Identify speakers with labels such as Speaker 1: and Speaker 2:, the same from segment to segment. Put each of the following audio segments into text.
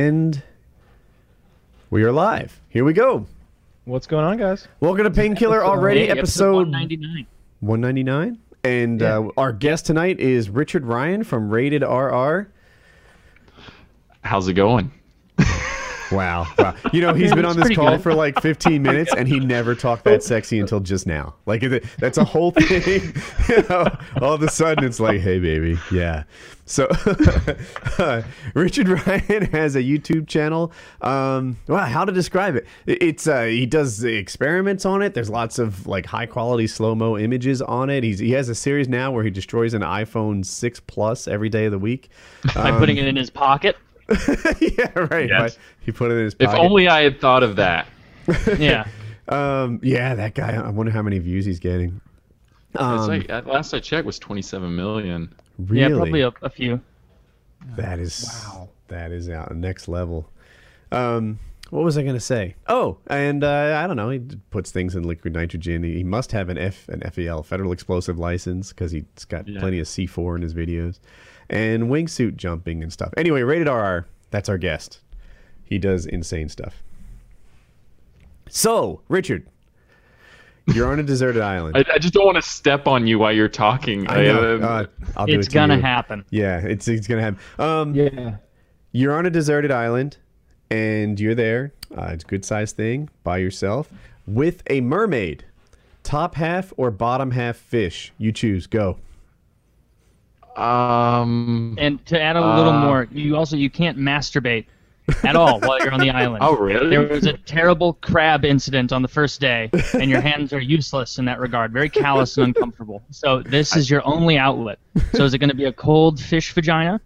Speaker 1: And we are live. Here we go.
Speaker 2: What's going on, guys?
Speaker 1: Welcome to Painkiller already,
Speaker 3: Hey,
Speaker 1: episode
Speaker 3: 199.
Speaker 1: 199. And uh, our guest tonight is Richard Ryan from Rated RR.
Speaker 4: How's it going?
Speaker 1: Wow. wow. You know, he's been on this call
Speaker 3: good.
Speaker 1: for like 15 minutes and he never talked that sexy until just now. Like, that's a whole thing. You know, all of a sudden, it's like, hey, baby. Yeah. So, Richard Ryan has a YouTube channel. Um, wow, how to describe it? It- It's uh, he does experiments on it. There's lots of like high quality slow mo images on it. He's he has a series now where he destroys an iPhone six plus every day of the week.
Speaker 3: By putting it in his pocket.
Speaker 1: yeah, right.
Speaker 4: Yes.
Speaker 1: He put it in his pocket.
Speaker 4: If only I had thought of that.
Speaker 3: Yeah.
Speaker 1: Um, yeah, that guy. I wonder how many views he's getting.
Speaker 4: It's
Speaker 1: Um,
Speaker 4: like last I checked was 27 million.
Speaker 1: really,
Speaker 3: Yeah, probably a, a few.
Speaker 1: That is wow. That is out next level. Um, what was I going to say? Oh, and uh, I don't know. He puts things in liquid nitrogen. He, he must have an F an FEL federal explosive license because he's got
Speaker 4: Yeah.
Speaker 1: plenty of C4 in his videos, and wingsuit jumping and stuff. Anyway, rated RR. That's our guest. He does insane stuff. So, Richard, you're on a deserted island.
Speaker 4: I, I just don't want to step on you while you're talking.
Speaker 1: I know.
Speaker 4: uh,
Speaker 1: Uh, I'll do
Speaker 3: It's
Speaker 1: it to
Speaker 3: gonna
Speaker 1: you.
Speaker 3: happen.
Speaker 1: Yeah, it's it's gonna happen. Um,
Speaker 2: Yeah.
Speaker 1: you're on a deserted island, and you're there. Uh, it's a good sized thing by yourself with a mermaid. Top half or bottom half fish? You choose. Go.
Speaker 4: Um.
Speaker 3: And to add a little
Speaker 4: Uh,
Speaker 3: more, you also you can't masturbate at all while you're on the island.
Speaker 4: Oh, really?
Speaker 3: There was a terrible crab incident on the first day, and your hands are useless in that regard. Very callous and uncomfortable. So this is your only outlet. So is it going to be a cold fish vagina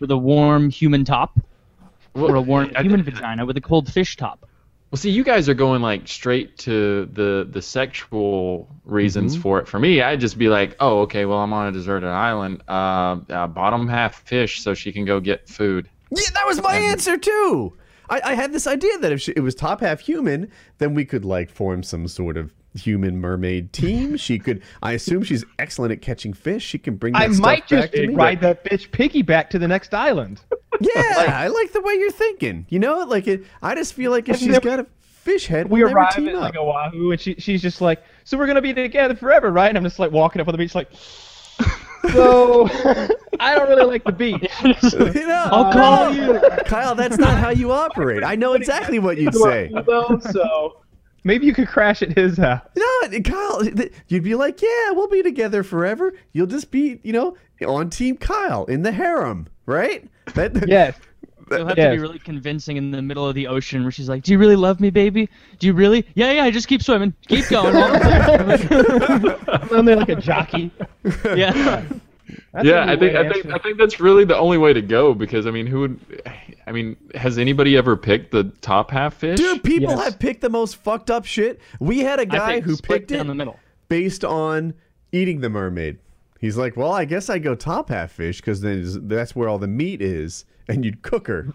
Speaker 3: with a warm human top, or a warm human vagina with a cold fish top?
Speaker 4: Well, see, you guys are going like straight to the the sexual reasons
Speaker 1: Mm-hmm.
Speaker 4: for it. For me, I'd just be like, oh, okay, well, I'm on a deserted island. Uh, uh, bottom half fish, so she can go get food.
Speaker 1: Yeah, that was my answer too. I, I had this idea that if she, it was top half human, then we could like form some sort of human mermaid team. She could. I assume she's excellent at catching fish. She can bring that
Speaker 2: I
Speaker 1: stuff
Speaker 2: might just
Speaker 1: to me.
Speaker 2: ride that bitch piggyback to the next island.
Speaker 1: Yeah, I like the way you're thinking. You know, like it. I just feel like if
Speaker 2: Have
Speaker 1: she's
Speaker 2: never-
Speaker 1: got a fish head,
Speaker 2: We
Speaker 1: we'll never
Speaker 2: arrive
Speaker 1: team
Speaker 2: at
Speaker 1: up.
Speaker 2: like Oahu, and she, she's just like, "So we're gonna be together forever, right?" And I'm just like walking up on the beach, like, "So I don't really like the beach."
Speaker 1: You know,
Speaker 3: I'll call
Speaker 1: you, Kyle. That's not how you operate. I know exactly what you'd say.
Speaker 2: Though, so maybe you could crash at his house.
Speaker 1: No, Kyle, you'd be like, yeah, we'll be together forever. You'll just be, you know, on Team Kyle in the harem, right? That,
Speaker 2: Yes.
Speaker 3: You'll have to be really convincing in the middle of the ocean where she's like, "Do you really love me, baby? Do you really? Yeah, yeah. Just keep swimming. Keep going.
Speaker 2: I'm only like a jockey.
Speaker 3: yeah.
Speaker 2: That's
Speaker 4: yeah,
Speaker 2: a
Speaker 4: I
Speaker 2: good way
Speaker 4: think I think I think that's really the only way to go because I mean, who would? I mean, has anybody ever picked the top half fish?
Speaker 1: Dude, people
Speaker 2: Yes.
Speaker 1: have picked the most fucked up shit. We had a guy who picked
Speaker 3: down
Speaker 1: it
Speaker 3: the middle.
Speaker 1: based on eating the mermaid. He's like, well, I guess I go top half fish because that's where all the meat is, and you'd cook her.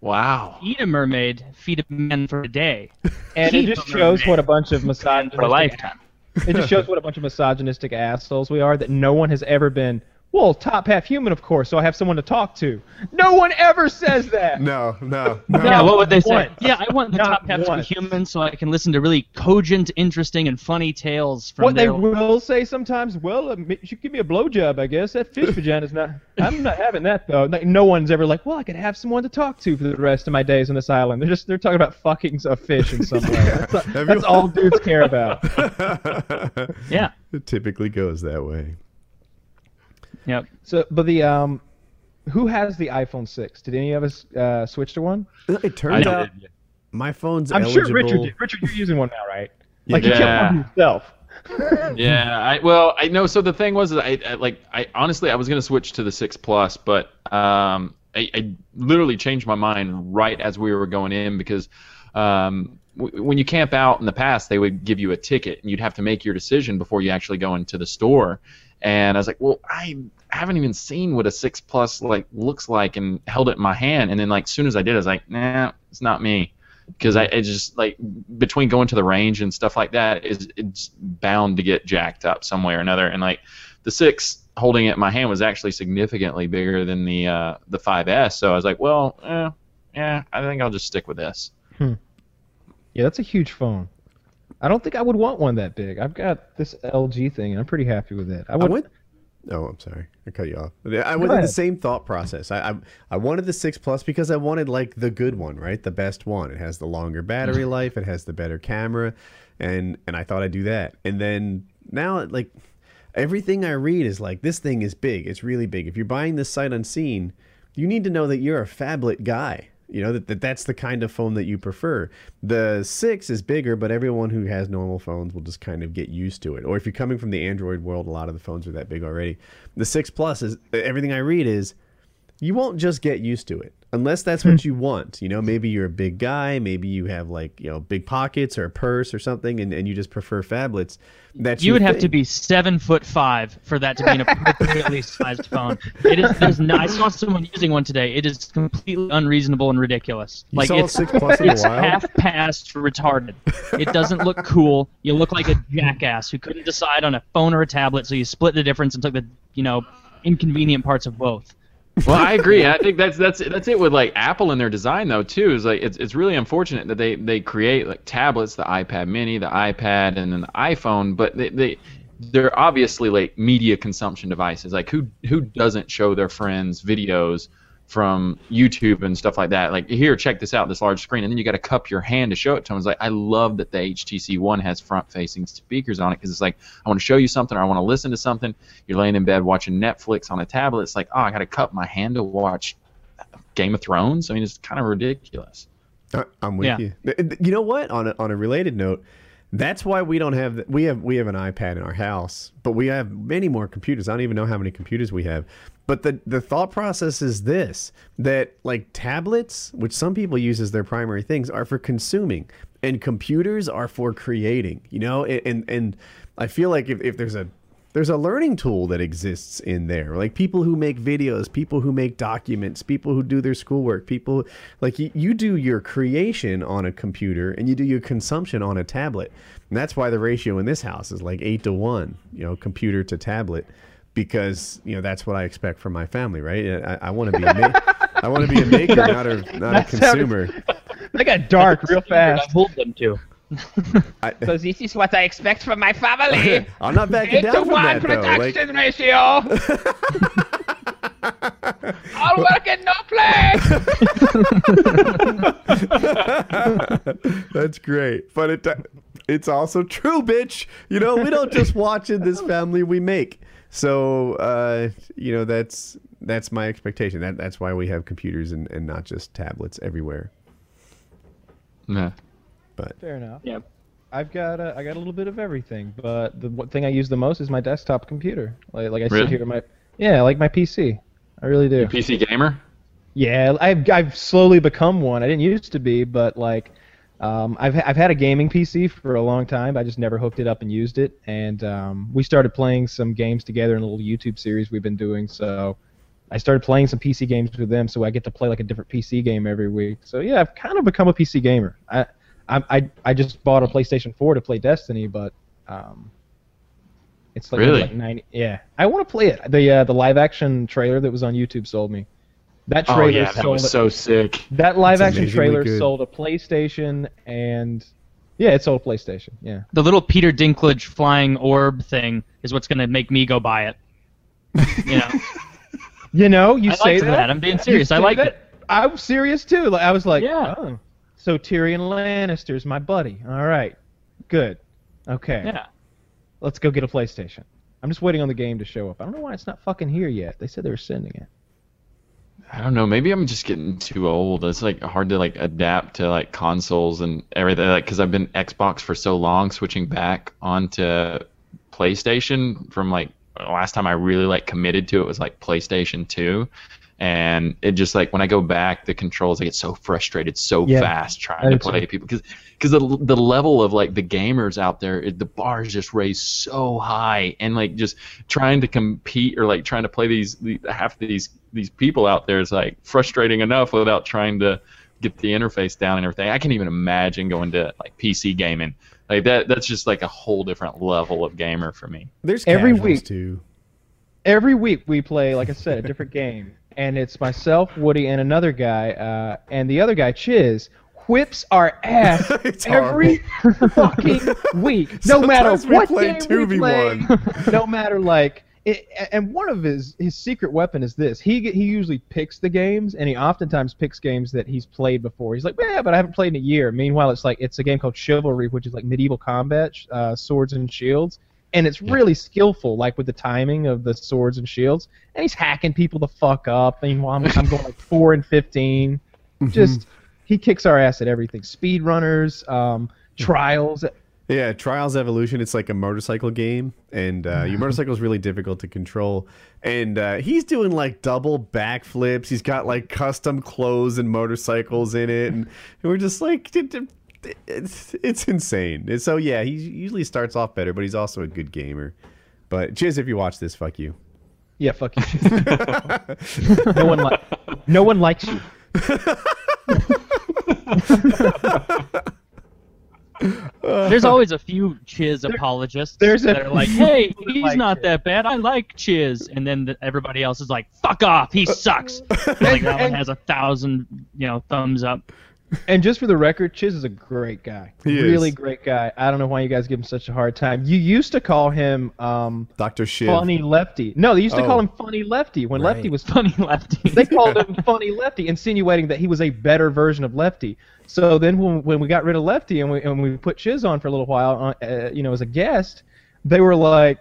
Speaker 4: Wow.
Speaker 3: Eat a mermaid, feed a man for a day.
Speaker 2: And it just shows what a bunch of
Speaker 3: for a lifetime.
Speaker 2: it just shows what a bunch of misogynistic assholes we are that no one has ever been well top half human of course so i have someone to talk to no one ever says that
Speaker 1: No, no, no.
Speaker 3: Yeah, what would they say?
Speaker 2: once.
Speaker 3: Yeah, I want the
Speaker 2: Not
Speaker 3: top half to be
Speaker 2: once.
Speaker 3: human so I can listen to really cogent, interesting, and funny tales from
Speaker 2: what they
Speaker 3: their
Speaker 2: will say sometimes well uh, you should give me a blowjob i guess that fish vagina's not i'm not having that though like, no one's ever like well i could have someone to talk to for the rest of my days on this island they're just they're talking about fucking a fish in some way that's, that's all dudes care about
Speaker 3: Yeah.
Speaker 1: it typically goes that way.
Speaker 3: Yep.
Speaker 2: so but the um who has the iphone 6 did any of us uh, switch to one
Speaker 1: It
Speaker 4: I
Speaker 1: turns out
Speaker 4: did.
Speaker 1: my phone's
Speaker 2: i'm
Speaker 1: eligible.
Speaker 2: sure richard did. richard you're using one now right like you
Speaker 4: Yeah.
Speaker 2: kept one yourself
Speaker 4: Yeah, I well, I know. So the thing was, I, I like, I honestly, I was gonna switch to the six plus, but um, I, I literally changed my mind right as we were going in because um, w- when you camp out in the past, they would give you a ticket and you'd have to make your decision before you actually go into the store. And I was like, well, I haven't even seen what a six plus like looks like, and held it in my hand. And then like, soon as I did, I was like, nah, it's not me because I it just like between going to the range and stuff like that is it's bound to get jacked up some way or another. And like the six holding it in my hand was actually significantly bigger than the uh, the 5S. So I was like, well, eh, yeah, I think I'll just stick with this.
Speaker 2: Yeah, that's a huge phone. I don't think I would want one that big. I've got this LG thing, and I'm pretty happy with it. I
Speaker 1: I
Speaker 2: would.
Speaker 1: went. Oh, I'm sorry. I cut you off. I went through the same thought process. I, I I wanted the six plus because I wanted like the good one, right? The best one. It has the longer battery mm. life. It has the better camera, and and I thought I'd do that. And then now, like everything I read is like this thing is big. It's really big. If you're buying this sight unseen, you need to know that you're a phablet guy. You know that, that that's the kind of phone that you prefer. The six is bigger, but everyone who has normal phones will just kind of get used to it. Or if you're coming from the Android world, a lot of the phones are that big already. The six plus is everything I read is you won't just get used to it unless that's hmm. what you want. You know, maybe you're a big guy, maybe you have like, you know, big pockets or a purse or something and, and you just prefer phablets. That's
Speaker 3: You would have to be seven foot five for that to be an appropriately sized phone. It is. There's no, I saw someone using one today. It is completely unreasonable and ridiculous.
Speaker 1: You
Speaker 3: like
Speaker 1: saw
Speaker 3: it's
Speaker 1: six plus in the
Speaker 3: it's half past retarded. It doesn't look cool. You look like a jackass who couldn't decide on a phone or a tablet, so you split the difference and took the you know inconvenient parts of both.
Speaker 4: Well, I agree. I think that's that's that's it with like Apple and their design though too. Is like it's it's really unfortunate that they they create like tablets, the iPad Mini, the iPad, and then the iPhone, but they they they're obviously like media consumption devices. Like who who doesn't show their friends videos from YouTube and stuff like that? Like here, check this out, this large screen, and then you got to cup your hand to show it to them. It's like I love that the HTC One has front-facing speakers on it because it's like I want to show you something, or I want to listen to something. You're laying in bed watching Netflix on a tablet. It's like oh, I got to cup my hand to watch Game of Thrones. I mean, it's kind of ridiculous.
Speaker 1: I- I'm with
Speaker 3: Yeah.
Speaker 1: you. Th- th- You know what? On a, on a related note, that's why we don't have the, we have we have an iPad in our house, but we have many more computers. I don't even know how many computers we have. But the the thought process is this: that like tablets, which some people use as their primary things, are for consuming, and computers are for creating. You know, and and, I feel like if, if there's a there's a learning tool that exists in there. Like people who make videos people who make documents people who do their schoolwork people like you, you do your creation on a computer and you do your consumption on a tablet. And that's why the ratio in this house is like eight to one you know computer to tablet because you know that's what i expect from my family right i, I want to be a ma- i want to be a maker not a not a
Speaker 2: That sounded-
Speaker 1: consumer
Speaker 2: That got dark real fast.
Speaker 3: I
Speaker 2: fast.
Speaker 3: hold them to.
Speaker 1: I,
Speaker 5: So this is what I expect from my family.
Speaker 1: i'm not backing
Speaker 5: Eight to
Speaker 1: down from
Speaker 5: one
Speaker 1: that though like
Speaker 5: production ratio. All work and no play.
Speaker 1: That's great, but it it's also true, bitch. You know, we don't just watch in this family; we make. So, uh, you know, that's that's my expectation. That that's why we have computers and, and not just tablets everywhere.
Speaker 4: Yeah.
Speaker 1: But
Speaker 2: Fair enough.
Speaker 3: Yep.
Speaker 2: I've got a, I got a little bit of everything, but the one thing I use the most is my desktop computer. Like, like I
Speaker 4: Really?
Speaker 2: sit here, my yeah, like my PC. I really do.
Speaker 4: PC gamer.
Speaker 2: Yeah, I've I've slowly become one. I didn't used to be, but like, um, I've I've had a gaming PC for a long time. I just never hooked it up and used it. And um, we started playing some games together in a little YouTube series we've been doing. So I started playing some PC games with them, so I get to play like a different PC game every week. So yeah, I've kind of become a PC gamer. I I I, I just bought a PlayStation 4 to play Destiny, but um, it's like
Speaker 4: Really?
Speaker 2: like 90. Yeah, I want to play it. The uh, the live action trailer that was on YouTube sold me. That
Speaker 4: Oh
Speaker 2: trailer
Speaker 4: yeah, that
Speaker 2: sold
Speaker 4: was
Speaker 2: it-
Speaker 4: so sick.
Speaker 2: that live action trailer
Speaker 1: good.
Speaker 2: sold a PlayStation and yeah, it sold a PlayStation. Yeah.
Speaker 3: The little Peter Dinklage flying orb thing is what's going to make me go buy it. You know,
Speaker 2: You know, you
Speaker 3: I
Speaker 2: say that.
Speaker 3: that. I'm being serious. I
Speaker 2: say
Speaker 3: liked
Speaker 2: that.
Speaker 3: it.
Speaker 2: I'm serious too. Like I was like,
Speaker 3: Yeah.
Speaker 2: oh, so Tyrion Lannister's my buddy. All right, good. Okay,
Speaker 3: Yeah.
Speaker 2: let's go get a PlayStation. I'm just waiting on the game to show up. I don't know why it's not fucking here yet. They said they were sending it.
Speaker 4: I don't know. Maybe I'm just getting too old. It's like hard to like adapt to like consoles and everything. Like because I've been Xbox for so long, switching back onto PlayStation from like last time I really like committed to it was like PlayStation 2. And it just like when I go back, the controls I get so frustrated so
Speaker 2: Yeah,
Speaker 4: fast trying to play
Speaker 2: too.
Speaker 4: people because because the the level of like the gamers out there, it, the bar is just raised so high, and like just trying to compete or like trying to play these the, half these these people out there is like frustrating enough without trying to get the interface down and everything. I can't even imagine going to like PC gaming. Like that that's just like a whole different level of gamer for me.
Speaker 1: there's
Speaker 2: Every
Speaker 1: casuals
Speaker 2: week.
Speaker 1: too.
Speaker 2: Every week we play, like I said, a different game, and it's myself, Woody, and another guy, uh, and the other guy, Chiz, whips our ass
Speaker 1: It's
Speaker 2: every fucking week, no matter
Speaker 1: Sometimes we
Speaker 2: what
Speaker 1: play
Speaker 2: game we play,
Speaker 1: 2v1.
Speaker 2: no matter like. It, and one of his his secret weapon is this. He he usually picks the games, and he oftentimes picks games that he's played before. He's like, yeah, but I haven't played in a year. Meanwhile, it's like it's a game called Chivalry, which is like medieval combat, uh, swords and shields, and it's really skillful, like with the timing of the swords and shields. And he's hacking people the fuck up. Meanwhile, I'm, I'm going like four and 15
Speaker 1: Mm-hmm.
Speaker 2: Just he kicks our ass at everything. Speedrunners, um, trials.
Speaker 1: Yeah, Trials Evolution. It's like a motorcycle game, and uh, your motorcycle is really difficult to control. And uh, he's doing like double backflips. He's got like custom clothes and motorcycles in it, and we're just like, it- it- it's it's insane. And so yeah, he usually starts off better, but he's also a good gamer. But Chiz, if you watch this, fuck you.
Speaker 2: Yeah, fuck you. no one li- no one likes you.
Speaker 3: There's always a few Chiz apologists
Speaker 2: there's
Speaker 3: that are like, "Hey, he's
Speaker 2: like
Speaker 3: not
Speaker 2: Chiz.
Speaker 3: that bad. I like Chiz," and then the, everybody else is like, "Fuck off, he sucks." like that one has a thousand, you know, thumbs up.
Speaker 2: And just for the record, Chiz is a great guy.
Speaker 1: He
Speaker 2: really
Speaker 1: is.
Speaker 2: great guy. I don't know why you guys give him such a hard time. You used to call him um,
Speaker 1: Doctor Shiv.
Speaker 2: Funny Lefty. No, they used to
Speaker 1: Oh.
Speaker 2: call him Funny Lefty when Lefty was
Speaker 3: Funny lefty.
Speaker 2: they called him Funny Lefty, insinuating that he was a better version of Lefty. So then, when, when we got rid of Lefty and we and we put Chiz on for a little while, uh, uh, you know, as a guest, they were like,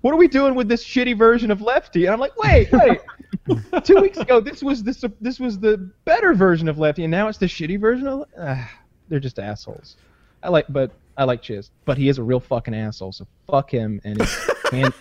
Speaker 2: "What are we doing with this shitty version of Lefty?" And I'm like, "Wait, wait." Two weeks ago, this was this this was the better version of Lefty, and now it's the shitty version of. Uh, they're just assholes. I like, but I like Chiz, but he is a real fucking asshole. So fuck him and his hand,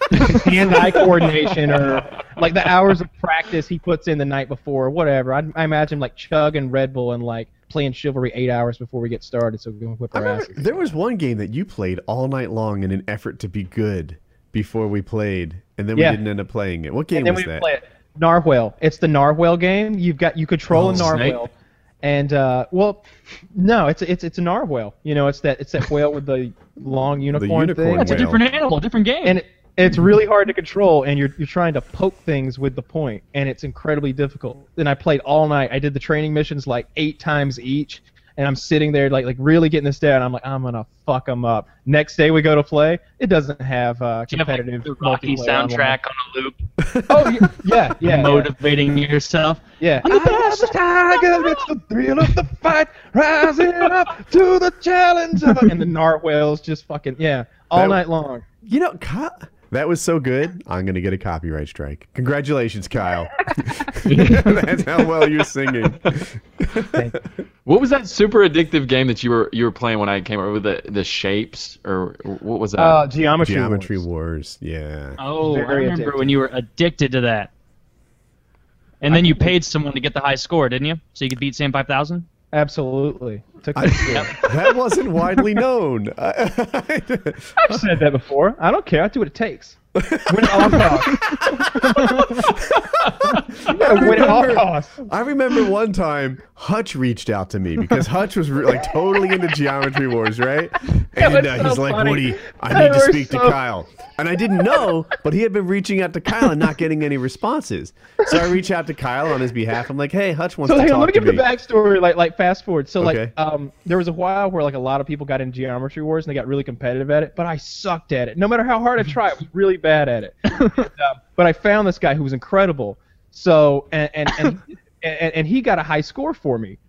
Speaker 2: hand-eye coordination, or like the hours of practice he puts in the night before, whatever. I, I imagine like Chug and Red Bull and like playing Chivalry eight hours before we get started, so we can whip
Speaker 1: I
Speaker 2: our
Speaker 1: remember
Speaker 2: asses.
Speaker 1: there was one game that you played all night long in an effort to be good before we played, and then we
Speaker 2: Yeah.
Speaker 1: didn't end up playing it. What game
Speaker 2: and then
Speaker 1: was
Speaker 2: we
Speaker 1: that?
Speaker 2: Play. Narwhal. It's the Narwhal game. You've got you control a
Speaker 1: Oh,
Speaker 2: Narwhal.
Speaker 4: snake?
Speaker 2: And uh, well, no, it's it's it's a narwhal. You know, it's that it's that whale with the long unicorn,
Speaker 1: unicorn
Speaker 2: thing.
Speaker 3: That's a different animal, different game.
Speaker 2: and it, it's really hard to control and you're, you're trying to poke things with the point and it's incredibly difficult and i played all night i did the training missions like eight times each and i'm sitting there like like really getting this down i'm like i'm gonna fuck them up next day we go to play it doesn't have uh,
Speaker 3: Do you have like,
Speaker 2: competitive
Speaker 3: the Rocky
Speaker 2: multiplayer online.
Speaker 3: soundtrack on a loop,
Speaker 2: oh yeah yeah yeah,
Speaker 3: motivating yourself.
Speaker 2: yeah.
Speaker 3: I'm the
Speaker 2: I am the tiger, it's the thrill of the fight, rising up to the challenge of a... And the narwhals just fucking, yeah, all
Speaker 1: That-
Speaker 2: night long.
Speaker 1: You know, Kyle, that was so good. I'm gonna get a copyright strike. Congratulations, Kyle. That's how well you're singing.
Speaker 4: What was that super addictive game that you were you were playing when I came over the the shapes or what was that?
Speaker 2: Uh, Geometry,
Speaker 1: Geometry
Speaker 2: Wars.
Speaker 1: Wars. Yeah.
Speaker 3: Oh, I remember
Speaker 2: addictive.
Speaker 3: when you were addicted to that. And then you paid someone to get the high score, didn't you? So you could beat Sam 5000?
Speaker 2: Absolutely. Took
Speaker 1: I,
Speaker 2: the-
Speaker 1: that wasn't widely known.
Speaker 2: I've said that before. I don't care. I do what it takes. Win at all costs. you win at all costs.
Speaker 1: I remember one time Hutch reached out to me because Hutch was re- like totally into Geometry Wars, right? And
Speaker 2: was
Speaker 1: uh,
Speaker 2: so
Speaker 1: he's like. Woody, I
Speaker 2: They
Speaker 1: need to
Speaker 2: were
Speaker 1: speak to Kyle. And I didn't know, but he had been reaching out to Kyle and not getting any responses. So I reach out to Kyle on his behalf. I'm like, hey, Hutch wants
Speaker 2: So
Speaker 1: to
Speaker 2: hang on,
Speaker 1: talk
Speaker 2: let me
Speaker 1: to
Speaker 2: give
Speaker 1: me.
Speaker 2: the backstory, like like fast forward. So
Speaker 1: Okay.
Speaker 2: like um, there was a while where like a lot of people got in Geometry Wars and they got really competitive at it, but I sucked at it. No matter how hard I tried, I was really bad at it. And, um, but I found this guy who was incredible. So and and and, and, and he got a high score for me.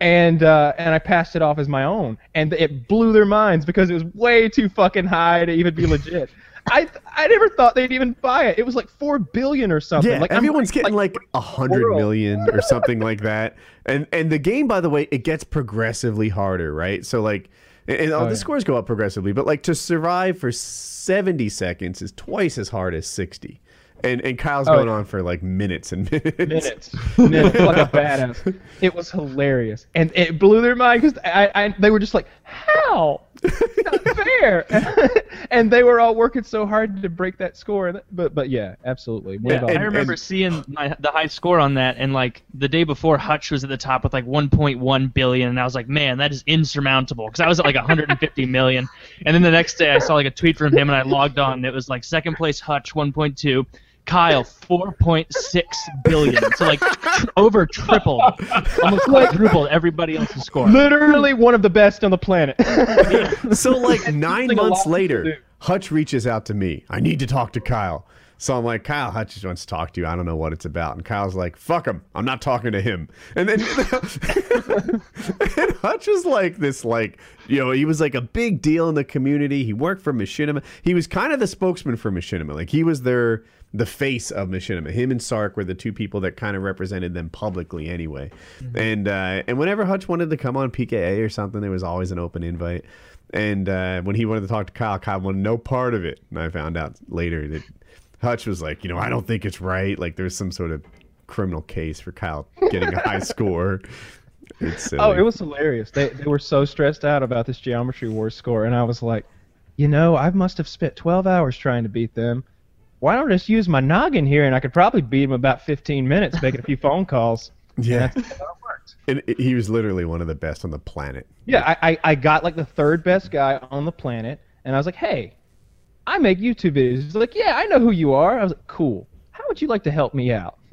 Speaker 2: And uh, and I passed it off as my own, and it blew their minds because it was way too fucking high to even be legit. I I never thought they'd even buy it. It was like four billion or something.
Speaker 1: Yeah,
Speaker 2: like
Speaker 1: everyone's
Speaker 2: like-
Speaker 1: getting like a hundred
Speaker 2: world.
Speaker 1: million or something like that. And and the game, by the way, it gets progressively harder, right? So like, and, and all
Speaker 2: Oh,
Speaker 1: the
Speaker 2: yeah.
Speaker 1: scores go up progressively, but like to survive for seventy seconds is twice as hard as sixty. And and Kyle's
Speaker 2: Oh,
Speaker 1: going
Speaker 2: yeah.
Speaker 1: on for like minutes and minutes.
Speaker 2: minutes, minutes, like a badass. It was hilarious, and it blew their mind because I, I, they were just like, "How? It's not fair!" and they were all working so hard to break that score. But, but yeah, absolutely. Win
Speaker 3: Yeah,
Speaker 2: it.
Speaker 3: I remember
Speaker 1: and-
Speaker 3: seeing my, the high score on that, and like the day before, Hutch was at the top with like 1.1 billion, and I was like, man, that is insurmountable because I was at like 150 million. And then the next day, I saw like a tweet from him, and I logged on, and it was like second place Hutch 1.2, Kyle 4.6 billion. So like tr- over tripled, almost quadrupled everybody else's score.
Speaker 2: Literally one of the best on the planet.
Speaker 1: So like nine
Speaker 2: like
Speaker 1: months later. Hutch reaches out to me. I need to talk to Kyle. So I'm like, Kyle, Hutch wants to talk to you. I don't know what it's about. And Kyle's like, fuck him. I'm not talking to him. And then and Hutch was like this, like, you know, he was like a big deal in the community. He worked for Machinima. He was kind of the spokesman for Machinima. Like he was their the face of Machinima. Him and Sark were the two people that kind of represented them publicly anyway. And uh, and whenever Hutch wanted to come on PKA or something, there was always an open invite. And uh, when he wanted to talk to Kyle, Kyle wanted no part of it. And I found out later that Hutch was like, you know, I don't think it's right. Like there's some sort of criminal case for Kyle getting a high score. It's.
Speaker 2: Oh, it was hilarious. They they were so stressed out about this Geometry Wars score, and I was like, you know, I must have spent 12 hours trying to beat them. Why don't I just use my noggin here, and I could probably beat him about 15 minutes, making a few phone calls.
Speaker 1: yeah.
Speaker 2: That's it worked.
Speaker 1: And it- he was literally one of the best on the planet.
Speaker 2: Yeah, I, I I got like the third best guy on the planet, and I was like, hey, I make YouTube videos. He's like, yeah, I know who you are. I was like, cool. How would you like to help me out?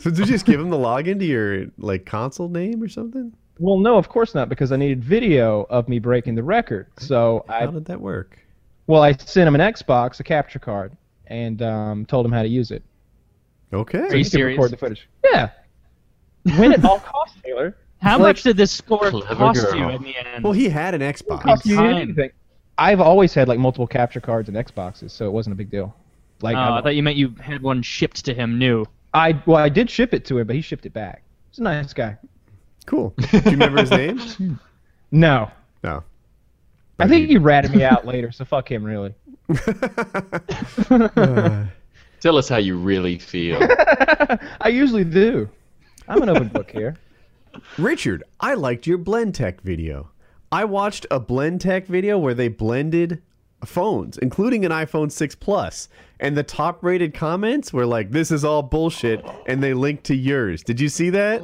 Speaker 1: So did you just give him the login to your like console name or something?
Speaker 2: Well, no, of course not, because I needed video of me breaking the record. So I
Speaker 1: How did that work?
Speaker 2: Well, I sent him an Xbox, a capture card, and um, told him how to use it.
Speaker 1: Okay.
Speaker 3: Are you
Speaker 2: could
Speaker 3: serious?
Speaker 2: record the footage. Yeah. Win at all costs, Taylor.
Speaker 3: How
Speaker 2: Like-
Speaker 3: much did this score
Speaker 4: Clever
Speaker 3: cost you in the end?
Speaker 1: Well, he had an
Speaker 2: It
Speaker 1: Xbox.
Speaker 2: cost you anything. I've always had like multiple capture cards and Xboxes, so it wasn't a big deal. Like
Speaker 3: oh,
Speaker 2: I,
Speaker 3: I thought you meant you had one shipped to him new.
Speaker 2: I well, I did ship it to him, but he shipped it back. He's a nice guy.
Speaker 1: Cool. Do you remember his name?
Speaker 2: No,
Speaker 1: No.
Speaker 2: I think he ratted me out later, so fuck him, really.
Speaker 1: Uh,
Speaker 4: Tell us how you really feel.
Speaker 2: I usually do. I'm an open book here.
Speaker 1: Richard, I liked your Blendtec video. I watched a Blendtec video where they blended phones, including an iPhone 6 Plus, and the top rated comments were like, "This is all bullshit," and they linked to yours. Did you see that?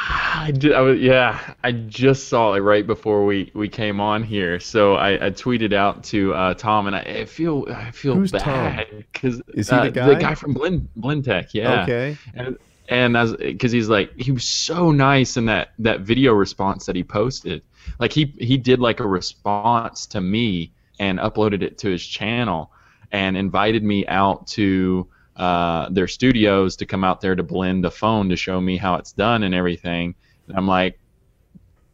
Speaker 4: I did. I was, yeah, I just saw it right before we, we came on here. So I, I tweeted out to uh, Tom, and I, I feel I feel
Speaker 1: Who's
Speaker 4: bad because
Speaker 1: Is he
Speaker 4: uh,
Speaker 1: the guy?
Speaker 4: The guy from Blend Blendtec, yeah.
Speaker 1: Okay.
Speaker 4: And and as because he's like he was so nice in that that video response that he posted. Like he he did like a response to me and uploaded it to his channel and invited me out to uh, their studios to come out there to blend a phone to show me how it's done and everything. And I'm like,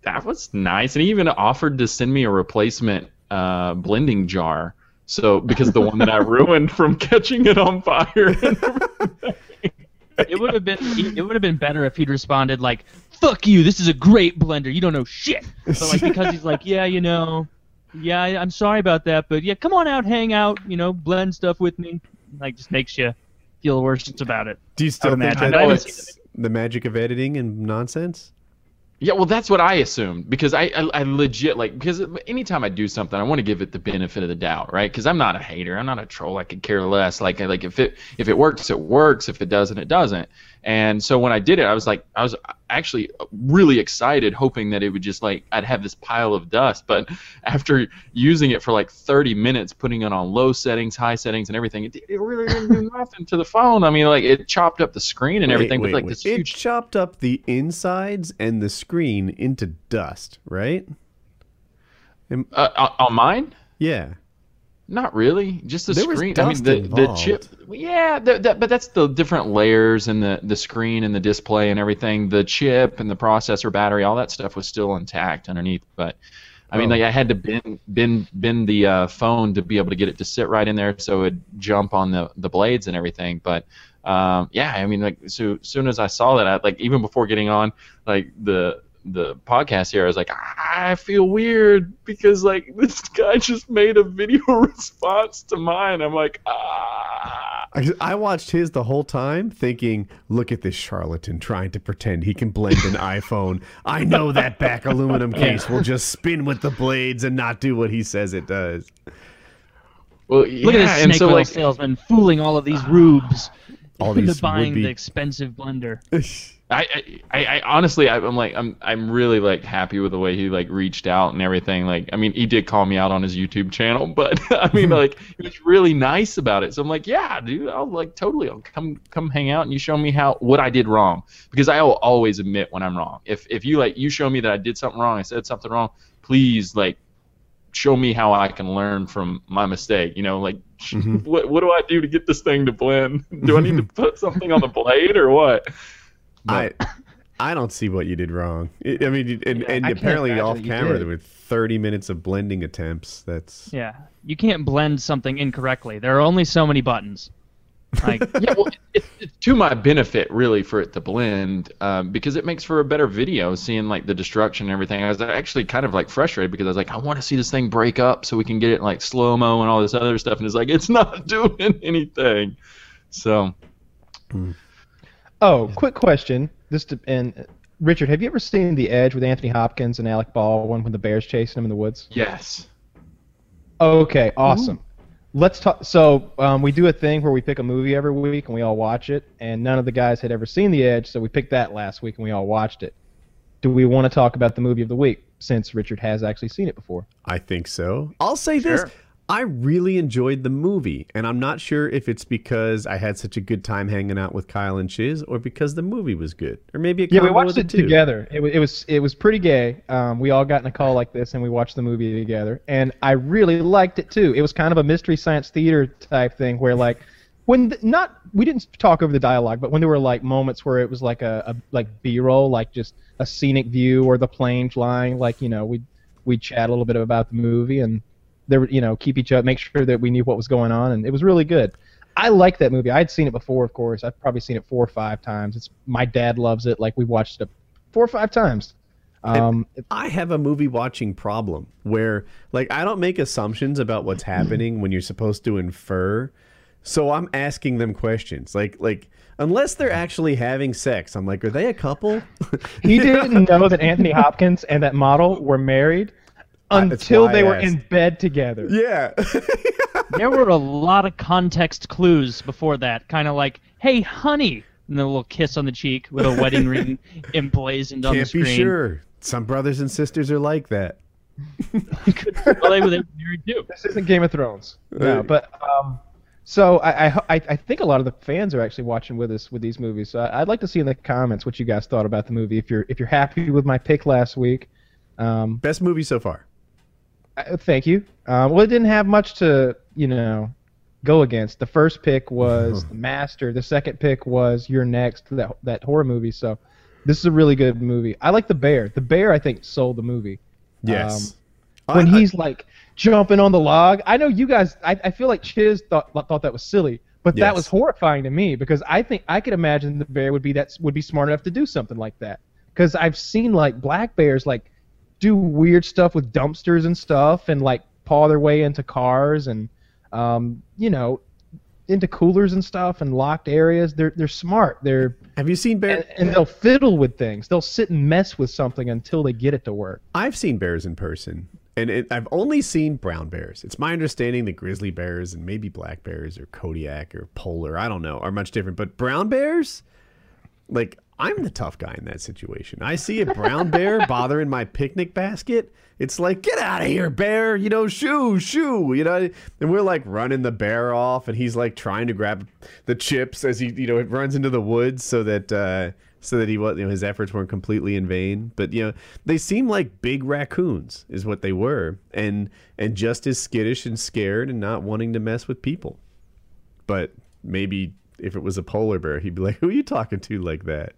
Speaker 4: that was nice. And he even offered to send me a replacement uh, blending jar. So because the one that I ruined from catching it on fire.
Speaker 3: It would have been it would have been better if he'd responded like, "Fuck you! This is a great blender. You don't know shit." But like because he's like, "Yeah, you know, yeah, I- I'm sorry about that, but yeah, come on out, hang out, you know, blend stuff with me." Like just makes you feel worse about it.
Speaker 1: Do you still
Speaker 3: would
Speaker 1: think
Speaker 3: imagine.
Speaker 1: that it's the magic of editing and nonsense?
Speaker 4: Yeah, well, that's what I assumed because I, I, I legit like because anytime I do something, I want to give it the benefit of the doubt, right? Because I'm not a hater, I'm not a troll. I could care less. Like, like if it if it works, it works. If it doesn't, it doesn't. And so when I did it, I was like, I was actually really excited, hoping that it would just like I'd have this pile of dust. But after using it for like 30 minutes, putting it on low settings, high settings, and everything, it, it really didn't do nothing to the phone. I mean, like it chopped up the screen and everything,
Speaker 1: Wait,
Speaker 4: but like
Speaker 1: wait,
Speaker 4: this
Speaker 1: wait. It
Speaker 4: huge
Speaker 1: chopped up the insides and the screen into dust, right?
Speaker 4: uh, on- on mine.
Speaker 1: Yeah.
Speaker 4: Not really, just the
Speaker 1: There
Speaker 4: screen. I mean, the the chip. Yeah, the, the, but that's the different layers and the the screen and the display and everything. The chip and the processor, battery, all that stuff was still intact underneath. But I mean,
Speaker 1: Oh.
Speaker 4: like I had to bend bend bend the uh, phone to be able to get it to sit right in there, so it'd jump on the the blades and everything. But um, yeah, I mean, like so soon as I saw that, I, like even before getting on like the the podcast here, I was like, I feel weird because like this guy just made a video response to mine. I'm like, ah.
Speaker 1: I, I watched his the whole time thinking, look at this charlatan trying to pretend he can blend an iPhone. I know that back aluminum case will just spin with the blades and not do what he says it does.
Speaker 4: Well, yeah,
Speaker 3: Look at this snake
Speaker 4: so
Speaker 3: oil
Speaker 4: like,
Speaker 3: salesman fooling all of these rubes
Speaker 1: All
Speaker 3: into
Speaker 1: these
Speaker 3: buying
Speaker 1: would-be-
Speaker 3: the expensive blender.
Speaker 4: I, I, I honestly, I, I'm like, I'm, I'm really like happy with the way he like reached out and everything. Like, I mean, he did call me out on his YouTube channel, but I mean, like, he was really nice about it. So I'm like, yeah, dude, I'll like totally, I'll come, come hang out and you show me how what I did wrong because I will always admit when I'm wrong. If, if you like, you show me that I did something wrong, I said something wrong, please like show me how I can learn from my mistake. You know, like mm-hmm. what what do I do to get this thing to blend? Do I need to put something on the blade or what?
Speaker 1: I I don't see what you did wrong. I I mean, and, and
Speaker 2: I
Speaker 1: apparently off camera
Speaker 2: did.
Speaker 1: there were 30 minutes of blending attempts. That's
Speaker 3: Yeah, you can't blend something incorrectly. There are only so many buttons. Like,
Speaker 4: yeah, well, it's, it's to my benefit really for it to blend um, because it makes for a better video seeing like the destruction and everything. I was actually kind of like frustrated because I was like, I want to see this thing break up so we can get it in, like slow mo and all this other stuff, and it's like it's not doing anything. So
Speaker 2: Oh, quick question. This to, and uh, Richard, have you ever seen The Edge with Anthony Hopkins and Alec Baldwin when the bear's chasing him in the woods?
Speaker 4: yes,
Speaker 2: Okay, awesome. Let's talk. So um, we do a thing where we pick a movie every week and we all watch it. And none of the guys had ever seen The Edge, so we picked that last week and we all watched it. Do we want to talk about the movie of the week since Richard has actually seen it before?
Speaker 1: I think so. I'll say
Speaker 4: Sure.
Speaker 1: this. I really enjoyed the movie, and I'm not sure if it's because I had such a good time hanging out with Kyle and Chiz, or because the movie was good, or maybe a
Speaker 2: Yeah, we watched it together. It, it was it was pretty gay. Um, we all got in a call like this and we watched the movie together, and I really liked it too. It was kind of a mystery science theater type thing where like when th- not we didn't talk over the dialogue, but when there were like moments where it was like a, a like B-roll, like just a scenic view or the plane flying, like you know we we chat a little bit about the movie and there you know keep each other make sure that we knew what was going on, and it was really good. I like that movie. I'd seen it before, of course. I've probably seen it four or five times. It's my dad loves it. Like we watched it four or five times. Um,
Speaker 1: I have a movie watching problem where, like, I don't make assumptions about what's happening when you're supposed to infer. So I'm asking them questions, like, like unless they're actually having sex, I'm like, are they a couple?
Speaker 2: he didn't know that Anthony Hopkins and that model were married until they were in bed together.
Speaker 1: yeah.
Speaker 3: there were a lot of context clues before that, kind of like, "Hey, honey," and then a little kiss on the cheek with a wedding ring emblazoned on the screen.
Speaker 1: Can't
Speaker 3: screen.
Speaker 1: be sure. Some brothers and sisters are like that.
Speaker 3: well, they were they were married too.
Speaker 2: This isn't Game of Thrones. No,
Speaker 1: Hey.
Speaker 2: but um, so I, I I I think a lot of the fans are actually watching with us with these movies. So I- I'd like to see in the comments what you guys thought about the movie. If you're if you're happy with my pick last week, um,
Speaker 1: Best movie so far.
Speaker 2: I- thank you. Um, well, it didn't have much to you know go against. The first pick was The Master. The second pick was You're Next, that that horror movie. So this is a really good movie. I like the bear. The bear I think sold the movie.
Speaker 1: Yes.
Speaker 2: when
Speaker 1: I- I-
Speaker 2: he's like jumping on the log. I know you guys. I, I feel like Chiz thought thought that was silly, but that was horrifying to me because I think I could imagine the bear would be that would be smart enough to do something like that. Because I've seen like black bears like do weird stuff with dumpsters and stuff and like paw their way into cars and um, you know into coolers and stuff and locked areas. They're they're smart. They're
Speaker 1: have you seen bears?
Speaker 2: and, and they'll fiddle with things. They'll sit and mess with something until they get it to work.
Speaker 1: I've seen bears in person, and it, I've only seen brown bears. It's my understanding that grizzly bears and maybe black bears or Kodiak or polar, I don't know, are much different. But brown bears, like I'm the tough guy in that situation. I see a brown bear bothering my picnic basket. It's like, get out of here, bear! You know, shoo, shoo! You know, and we're like running the bear off, and he's like trying to grab the chips as he, you know, it runs into the woods so that uh, so that he was, you know, his efforts weren't completely in vain. But you know, they seem like big raccoons, is what they were, and and just as skittish and scared and not wanting to mess with people. But maybe if it was a polar bear, he'd be like, "Who are you talking to like that?"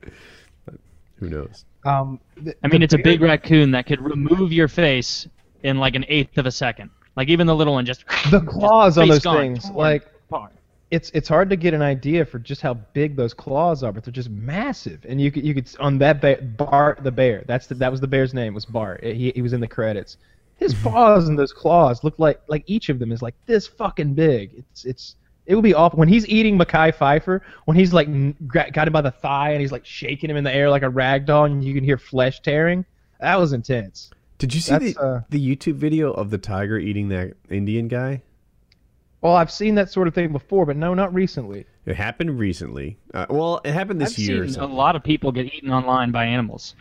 Speaker 1: But who knows?
Speaker 2: Um, th-
Speaker 3: I mean,
Speaker 2: the
Speaker 3: it's a big raccoon that could remove your face in like an eighth of a second. Like even the little one just
Speaker 2: the claws on those
Speaker 3: gone,
Speaker 2: things
Speaker 3: torn
Speaker 2: like
Speaker 3: apart.
Speaker 2: it's it's hard to get an idea for just how big those claws are but they're just massive and you could you could on that bear, bart the bear that's the, that was the bear's name was bart he, he was in the credits his paws and those claws look like like each of them is like this fucking big it's it's it would be awful when he's eating Mackay Pfeiffer when he's like got him by the thigh and he's like shaking him in the air like a rag doll and you can hear flesh tearing that was intense
Speaker 1: Did you see
Speaker 2: That's,
Speaker 1: the
Speaker 2: uh,
Speaker 1: the YouTube video of the tiger eating that Indian guy?
Speaker 2: well I've seen that sort of thing before but no not recently
Speaker 1: It happened recently. Uh, well, it happened this
Speaker 3: I've
Speaker 1: year. or
Speaker 3: seen a lot of people get eaten online by animals.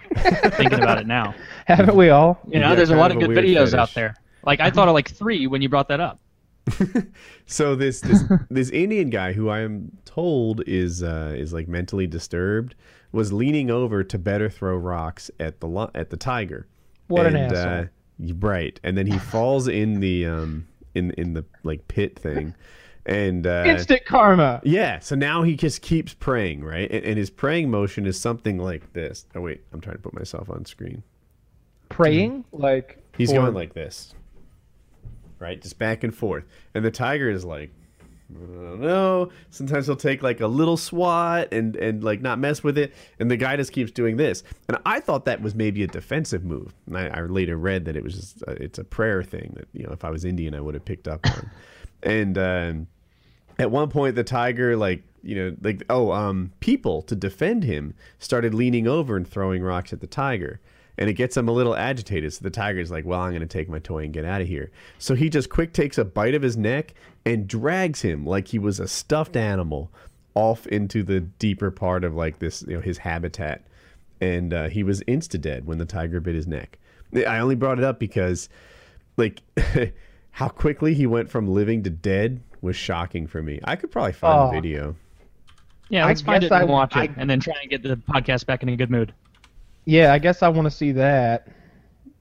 Speaker 3: Thinking about it now,
Speaker 2: Haven't we all?
Speaker 3: you know,
Speaker 1: Yeah,
Speaker 3: there's a lot
Speaker 1: of
Speaker 3: of good
Speaker 1: weird
Speaker 3: videos out there. Like I thought of like three when you brought that up.
Speaker 1: So this this this Indian guy who I am told is uh, is like mentally disturbed was leaning over to better throw rocks at the li- at the tiger.
Speaker 2: What an asshole.
Speaker 1: Uh, right, and then he falls in the um in in the like pit thing, and uh,
Speaker 2: Instant karma.
Speaker 1: yeah. So now he just keeps praying, right? And, and his praying motion is something like this. Oh wait, I'm trying to put myself on screen.
Speaker 2: Praying like
Speaker 1: He's going like this, right? Just back and forth. And the tiger is like, no. Sometimes he'll take like a little swat and and like not mess with it. And the guy just keeps doing this. And I thought that was maybe a defensive move. And I, I later read that it was just a, it's a prayer thing that you know if I was Indian I would have picked up on. and um, at one point the tiger like you know like oh um people to defend him started leaning over and throwing rocks at the tiger and it gets him a little agitated so the tiger's like well i'm going to take my toy and get out of here so he just quick takes a bite of his neck and drags him like he was a stuffed animal off into the deeper part of like this you know his habitat and uh, he was insta dead when the tiger bit his neck i only brought it up because like how quickly he went from living to dead was shocking for me. I could probably find
Speaker 2: Oh.
Speaker 1: the video.
Speaker 3: Yeah, let's find
Speaker 2: guess
Speaker 3: it and
Speaker 2: I-
Speaker 3: watch it,
Speaker 2: I-
Speaker 3: and then try and get the podcast back in a good mood.
Speaker 2: Yeah, I guess I want to see that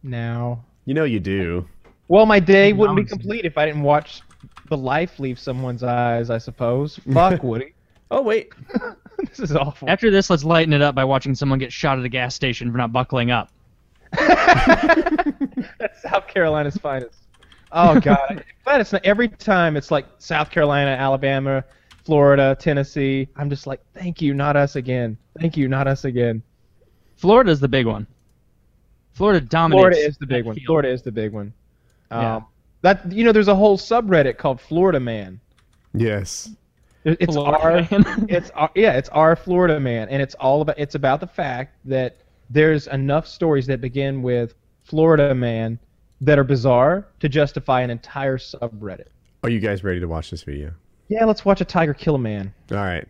Speaker 2: now.
Speaker 1: You know you do.
Speaker 2: Well, my day wouldn't be complete if I didn't watch the life leave someone's eyes. I suppose. Fuck Woody.
Speaker 1: Oh wait,
Speaker 2: this is awful.
Speaker 3: After this, let's lighten it up by watching someone get shot at a gas station for not buckling up.
Speaker 2: That's South Carolina's finest. Oh God, I'm glad it's not every time. It's like South Carolina, Alabama, Florida, Tennessee. I'm just like, thank you, not us again. Thank you, not us again.
Speaker 3: Florida's the big one. Florida dominates.
Speaker 2: Florida is the big one.
Speaker 3: field.
Speaker 2: Florida is the big one. Um,
Speaker 3: Yeah.
Speaker 2: That you know, there's a whole subreddit called Florida Man.
Speaker 1: yes.
Speaker 2: It's
Speaker 3: Florida
Speaker 2: our,
Speaker 3: Man.
Speaker 2: it's our, yeah, it's our Florida Man, and it's all about it's about the fact that there's enough stories that begin with Florida Man that are bizarre to justify an entire subreddit.
Speaker 1: Are you guys ready to watch this video?
Speaker 2: Yeah, let's watch a tiger kill a man.
Speaker 1: All right.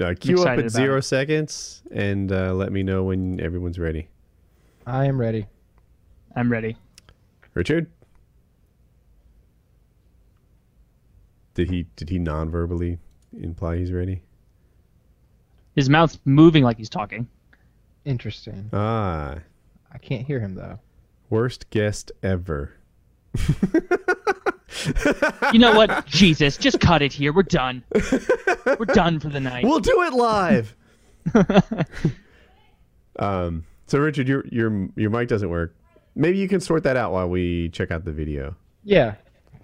Speaker 1: Uh, cue up at zero
Speaker 3: it.
Speaker 1: seconds and uh, let me know when everyone's ready.
Speaker 2: I am ready.
Speaker 3: I'm ready.
Speaker 1: Richard. Did he did he non-verbally imply he's ready?
Speaker 3: His mouth's moving like he's talking.
Speaker 2: Interesting.
Speaker 1: Ah,
Speaker 2: I can't hear him though.
Speaker 1: worst guest ever.
Speaker 3: You know what? Jesus, just cut it here. We're done. We're done for the night.
Speaker 1: We'll do it live. um. So Richard, your your your mic doesn't work. Maybe you can sort that out while we check out the video.
Speaker 2: Yeah.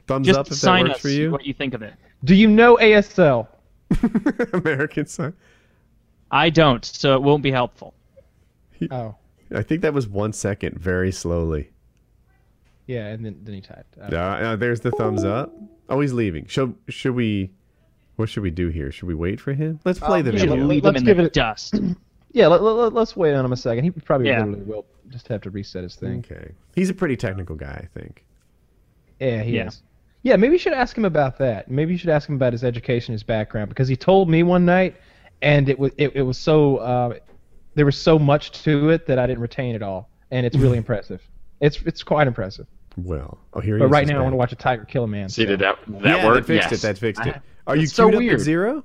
Speaker 1: Thumbs
Speaker 3: just
Speaker 1: up if that
Speaker 3: sign
Speaker 1: works
Speaker 3: us
Speaker 1: for you.
Speaker 3: what you think of it.
Speaker 2: Do you know ASL?
Speaker 1: American sign.
Speaker 3: I don't, so it won't be helpful.
Speaker 2: Oh.
Speaker 1: I think that was one second, very slowly.
Speaker 2: Yeah, and then, then he typed. Uh,
Speaker 1: Uh, uh, there's the thumbs up. Oh, he's leaving. Should should we? What should we do here? Should we wait for him? Let's play the
Speaker 2: yeah,
Speaker 1: video.
Speaker 2: let-
Speaker 3: leave
Speaker 2: let's
Speaker 3: him in
Speaker 2: give
Speaker 3: the
Speaker 2: it-
Speaker 3: dust.
Speaker 2: Yeah, let, let, us wait on him a second. He probably
Speaker 3: Yeah.
Speaker 2: literally will just have to reset his thing.
Speaker 1: Okay. He's a pretty technical guy, I think.
Speaker 2: Yeah, he
Speaker 3: Yeah.
Speaker 2: is. Yeah, maybe you should ask him about that. Maybe you should ask him about his education, his background, because he told me one night, and it was it, it was so uh, there was so much to it that I didn't retain it all, and it's really impressive. It's it's quite impressive.
Speaker 1: Well, oh here he
Speaker 2: But
Speaker 1: is.
Speaker 2: right
Speaker 1: He's
Speaker 2: now, I want to watch a tiger kill a man.
Speaker 4: See,
Speaker 2: so-
Speaker 4: did that that
Speaker 1: yeah,
Speaker 4: work?
Speaker 1: that fixed
Speaker 4: yes.
Speaker 1: it. That fixed it. Are you
Speaker 4: it's so
Speaker 1: queued up at
Speaker 4: weird.
Speaker 1: zero?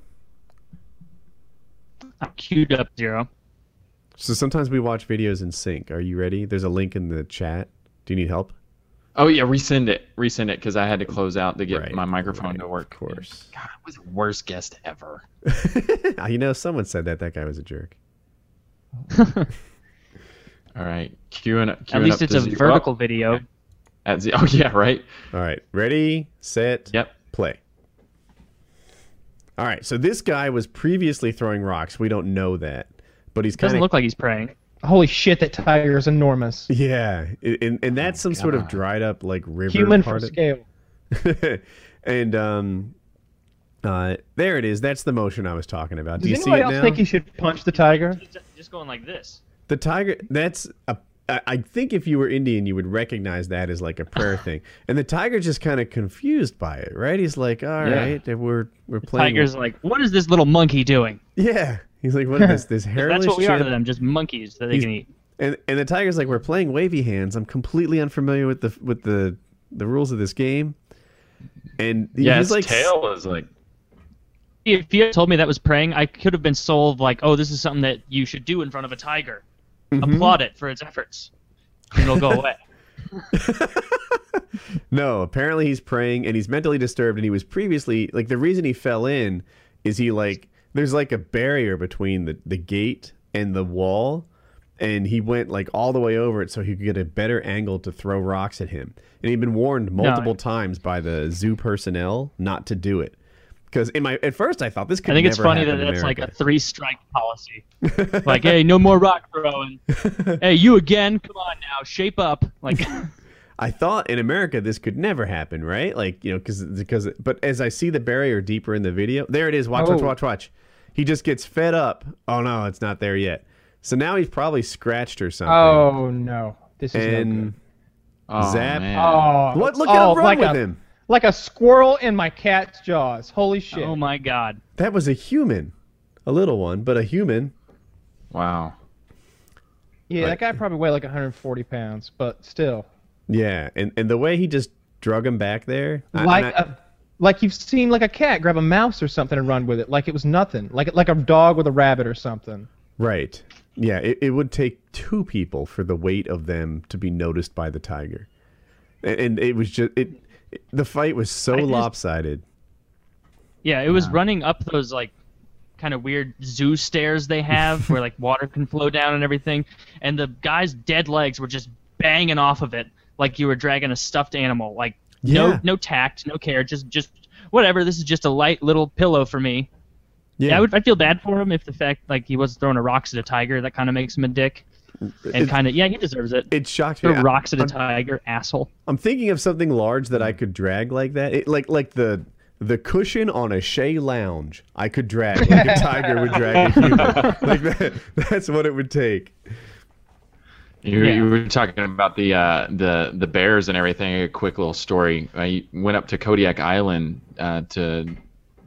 Speaker 3: I'm queued up zero.
Speaker 1: So sometimes we watch videos in sync. Are you ready? There's a link in the chat. Do you need help?
Speaker 4: Oh yeah, resend it, resend it, because I had to close out to get
Speaker 1: Right,
Speaker 4: my microphone
Speaker 1: right,
Speaker 4: to work.
Speaker 1: Of course.
Speaker 4: God, I was the worst guest ever.
Speaker 1: you know, someone said that. That guy was a jerk.
Speaker 4: All right, queuing up.
Speaker 3: At least
Speaker 4: up
Speaker 3: it's a
Speaker 4: zero.
Speaker 3: vertical video.
Speaker 4: At ze- oh yeah, right.
Speaker 1: All right. Ready, set,
Speaker 4: Yep.
Speaker 1: play. All right. So this guy was previously throwing rocks. We don't know that, but he's kind
Speaker 3: Doesn't look like he's praying.
Speaker 2: Holy shit, that tiger is enormous.
Speaker 1: yeah, and, and that's some sort of dried up like river
Speaker 2: Human for
Speaker 1: of-
Speaker 2: scale.
Speaker 1: and um, uh, there it is. That's the motion I was talking about.
Speaker 2: Does
Speaker 1: Do you see
Speaker 2: anybody
Speaker 1: it
Speaker 2: else
Speaker 1: now?
Speaker 2: think he should punch the tiger?
Speaker 3: Just going like this.
Speaker 1: The tiger. That's a. I, I think if you were Indian, you would recognize that as like a prayer thing. And the tiger's just kind of confused by it, right? He's like, "All right,
Speaker 4: Yeah.
Speaker 1: we're we're playing."
Speaker 3: Tiger's like, what is this little monkey doing?
Speaker 1: yeah. He's like, "What is this? This hairless
Speaker 3: That's what we are
Speaker 1: chip?"
Speaker 3: to them, just monkeys that they
Speaker 1: He's-
Speaker 3: can eat.
Speaker 1: And and the tiger's like, "We're playing wavy hands. I'm completely unfamiliar with the with the the rules of this game." And
Speaker 4: Yeah, his
Speaker 1: like,
Speaker 4: tail is like.
Speaker 3: If you had told me that was praying, I could have been sold like, oh, this is something that you should do in front of a tiger.
Speaker 1: Mm-hmm.
Speaker 3: Applaud it for its efforts, and it'll go away.
Speaker 1: No, apparently he's praying and he's mentally disturbed and he was previously like the reason he fell in is he like there's like a barrier between the, the gate and the wall and he went like all the way over it so he could get a better angle to throw rocks at him. And he'd been warned multiple times by the zoo personnel not to do it. Because in my at first I thought this could
Speaker 3: I think it's funny that
Speaker 1: happen in
Speaker 3: that's like a three strike policy. like, hey, no more rock throwing. hey, you again? Come on now, shape up. Like,
Speaker 1: I thought in America this could never happen, right? Like you know, because because but as I see the barrier deeper in the video, there it is. Watch, watch,
Speaker 2: Oh.
Speaker 1: watch, watch. He just gets fed up. Oh no, it's not there yet. So now he's probably scratched or something.
Speaker 2: Oh no, this is no
Speaker 1: and
Speaker 2: good.
Speaker 4: Oh,
Speaker 1: Zap.
Speaker 4: man.
Speaker 2: Oh,
Speaker 1: what? Look
Speaker 2: oh,
Speaker 1: at him run
Speaker 2: like
Speaker 1: with
Speaker 2: a,
Speaker 1: him.
Speaker 2: Like a squirrel in my cat's jaws. Holy shit!
Speaker 3: oh my god.
Speaker 1: That was a human, a little one, but a human.
Speaker 4: Wow.
Speaker 2: yeah,
Speaker 1: like-
Speaker 2: that guy probably weighed like 140 pounds, but still,
Speaker 1: Yeah, and and the way he just drug him back there,
Speaker 2: like
Speaker 1: and I-
Speaker 2: a, like you've seen like a cat grab a mouse or something and run with it, like it was nothing, like like a dog with a rabbit or something.
Speaker 1: right. Yeah, it, it would take two people for the weight of them to be noticed by the tiger, and, and it was just it. It- The fight was so
Speaker 3: just-
Speaker 1: lopsided.
Speaker 3: Yeah, it was running up those like kind of weird zoo stairs they have where like water can flow down and everything, and the guy's dead legs were just banging off of it like you were dragging a stuffed animal. Like
Speaker 1: Yeah.
Speaker 3: no no tact, no care, just just whatever. This is just a light little pillow for me. Yeah, I would. I feel bad for him if the fact like he was throwing a rocks at a tiger. That kind of makes him a dick, and kind of yeah, he deserves it.
Speaker 1: It shocked me.
Speaker 3: Throw rocks at a
Speaker 1: I'm,
Speaker 3: tiger, asshole.
Speaker 1: I'm thinking of something large that I could drag like that. It, like like the the cushion on a chaise lounge. I could drag like a tiger would drag a human. like that. That's what it would take.
Speaker 4: You,
Speaker 3: Yeah.
Speaker 4: you were talking about the uh, the the bears and everything. A quick little story. I went up to Kodiak Island uh, to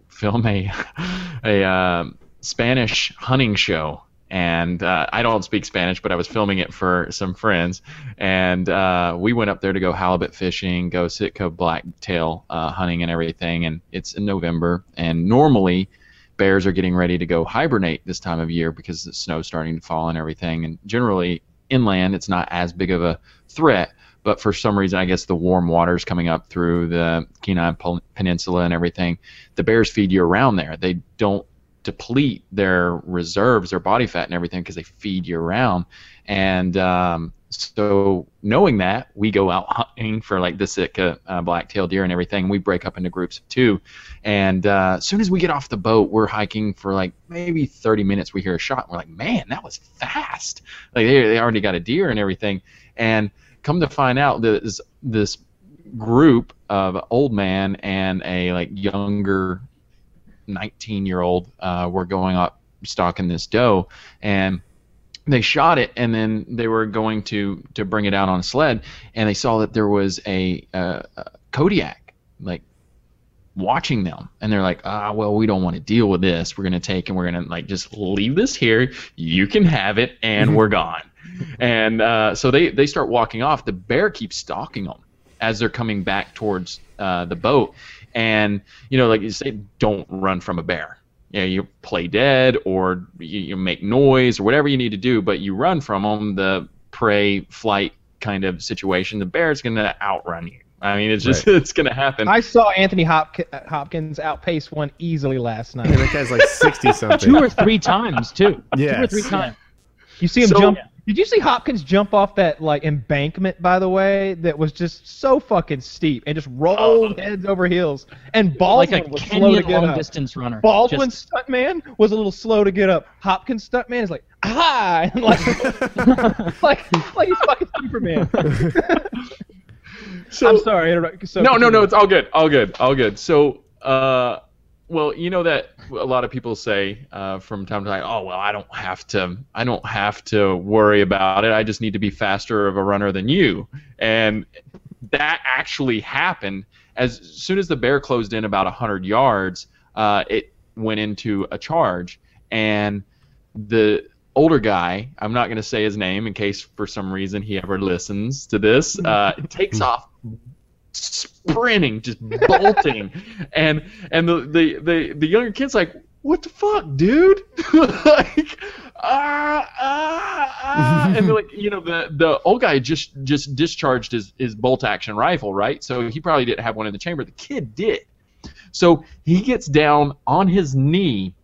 Speaker 4: film a a uh, Spanish hunting show, and uh, I don't speak Spanish, but I was filming it for some friends, and uh, we went up there to go halibut fishing, go Sitka blacktail uh, hunting, and everything. And it's in November, and normally bears are getting ready to go hibernate this time of year because the snow's starting to fall and everything. And generally, inland, it's not as big of a threat. But for some reason, I guess the warm waters coming up through the Kenai Peninsula and everything, the bears feed you around there. They don't deplete their reserves, their body fat and everything, because they feed year round. And um, so, knowing that, we go out hunting for like the Sitka uh, black-tailed deer and everything. We break up into groups of two, and uh, as soon as we get off the boat, we're hiking for like maybe 30 minutes. We hear a shot. And we're like, man, that was fast. Like they, they already got a deer and everything. And come to find out, this this group of old man and a like younger 19 year old uh, were going up stalking this doe and they shot it and then they were going to to bring it out on a sled and they saw that there was a, uh, a Kodiak like watching them and they're like ah well we don't want to deal with this. We're going to take and we're going to like just leave this here. You can have it and we're gone. And uh, so they they start walking off. The bear keeps stalking them as they're coming back towards uh, the boat and you know like you say don't run from a bear you know, you play dead or you, you make noise or whatever you need to do, but you run from them, the prey flight kind of situation, the bear's going to outrun you. I mean, it's just it's going to happen.
Speaker 2: I saw Anthony Hopk- Hopkins outpace one easily last night.
Speaker 1: And that guy's like sixty something.
Speaker 3: Two or three times too. Two or three times.
Speaker 2: You see him
Speaker 4: So-
Speaker 2: jump. Did you see Hopkins jump off that like embankment? By the way, that was just so fucking steep and just rolled heads over heels. And
Speaker 3: Like
Speaker 2: Baldwin
Speaker 3: a
Speaker 2: was slow to get
Speaker 3: long
Speaker 2: up.
Speaker 3: distance runner.
Speaker 2: Baldwin
Speaker 3: Just-
Speaker 2: stuntman was a little slow to get up. Hopkins stuntman is like ah, and like like like he's fucking Superman.
Speaker 4: So-
Speaker 2: I'm sorry. interrupt- So
Speaker 4: no, no, no, it's all good, all good, all good. So, uh, well, you know that a lot of people say uh, from time to time, "Oh, well, I don't have to. I don't have to worry about it. I just need to be faster of a runner than you." And that actually happened. As soon as the bear closed in about hundred yards, uh, it went into a charge, and the older guy, I'm not going to say his name in case for some reason he ever listens to this, uh, takes off sprinting, just bolting, and and the, the the the younger kid's like, "What the fuck, dude?" like, ah ah ah, and like, you know, the the old guy just just discharged his his bolt action rifle, right? So he probably didn't have one in the chamber. The kid did. So he gets down on his knee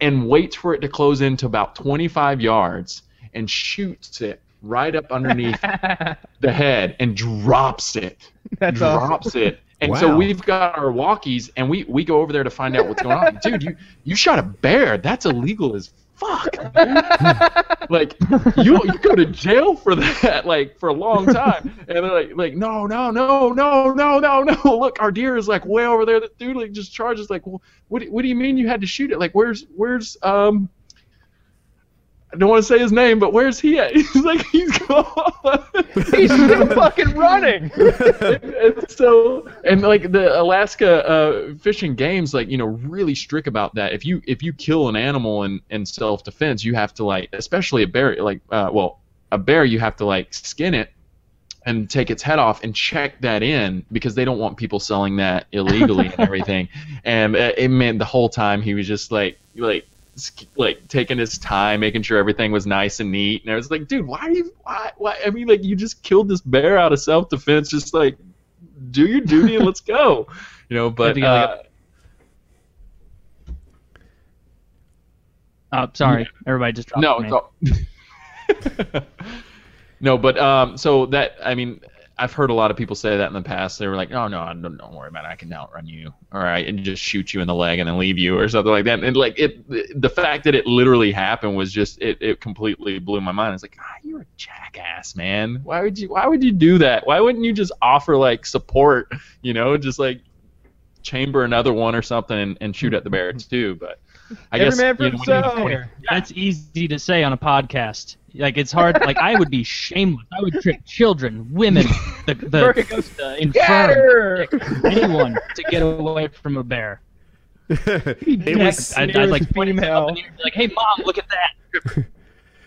Speaker 4: and waits for it to close into about 25 yards and shoots it right up underneath the head and drops it.
Speaker 2: That's awesome.
Speaker 4: drops it. And so we've got our walkies and we, we go over there to find out what's going on. Dude, you, you shot a bear. That's illegal as fuck. like you you go to jail for that like for a long time. And they're like like no no no no no no no look our deer is like way over there. The dude like just charges like well, what what do you mean you had to shoot it? Like where's where's um I don't want to say his name, but where's he at? He's like he's gone.
Speaker 2: He's still fucking running.
Speaker 4: and so and like the Alaska uh, fishing games like you know really strict about that if you if you kill an animal in, in self defense you have to like especially a bear like uh, well a bear you have to like skin it and take its head off and check that in because they don't want people selling that illegally and everything and uh, it meant the whole time he was just like like like taking his time, making sure everything was nice and neat. And I was like, dude, why are you? Why? Why? I mean, like, you just killed this bear out of self-defense. Just like, do your duty and let's go. You know, but uh,
Speaker 3: Oh, sorry, everybody just dropped
Speaker 4: no, no, but um, so that I mean, I've heard a lot of people say that in the past. They were like, "Oh no, don't, don't worry about it. I can outrun you, all right, and just shoot you in the leg and then leave you or something like that." And like it, the fact that it literally happened was just it, it completely blew my mind. It's like, ah, you're a jackass, man. Why would you? Why would you do that? Why wouldn't you just offer like support? You know, just like chamber another one or something and, and shoot at the bear too. But I
Speaker 2: Every
Speaker 4: guess
Speaker 2: man for
Speaker 4: you know, when you- when you-
Speaker 3: That's easy to say on a podcast. Like it's hard. Like I would be shameless. I would trick children, women, the the,
Speaker 2: Burke goes,
Speaker 3: the infirm, anyone to get away from a bear.
Speaker 1: it was,
Speaker 3: I'd, I'd like point it
Speaker 2: female.
Speaker 3: up and you'd be like, "Hey, mom, look at that!"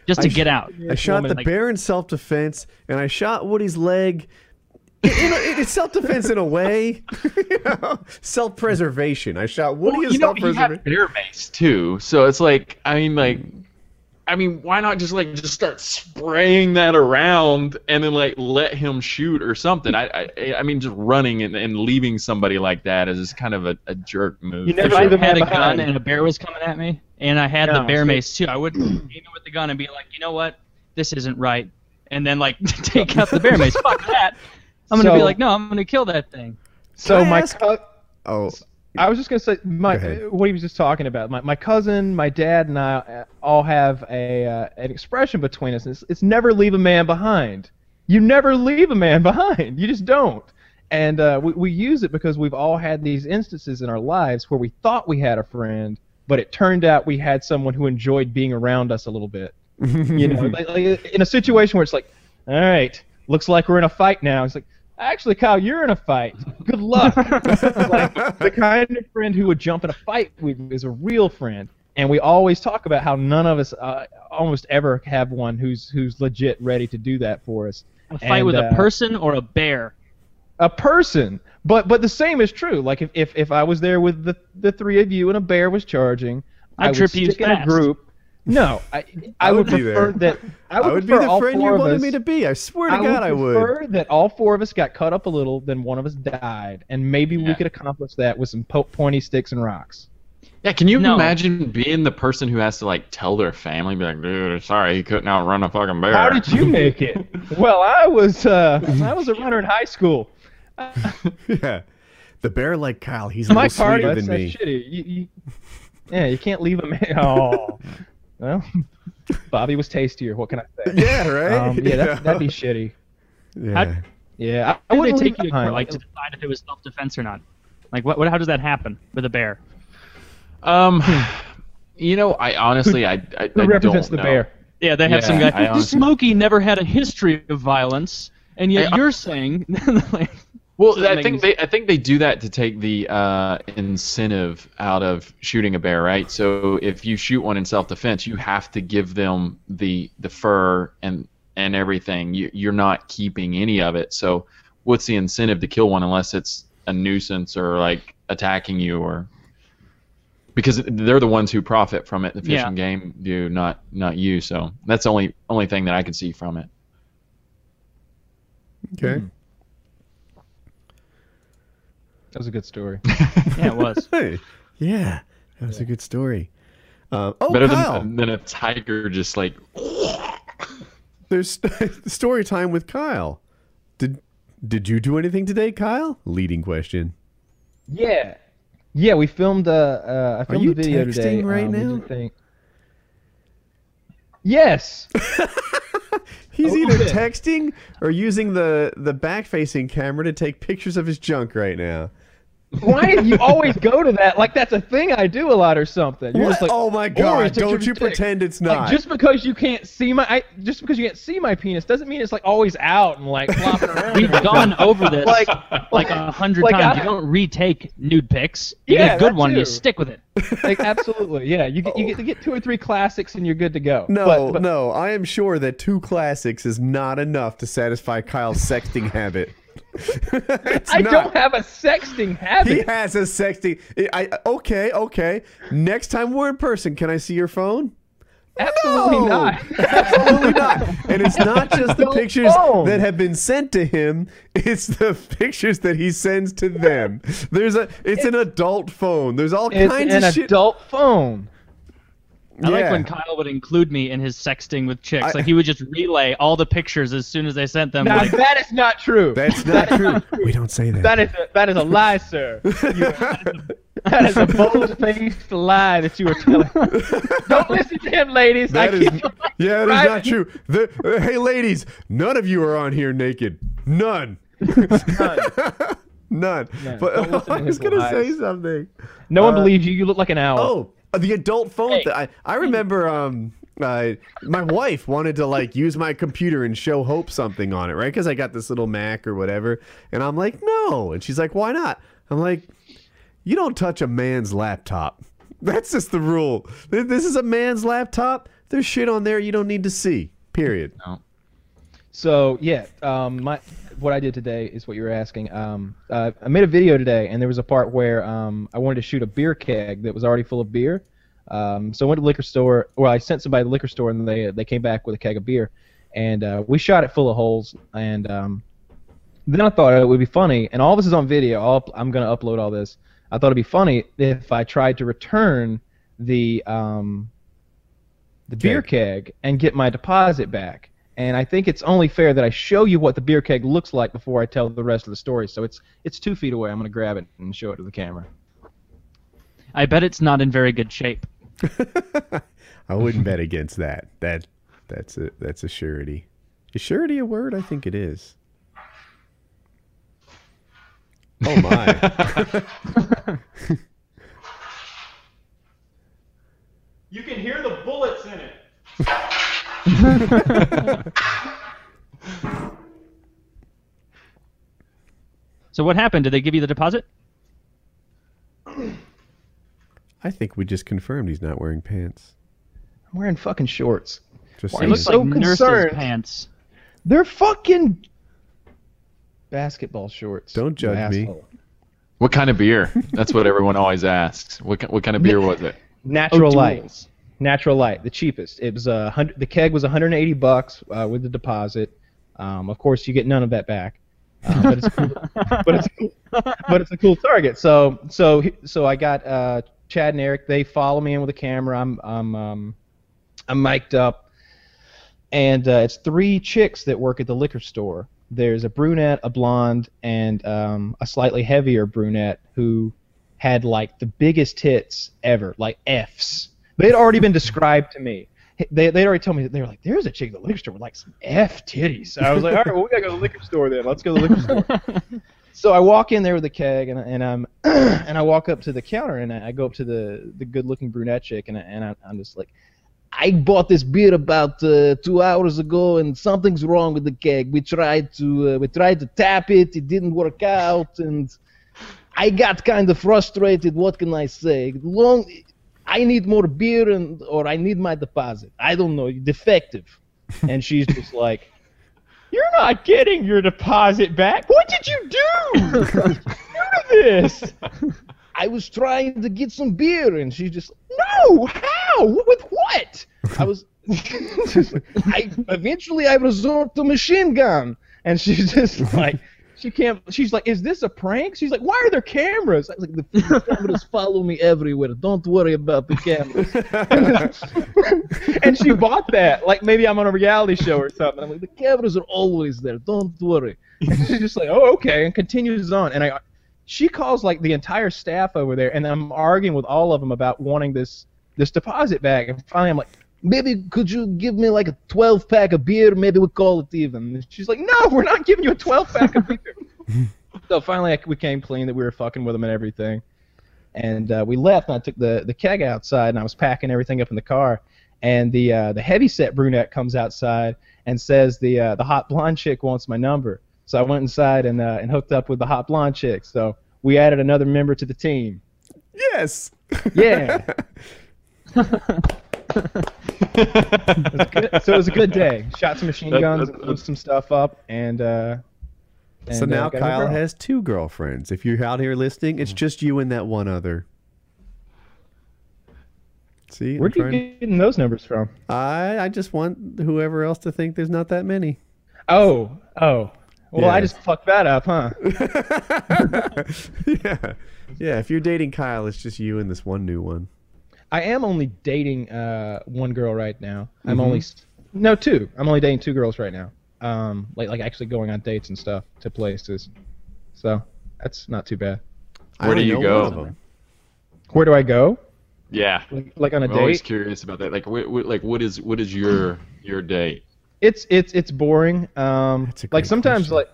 Speaker 3: Just to
Speaker 1: I sh-
Speaker 3: get out.
Speaker 1: I shot
Speaker 2: woman,
Speaker 1: the
Speaker 3: like-
Speaker 1: bear in self-defense, and I shot Woody's leg. In a, it's self-defense in a way, you know, self-preservation. I shot Woody
Speaker 4: Well,
Speaker 1: as
Speaker 4: you know, he
Speaker 1: self-preservation.
Speaker 4: had bear mace too, so it's like, I mean, like, I mean, why not just like just start spraying that around and then like let him shoot or something? I, I, I mean, just running and, and leaving somebody like that is just kind of a, a jerk move.
Speaker 2: You never
Speaker 3: if
Speaker 2: see
Speaker 3: I had
Speaker 2: man
Speaker 3: a gun
Speaker 2: behind.
Speaker 3: and a bear was coming at me, and I had the bear
Speaker 2: see-
Speaker 3: mace too, I would aim it with the gun and be like, you know what, this isn't right, and then like take out the bear mace. Fuck that. I'm gonna be like, no, I'm gonna kill that thing.
Speaker 2: So my
Speaker 1: ask-
Speaker 2: cou-
Speaker 1: Oh,
Speaker 2: I was just gonna say my
Speaker 1: Go
Speaker 2: what he was just talking about. My, my cousin, my dad, and I uh, all have a uh, an expression between us. It's, it's never leave a man behind. You never leave a man behind. You just don't. And uh, we we use it because we've all had these instances in our lives where we thought we had a friend, but it turned out we had someone who enjoyed being around us a little bit. You know, like, like in a situation where it's like, all right, looks like we're in a fight now. It's like, actually, Kyle, you're in a fight. Good luck. like the kind of friend who would jump in a fight with is a real friend. And we always talk about how none of us uh, almost ever have one who's who's legit ready to do that for us.
Speaker 3: A fight
Speaker 2: And,
Speaker 3: with a
Speaker 2: uh,
Speaker 3: person or a bear.
Speaker 2: A person, but but the same is true. Like if, if, if I was there with the the three of you and a bear was charging,
Speaker 3: I'd
Speaker 2: I would
Speaker 3: trip you
Speaker 2: stick in a group. No, I, I,
Speaker 1: I
Speaker 2: would,
Speaker 1: would be
Speaker 2: prefer
Speaker 1: there.
Speaker 2: that. I would,
Speaker 1: I would be the friend you wanted
Speaker 2: us-
Speaker 1: me to be. I swear to
Speaker 2: I
Speaker 1: God, I
Speaker 2: would
Speaker 1: would.
Speaker 2: prefer that all four of us got cut up a little, then one of us died, and maybe we could accomplish that with some po- pointy sticks and rocks.
Speaker 4: Yeah, can you
Speaker 3: No.
Speaker 4: imagine being the person who has to like tell their family, be like, dude, sorry, he couldn't outrun a fucking bear.
Speaker 2: How did you make it? well, I was uh, I was a runner in high school.
Speaker 1: yeah, the bear like Kyle. He's a
Speaker 2: My
Speaker 1: little
Speaker 2: party,
Speaker 1: sweeter
Speaker 2: that's,
Speaker 1: than
Speaker 2: that's
Speaker 1: me.
Speaker 2: shitty. You, you, yeah, you can't leave a man. Oh, well, Bobby was tastier. What can I say?
Speaker 1: Yeah, right.
Speaker 2: Um, yeah, that, that'd be shitty.
Speaker 1: Yeah.
Speaker 3: How-
Speaker 2: Yeah, I, I
Speaker 3: How do they
Speaker 2: wouldn't
Speaker 3: take you to
Speaker 2: behind.
Speaker 3: court, like to decide if it was self-defense or not? Like, what, what? How does that happen with a bear?
Speaker 4: Um, you know, I honestly, I, I,
Speaker 2: Who
Speaker 4: I
Speaker 2: represents
Speaker 4: don't
Speaker 2: the
Speaker 4: know.
Speaker 2: bear?
Speaker 3: Yeah, they have some guy.
Speaker 4: I honestly-
Speaker 3: Smokey never had a history of violence, and yet
Speaker 4: I-
Speaker 3: you're saying like,
Speaker 4: Well,
Speaker 3: Doesn't
Speaker 4: I think they I think they do that to take the uh, incentive out of shooting a bear, right? So if you shoot one in self-defense, you have to give them the the fur and and everything. You, you're not keeping any of it. So what's the incentive to kill one unless it's a nuisance or like attacking you or because they're the ones who profit from it. The fish
Speaker 3: Yeah.
Speaker 4: and game do, not not you. So that's the only only thing that I can see from it.
Speaker 1: Okay.
Speaker 2: That was a good story.
Speaker 3: yeah, it was.
Speaker 1: Hey, yeah, that was a good story. Um, oh,
Speaker 4: Better
Speaker 1: Kyle,
Speaker 4: than than a tiger just like
Speaker 1: there's story time with Kyle. Did did you do anything today, Kyle? Leading question.
Speaker 2: Yeah, yeah. We filmed. Uh, uh, I filmed
Speaker 1: you
Speaker 2: a video
Speaker 1: texting
Speaker 2: today.
Speaker 1: right
Speaker 2: um, we
Speaker 1: now?
Speaker 2: did a thing- Yes.
Speaker 1: He's
Speaker 2: A
Speaker 1: either texting or using the the back facing camera to take pictures of his junk right now.
Speaker 2: Why do you always go to that? Like that's a thing I do a lot or something. You're just like,
Speaker 1: oh my
Speaker 2: "Oh,
Speaker 1: god! Don't you pretend it's
Speaker 2: Like
Speaker 1: not.
Speaker 2: just because you can't see my, I, just because you can't see my penis doesn't mean it's like always out and like flopping around.
Speaker 3: We've gone over this
Speaker 2: Like-
Speaker 3: like a hundred
Speaker 2: like
Speaker 3: times.
Speaker 2: I-
Speaker 3: you don't retake nude pics. You
Speaker 2: Yeah,
Speaker 3: get a good one, and you stick with it.
Speaker 2: like absolutely, yeah. You get you oh. get to get two or three classics and you're good to go.
Speaker 1: no,
Speaker 2: But- but-
Speaker 1: no. I am sure that two classics is not enough to satisfy Kyle's sexting habit. It's
Speaker 2: I
Speaker 1: not.
Speaker 2: don't have a sexting habit.
Speaker 1: He has a sexting. I, okay, okay. Next time we're in person, can I see your phone?
Speaker 2: Absolutely
Speaker 1: No,
Speaker 2: not.
Speaker 1: Absolutely not. And it's not just the pictures
Speaker 2: phone.
Speaker 1: that have been sent to him, it's the pictures that he sends to them. There's a it's an adult phone. There's all kinds of shit.
Speaker 2: It's an adult phone.
Speaker 3: I like when Kyle would include me in his sexting with chicks.
Speaker 1: I-
Speaker 3: like he would just relay all the pictures as soon as they sent them.
Speaker 2: Now
Speaker 3: like,
Speaker 2: that is not true.
Speaker 1: That's not true. We don't say that.
Speaker 2: That is a, that is a lie, sir. You, that is a bold-faced lie that you are telling. Don't listen to him, ladies.
Speaker 1: That
Speaker 2: I
Speaker 1: is, yeah, that is not true. The, uh, hey, ladies, none of you are on here naked. None. None.
Speaker 2: Yeah,
Speaker 1: But
Speaker 2: don't
Speaker 1: I was gonna
Speaker 2: lies.
Speaker 1: say something.
Speaker 2: No one
Speaker 1: Uh,
Speaker 2: believes you. You look like an owl.
Speaker 1: Oh, the adult phone.
Speaker 3: Hey.
Speaker 1: Th- I I remember. Um, uh, my wife wanted to like use my computer and show Hope something on it, right? Because I got this little Mac or whatever, and I'm like, no, and she's like, why not? I'm like, you don't touch a man's laptop. That's just the rule. This is a man's laptop. There's shit on there you don't need to see. Period.
Speaker 2: So yeah, um, my what I did today is what you were asking. Um, uh, I made a video today, and there was a part where um, I wanted to shoot a beer keg that was already full of beer. Um, so I went to the liquor store. Well, I sent somebody to the liquor store, and they they came back with a keg of beer, and uh, we shot it full of holes. And um, then I thought it would be funny, and all this is on video. I'll, I'm gonna upload all this. I thought it'd be funny if I tried to return the um, the beer keg and get my deposit back. And I think it's only fair that I show you what the beer keg looks like before I tell the rest of the story. So it's it's two feet away. I'm gonna grab it and show it to the camera.
Speaker 3: I bet it's not in very good shape.
Speaker 1: I wouldn't bet against that. That that's a that's a surety. Is surety a word? I think it is. Oh my.
Speaker 2: You can hear the bullets in it.
Speaker 3: So what happened? Did they give you the deposit?
Speaker 1: I think we just confirmed he's not wearing pants.
Speaker 2: I'm wearing fucking shorts.
Speaker 1: Just
Speaker 2: Why
Speaker 3: It
Speaker 1: saying.
Speaker 3: looks
Speaker 2: so
Speaker 3: like
Speaker 2: concerned?
Speaker 3: pants.
Speaker 2: They're fucking basketball shorts.
Speaker 1: Don't judge me.
Speaker 4: What kind of beer? That's what everyone always asks. What ki- what kind of beer was it?
Speaker 2: Natural oh,
Speaker 3: light.
Speaker 2: Natural light, the cheapest. It was a hundred. The keg was 180 bucks uh, with the deposit. Um, of course, you get none of that back. Uh, but it's cool, but it's cool, but it's a cool target. So so so I got uh, Chad and Eric. They follow me in with a camera. I'm I'm um, I'm mic'd up, and uh, it's three chicks that work at the liquor store. There's a brunette, a blonde, and um, a slightly heavier brunette who had like the biggest tits ever, like Fs. They'd already been described to me. They they'd already told me that they were like, "There's a chick at the liquor store with like some F titties." So I was like, "All right, well we gotta go to the liquor store then. Let's go to the liquor store." so I walk in there with the keg, and, I- and I'm and I walk up to the counter, and I, I go up to the the good-looking brunette chick, and, I, and I, I'm just like, I bought this beer about uh, two hours ago, and something's wrong with the keg. We tried to uh, we tried to tap it, it didn't work out, and I got kind of frustrated. What can I say? Long, I need more beer, and or I need my deposit. I don't know, defective. And she's just like.
Speaker 6: You're not getting your deposit back. What did you do? do this.
Speaker 2: I was trying to get some beer, and she just, no, how? With what? I was, I eventually I resort to machine gun, and she's just like, she can't. She's like, is this a prank? She's like, why are there cameras? I was like, the cameras follow me everywhere. Don't worry about the cameras. and she bought that, like maybe I'm on a reality show or something. I'm like, the cameras are always there. Don't worry. And she's just like, oh, okay, and continues on. And I, she calls like the entire staff over there, and I'm arguing with all of them about wanting this this deposit back. And finally, I'm like, maybe could you give me like a 12 pack of beer? Maybe we call it even. And she's like, no, we're not giving you a 12 pack of beer. so finally, I, we came clean that we were fucking with them and everything. And uh, we left, and I took the the keg outside, and I was packing everything up in the car. And the uh, the heavy set brunette comes outside and says the uh, the hot blonde chick wants my number. So I went inside and uh, and hooked up with the hot blonde chick. So we added another member to the team.
Speaker 1: Yes.
Speaker 2: Yeah. Good- so it was a good day. Shot some machine
Speaker 4: That-
Speaker 2: guns,
Speaker 4: that-
Speaker 2: and blew some stuff up, and uh,
Speaker 1: so
Speaker 2: and, uh,
Speaker 1: now
Speaker 2: got a
Speaker 1: Kyle has two girlfriends. If you're out here listening, it's just you and that one other. See,
Speaker 2: Where'd you
Speaker 1: trying-
Speaker 2: getting those numbers from?
Speaker 1: I I just want whoever else to think there's not that many.
Speaker 2: Oh, oh. Well, I just fucked that up, huh?
Speaker 1: yeah, yeah. If you're dating Kyle, it's just you and this one new one.
Speaker 2: I am only dating uh, one girl right now. I'm
Speaker 1: Mhm.
Speaker 2: only no two. I'm only dating two girls right now. Um, like like actually going on dates and stuff to places. So that's not too bad.
Speaker 4: Where do you go?
Speaker 1: one of them.
Speaker 2: Where do I go?
Speaker 4: Yeah.
Speaker 2: Like, like on a
Speaker 4: I'm always curious about that. Like, what, what, like, what is what is your your date?
Speaker 2: It's it's it's boring. Um,
Speaker 1: That's a
Speaker 2: like sometimes
Speaker 1: question.
Speaker 2: like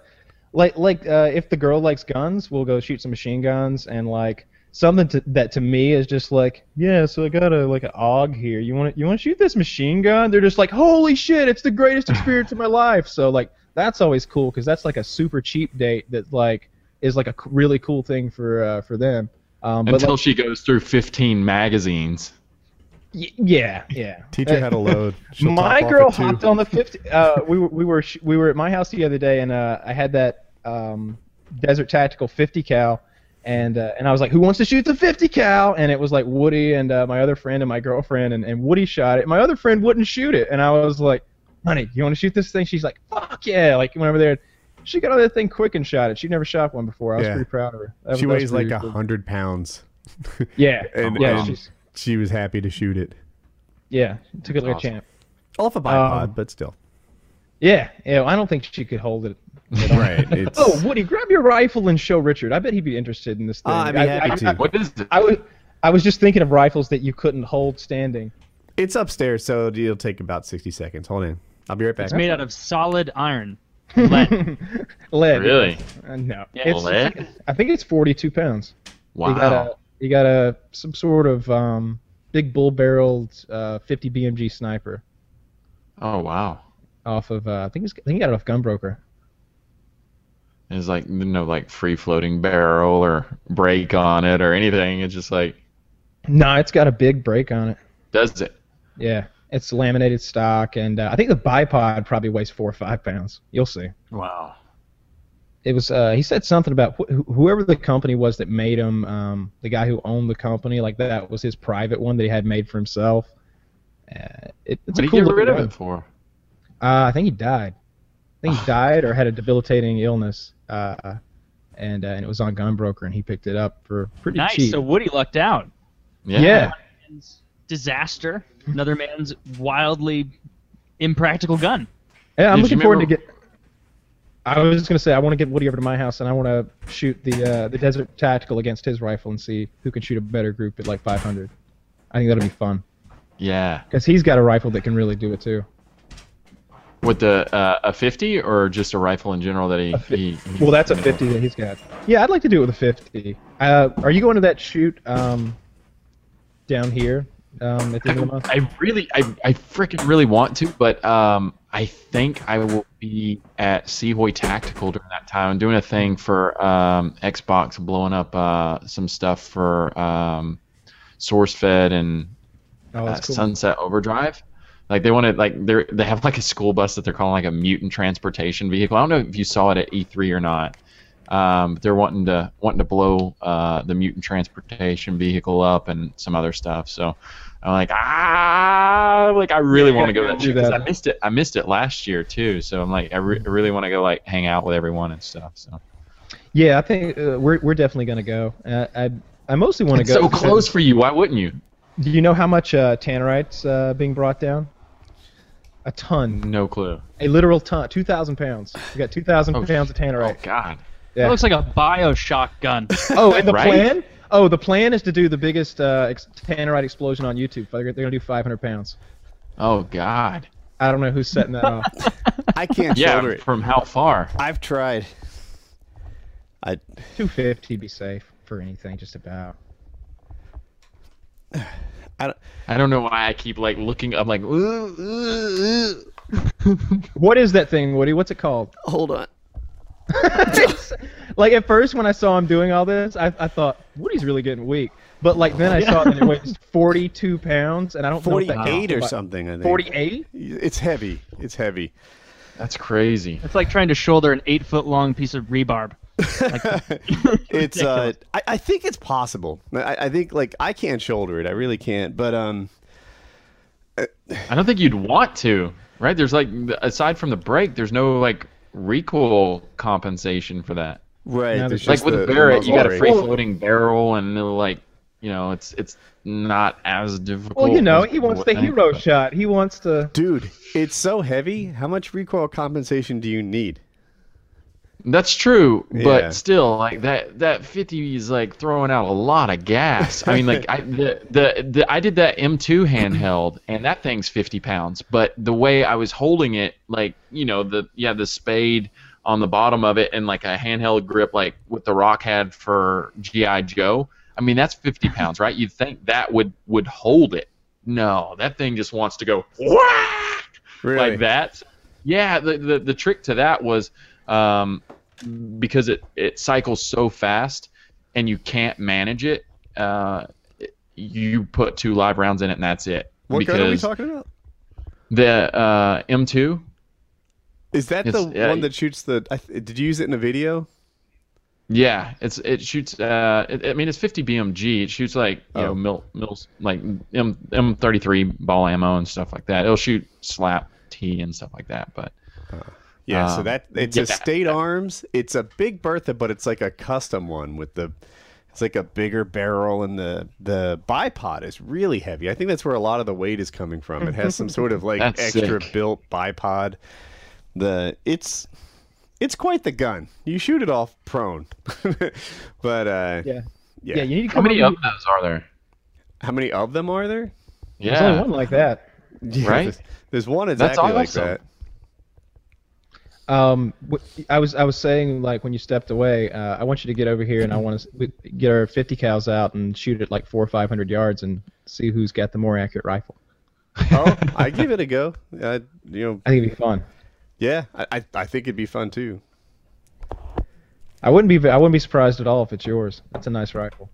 Speaker 2: like like uh, if the girl likes guns, we'll go shoot some machine guns and like something to, that to me is just like yeah. So I got a like an AUG here. You want to you want to shoot this machine gun? They're just like holy shit! It's the greatest experience of my life. So like that's always cool because that's like a super cheap date that like is like a really cool thing for uh, for them. Um, but
Speaker 4: Until
Speaker 2: like,
Speaker 4: she goes through 15 magazines.
Speaker 2: y- yeah yeah.
Speaker 1: Teach her
Speaker 2: Uh,
Speaker 1: how to load. She'll
Speaker 2: my girl hopped on the 50 uh, we were we were sh- we were at my house the other day and uh, I had that um, desert tactical 50 cal and uh, and I was like who wants to shoot the 50 cal? And it was like Woody and uh, my other friend and my girlfriend and, and Woody shot it. My other friend wouldn't shoot it. And I was like honey you want to shoot this thing? She's like fuck yeah. Like went over there. She got on that thing quick and shot it. She never shot one before. I was
Speaker 1: Yeah.
Speaker 2: pretty proud of her. That
Speaker 1: She
Speaker 2: was
Speaker 1: weighs like a hundred pounds.
Speaker 2: yeah.
Speaker 1: And,
Speaker 2: yeah
Speaker 1: and she was happy to shoot it.
Speaker 2: Yeah. Took it like
Speaker 4: awesome.
Speaker 2: a champ.
Speaker 1: Off a bipod,
Speaker 2: Um,
Speaker 1: but still.
Speaker 2: yeah. Yeah I don't think she could hold it
Speaker 1: Right. It's,
Speaker 2: Oh, Woody, grab your rifle and show Richard. I bet he'd be interested in this thing.
Speaker 1: Ah, I'd be
Speaker 2: I,
Speaker 1: happy
Speaker 2: I,
Speaker 1: to.
Speaker 2: I,
Speaker 4: What is it?
Speaker 2: I was, I was just thinking of rifles that you couldn't hold standing.
Speaker 1: it's upstairs, so it'll take about sixty seconds. Hold on. I'll be right back.
Speaker 3: It's made out of solid iron. Lead.
Speaker 2: Lead.
Speaker 4: Really?
Speaker 2: Uh, no.
Speaker 4: Yeah.
Speaker 2: It's,
Speaker 4: Lead?
Speaker 2: I think it's 42 pounds.
Speaker 4: Wow.
Speaker 2: You got a, you got a some sort of um, big bull-barreled uh, 50 BMG sniper
Speaker 4: oh wow.
Speaker 2: off of. Uh, I think it's, I think he got it off Gunbroker.
Speaker 4: There's like no like free floating barrel or brake on it or anything. It's just like
Speaker 2: No, it's got a big break on it.
Speaker 4: does it.
Speaker 2: Yeah, it's laminated stock, and uh, I think the bipod probably weighs four or five pounds. You'll see.
Speaker 4: Wow.
Speaker 2: it was uh, he said something about wh- wh- whoever the company was that made him um, the guy who owned the company like that was his private one that he had made for himself uh, it, it's
Speaker 4: What
Speaker 2: a
Speaker 4: did
Speaker 2: cool
Speaker 4: you get rid of it for?
Speaker 2: uh, I think he died I think he died or had a debilitating illness uh, and uh, and it was on Gunbroker and he picked it up for pretty
Speaker 3: nice.
Speaker 2: cheap
Speaker 3: So Woody lucked out.
Speaker 4: Yeah.
Speaker 2: yeah
Speaker 3: Man's disaster. Another man's wildly impractical gun.
Speaker 2: yeah I'm
Speaker 4: Did
Speaker 2: looking forward to get I was just gonna say I want to get Woody over to my house and I want to shoot the uh, the Desert Tactical against his rifle and see who can shoot a better group at like 500 I think that'll be fun
Speaker 4: Yeah.
Speaker 2: Because he's got a rifle that can really do it too.
Speaker 4: With the uh, a 50 or just a rifle in general that he. he, he
Speaker 2: Well, that's a 50 that he's got. Yeah, I'd like to do it with a 50. Uh, are you going to that shoot um, down here um, at the end of the month?
Speaker 4: I really, I, I freaking really want to, but um, I think I will be at Seahoy Tactical during that time. I'm doing a thing for um, Xbox, blowing up uh, some stuff for um, SourceFed and
Speaker 2: Oh,
Speaker 4: uh,
Speaker 2: cool.
Speaker 4: Sunset Overdrive. Like they want to, like they they have like a school bus that they're calling like a mutant transportation vehicle. I don't know if you saw it at E3 or not. Um, they're wanting to wanting to blow uh, the mutant transportation vehicle up and some other stuff. So I'm like, ah, like I really want to go to that
Speaker 2: do
Speaker 4: shoot 'cause
Speaker 2: that.
Speaker 4: I missed it. I missed it last year too. So I'm like, I, re- I really want to go like hang out with everyone and stuff. So
Speaker 2: Yeah, I think uh, we're we're definitely going to go. Uh, I I mostly want to go.
Speaker 4: so close for you. Why wouldn't you?
Speaker 2: Do you know how much uh, tannerite's uh, being brought down? A ton,
Speaker 4: No clue.
Speaker 2: a literal ton, two thousand pounds. We got two thousand
Speaker 4: Oh,
Speaker 2: pounds of tannerite. Oh.
Speaker 4: God.
Speaker 2: Yeah.
Speaker 3: It looks like a Bioshock gun.
Speaker 2: Oh, and the
Speaker 4: Right?
Speaker 2: plan? Oh, the plan is to do the biggest uh, ex- tannerite explosion on YouTube. They're, they're gonna do 500 pounds.
Speaker 4: Oh God.
Speaker 2: I don't know who's setting that off.
Speaker 1: I can't
Speaker 4: Yeah.
Speaker 1: shoulder it.
Speaker 4: From how far?
Speaker 1: I've tried. I
Speaker 2: 250 be safe for anything, just about.
Speaker 1: I don't,
Speaker 4: I don't know why I keep like looking. I'm like, "Ooh, ooh, ooh."
Speaker 2: What is that thing, Woody? What's it called?
Speaker 1: hold on.
Speaker 2: like at first when I saw him doing all this, I, I thought Woody's really getting weak. But like then I saw that it weighs 42 pounds, and I don't know if that counts
Speaker 1: 48 or something, I think.
Speaker 2: 48?
Speaker 1: It's heavy. It's heavy.
Speaker 4: That's crazy.
Speaker 3: It's like trying to shoulder an eight foot long piece of rebarb.
Speaker 1: It's uh I, I think it's possible. I, I think like I can't shoulder it. I really can't. But um
Speaker 4: I don't think you'd want to, right? There's like, aside from the break, there's no like recoil compensation for that.
Speaker 1: right.
Speaker 2: No,
Speaker 1: there's
Speaker 2: there's-
Speaker 4: Like with
Speaker 1: the-
Speaker 4: a
Speaker 1: the
Speaker 4: Barrett, you got a free floating barrel, and like, you know, it's it's not as difficult.
Speaker 2: Well, you know, he wants the
Speaker 4: think,
Speaker 2: hero
Speaker 4: but-
Speaker 2: shot. He wants to.
Speaker 1: Dude, it's so heavy. How much recoil compensation do you need?
Speaker 4: That's true,
Speaker 1: Yeah.
Speaker 4: but still, like that that 50 is like throwing out a lot of gas. I mean, like I the, the the I did that M2 handheld, and that thing's 50 pounds. But the way I was holding it, like you know, the yeah the spade on the bottom of it, and like a handheld grip, like what the Rock had for GI Joe. I mean, that's 50 pounds, right? You'd think that would would hold it. No, that thing just wants to go whack
Speaker 1: Really?
Speaker 4: like that. Yeah, the, the the trick to that was um, because it it cycles so fast and you can't manage it. Uh, you put two live rounds in it and that's it.
Speaker 1: What gun are we talking about?
Speaker 4: the uh, M2.
Speaker 1: Is that the
Speaker 4: It's- yeah,
Speaker 1: one that shoots the I, did you use it in a video?
Speaker 4: Yeah, it's it shoots. Uh, it, I mean, it's 50 BMG. It shoots like you
Speaker 1: Oh.
Speaker 4: know mil, mils like M M33 ball ammo and stuff like that. It'll shoot slap T and stuff like that. But
Speaker 1: Yeah, so
Speaker 4: Um,
Speaker 1: that it's
Speaker 4: yeah.
Speaker 1: a state arms. It's a big Bertha, but it's like a custom one with the it's like a bigger barrel and the the bipod is really heavy. I think that's where a lot of the weight is coming from. It has some sort of like extra
Speaker 4: sick.
Speaker 1: built bipod. The it's it's quite the gun. You shoot it off prone. but uh
Speaker 2: Yeah.
Speaker 1: yeah.
Speaker 2: Yeah, you need to
Speaker 4: how many of those are there?
Speaker 1: How many of them are there?
Speaker 2: There's only
Speaker 4: Yeah,
Speaker 2: one like that.
Speaker 1: Yeah,
Speaker 4: Right?
Speaker 1: There's, there's one
Speaker 4: That's
Speaker 1: exactly like that.
Speaker 2: Um, I was I was saying like when you stepped away, uh, I want you to get over here and I want to get our 50 cals out and shoot it like four or five hundred yards and see who's got the more accurate rifle.
Speaker 1: Oh, I give it a go. Uh, you know,
Speaker 2: I think it'd be fun.
Speaker 1: Yeah, I, I I think it'd be fun too.
Speaker 2: I wouldn't be I wouldn't be surprised at all if it's yours. That's a nice rifle.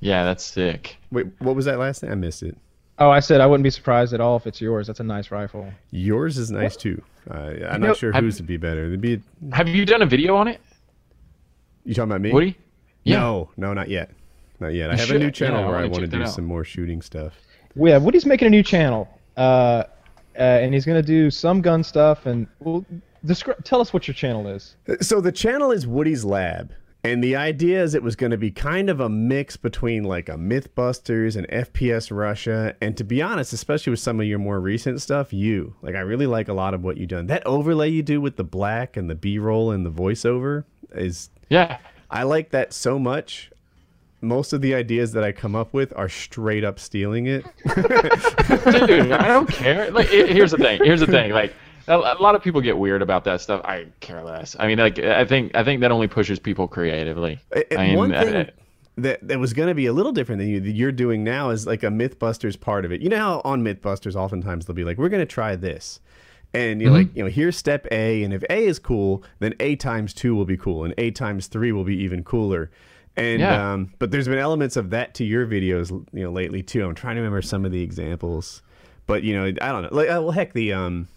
Speaker 4: yeah, that's sick.
Speaker 1: Wait, what was that last thing? I missed it.
Speaker 2: Oh, I said I wouldn't be surprised at all if it's yours. That's a nice rifle.
Speaker 1: Yours is nice too. Uh, I'm
Speaker 4: know,
Speaker 1: not sure
Speaker 4: I've-
Speaker 1: whose would be better. It'd be
Speaker 4: Have you done a video on it,
Speaker 1: you talking about me?
Speaker 4: Woody? Yeah.
Speaker 1: No, no, not yet. Not yet. I
Speaker 4: You
Speaker 1: have a new channel
Speaker 4: Yeah,
Speaker 1: where I
Speaker 4: wanna
Speaker 1: want to
Speaker 4: check that
Speaker 1: do
Speaker 4: out.
Speaker 1: some more shooting stuff.
Speaker 2: Well, yeah, Woody's making a new channel, uh, uh, and he's gonna do some gun stuff. And well, descri- tell us what your channel is.
Speaker 1: So the channel is Woody's Lab, and the idea is it was going to be kind of a mix between like a MythBusters and FPS Russia, and to be honest, especially with some of your more recent stuff, you like I really like a lot of what you've done. That overlay you do with the black and the B-roll and the voiceover is
Speaker 4: Yeah.
Speaker 1: I like that so much. Most of the ideas that I come up with are straight up stealing it.
Speaker 4: dude, I don't care. Like, it- here's the thing. Here's the thing. Like, a, a lot of people get weird about that stuff. I care less. I mean, like I think I think that only pushes people creatively.
Speaker 1: Uh,
Speaker 4: I mean,
Speaker 1: one
Speaker 4: uh,
Speaker 1: thing that that was going to be a little different than you that you're doing now is like a MythBusters part of it. You know how on MythBusters oftentimes they'll be like, "We're going to try this," and you're
Speaker 4: Mm-hmm.
Speaker 1: like, you know, here's step A, and if A is cool, then A times two will be cool, and A times three will be even cooler. And
Speaker 4: Yeah.
Speaker 1: um, but there's been elements of that to your videos, you know, lately too. I'm trying to remember some of the examples, but you know, I don't know. Like, uh, well, heck, the um,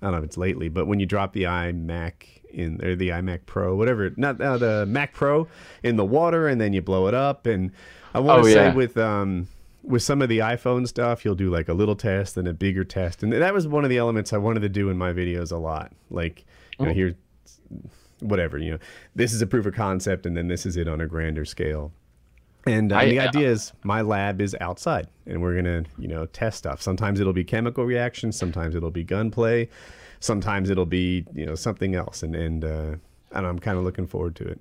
Speaker 1: I don't know if it's lately, but when you drop the iMac in or the iMac Pro, whatever, not uh, the Mac Pro in the water, and then you blow it up. And I want
Speaker 4: Oh,
Speaker 1: to say
Speaker 4: yeah.
Speaker 1: with um with some of the iPhone stuff, you'll do like a little test and a bigger test, and that was one of the elements I wanted to do in my videos a lot. Like, you know, here, whatever, you know, this is a proof of concept, and then this is it on a grander scale. And, uh,
Speaker 4: I-
Speaker 1: and the idea is my lab is outside, and we're gonna, you know, test stuff. Sometimes it'll be chemical reactions, sometimes it'll be gunplay, sometimes it'll be, you know, something else. And and uh, and I'm kind of looking forward to it.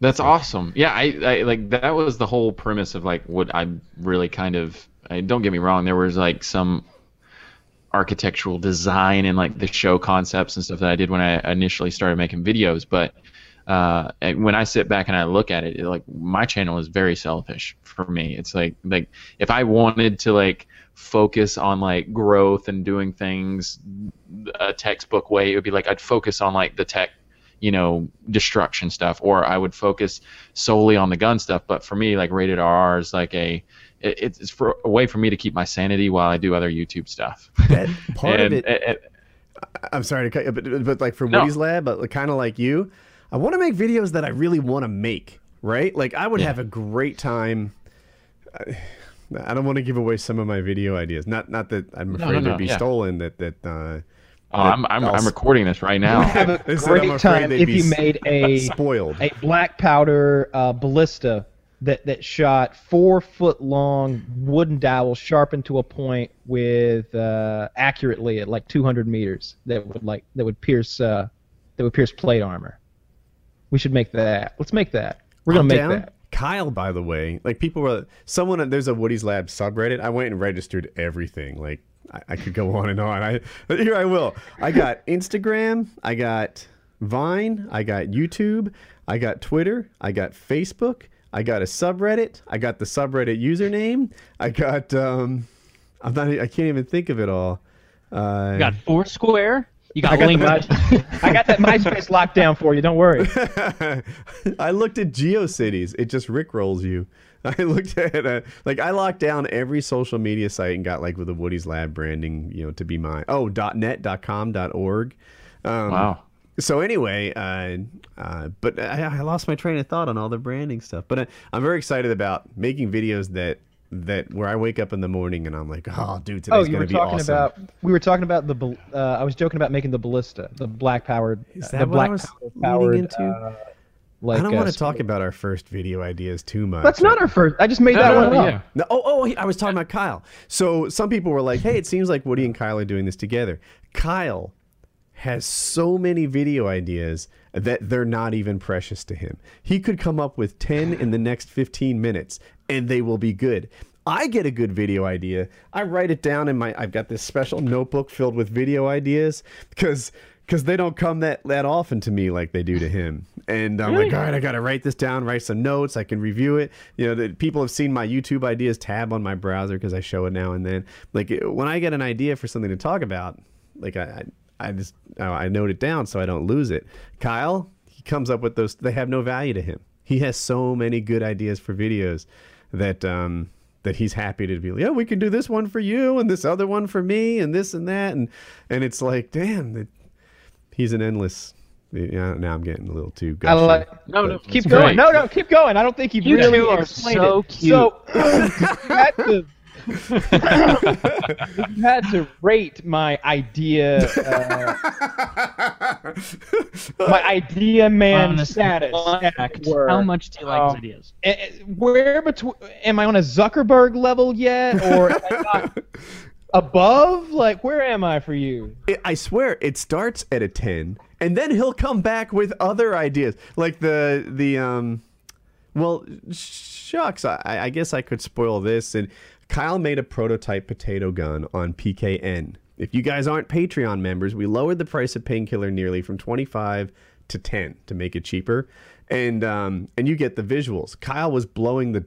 Speaker 4: That's awesome. Yeah, I, I like that was the whole premise of like what I really kind of. I, don't get me wrong. There was like some architectural design and like the show concepts and stuff that I did when I initially started making videos, but. Uh, when I sit back and I look at it, it, like my channel is very selfish for me. It's like like if I wanted to like focus on like growth and doing things a textbook way, it would be like I'd focus on like the tech you know destruction stuff or i would focus solely on the gun stuff but for me like rated r is like a it, it's for a way for me to keep my sanity while i do other youtube stuff
Speaker 1: That part
Speaker 4: and,
Speaker 1: of it.
Speaker 4: and-
Speaker 1: I'm sorry to cut you, but, but like for
Speaker 4: No.
Speaker 1: Woody's Lab, but kind of like you, I want to make videos that I really want to make, right? Like I would
Speaker 4: Yeah.
Speaker 1: have a great time. I, I don't want to give away some of my video ideas. Not not that I'm afraid
Speaker 4: no,
Speaker 1: they'd
Speaker 4: no,
Speaker 1: be
Speaker 4: yeah.
Speaker 1: stolen. That that. Uh,
Speaker 4: oh, I'm, I'm,
Speaker 1: I'll-
Speaker 4: I'm recording this right now
Speaker 2: have a
Speaker 1: They said I'm
Speaker 2: great time if you made a
Speaker 1: spoiled.
Speaker 2: a black powder uh, ballista that that shot four foot long wooden dowels sharpened to a point with uh, accurately at like 200 meters that would like that would pierce uh, that would pierce plate armor. We should make that. Let's make that. We're gonna
Speaker 1: I'm
Speaker 2: make
Speaker 1: down.
Speaker 2: that.
Speaker 1: Kyle, by the way, like people were someone there's a Woody's Lab subreddit. I went and registered everything. Like I, I could go on and on. I here I will. I got Instagram. I got Vine. I got YouTube. I got Twitter. I got Facebook. I got a subreddit. I got the subreddit username. I got um, I'm not. I can't even think of it all. Uh,
Speaker 3: You got Foursquare. You got
Speaker 2: I got, the
Speaker 3: LinkedIn.
Speaker 2: My, I got that MySpace locked down for you. Don't worry.
Speaker 1: I looked at GeoCities. It just rickrolls you. I looked at uh, like I locked down every social media site and got like with the Woody's Lab branding, you know, to be mine. Oh, .net, .com, .org. Um,
Speaker 4: wow
Speaker 1: So anyway, uh, uh, but I, I lost my train of thought on all the branding stuff. But I, I'm very excited about making videos that that where I wake up in the morning and I'm like, oh, dude, today's
Speaker 2: Oh, you
Speaker 1: gonna
Speaker 2: were
Speaker 1: be
Speaker 2: talking
Speaker 1: awesome.
Speaker 2: about. We were talking about the. Uh, I was joking about making the ballista, the black powered.
Speaker 1: Is
Speaker 2: the
Speaker 1: that what
Speaker 2: black
Speaker 1: I was
Speaker 2: powered,
Speaker 1: into?
Speaker 2: Uh, like,
Speaker 1: I don't
Speaker 2: uh,
Speaker 1: want to talk about our first video ideas too much.
Speaker 2: That's not our first. I just made that
Speaker 4: No, no,
Speaker 2: one
Speaker 4: no,
Speaker 2: up.
Speaker 4: yeah.
Speaker 1: No, oh, oh, I was talking about Kyle. So some people were like, "Hey, it seems like Woody and Kyle are doing this together." Kyle has so many video ideas that they're not even precious to him. He could come up with 10 in the next 15 minutes and they will be good. I get a good video idea. I write it down in my I've got this special notebook filled with video ideas because because they don't come that that often to me like they do to him. And I'm like, all right, I got to write this down, write some notes. I can review it. You know, the, people have seen my YouTube ideas tab on my browser because I show it now and then. Like when I get an idea for something to talk about, like I, I I just I I note it down so I don't lose it. Kyle, he comes up with those. They have no value to him. He has so many good ideas for videos that um that he's happy to be like, yeah, we can do this one for you and this other one for me and this and that and and it's like, damn, that he's an endless. Yeah, now I'm getting a little too.
Speaker 2: I like.
Speaker 4: no no
Speaker 2: Keep going.
Speaker 4: great.
Speaker 2: No, no, keep going. I don't think you've
Speaker 3: You
Speaker 2: really
Speaker 3: two are
Speaker 2: explained
Speaker 3: so
Speaker 2: it.
Speaker 3: cute.
Speaker 2: So you had to, you had to rate my idea, uh, my idea man
Speaker 3: On
Speaker 2: status. as were.
Speaker 3: How much do you like
Speaker 2: Um,
Speaker 3: his ideas?
Speaker 2: Where between? Am I on a Zuckerberg level yet, or not above? Like, where am I for you?
Speaker 1: It, I swear it starts at a 10 and then he'll come back with other ideas like the the um well shucks I, I guess I could spoil this and Kyle made a prototype potato gun on PKA If you guys aren't Patreon members, we lowered the price of Painkiller Already from 25 to 10 to make it cheaper. And um, and you get the visuals. Kyle was blowing the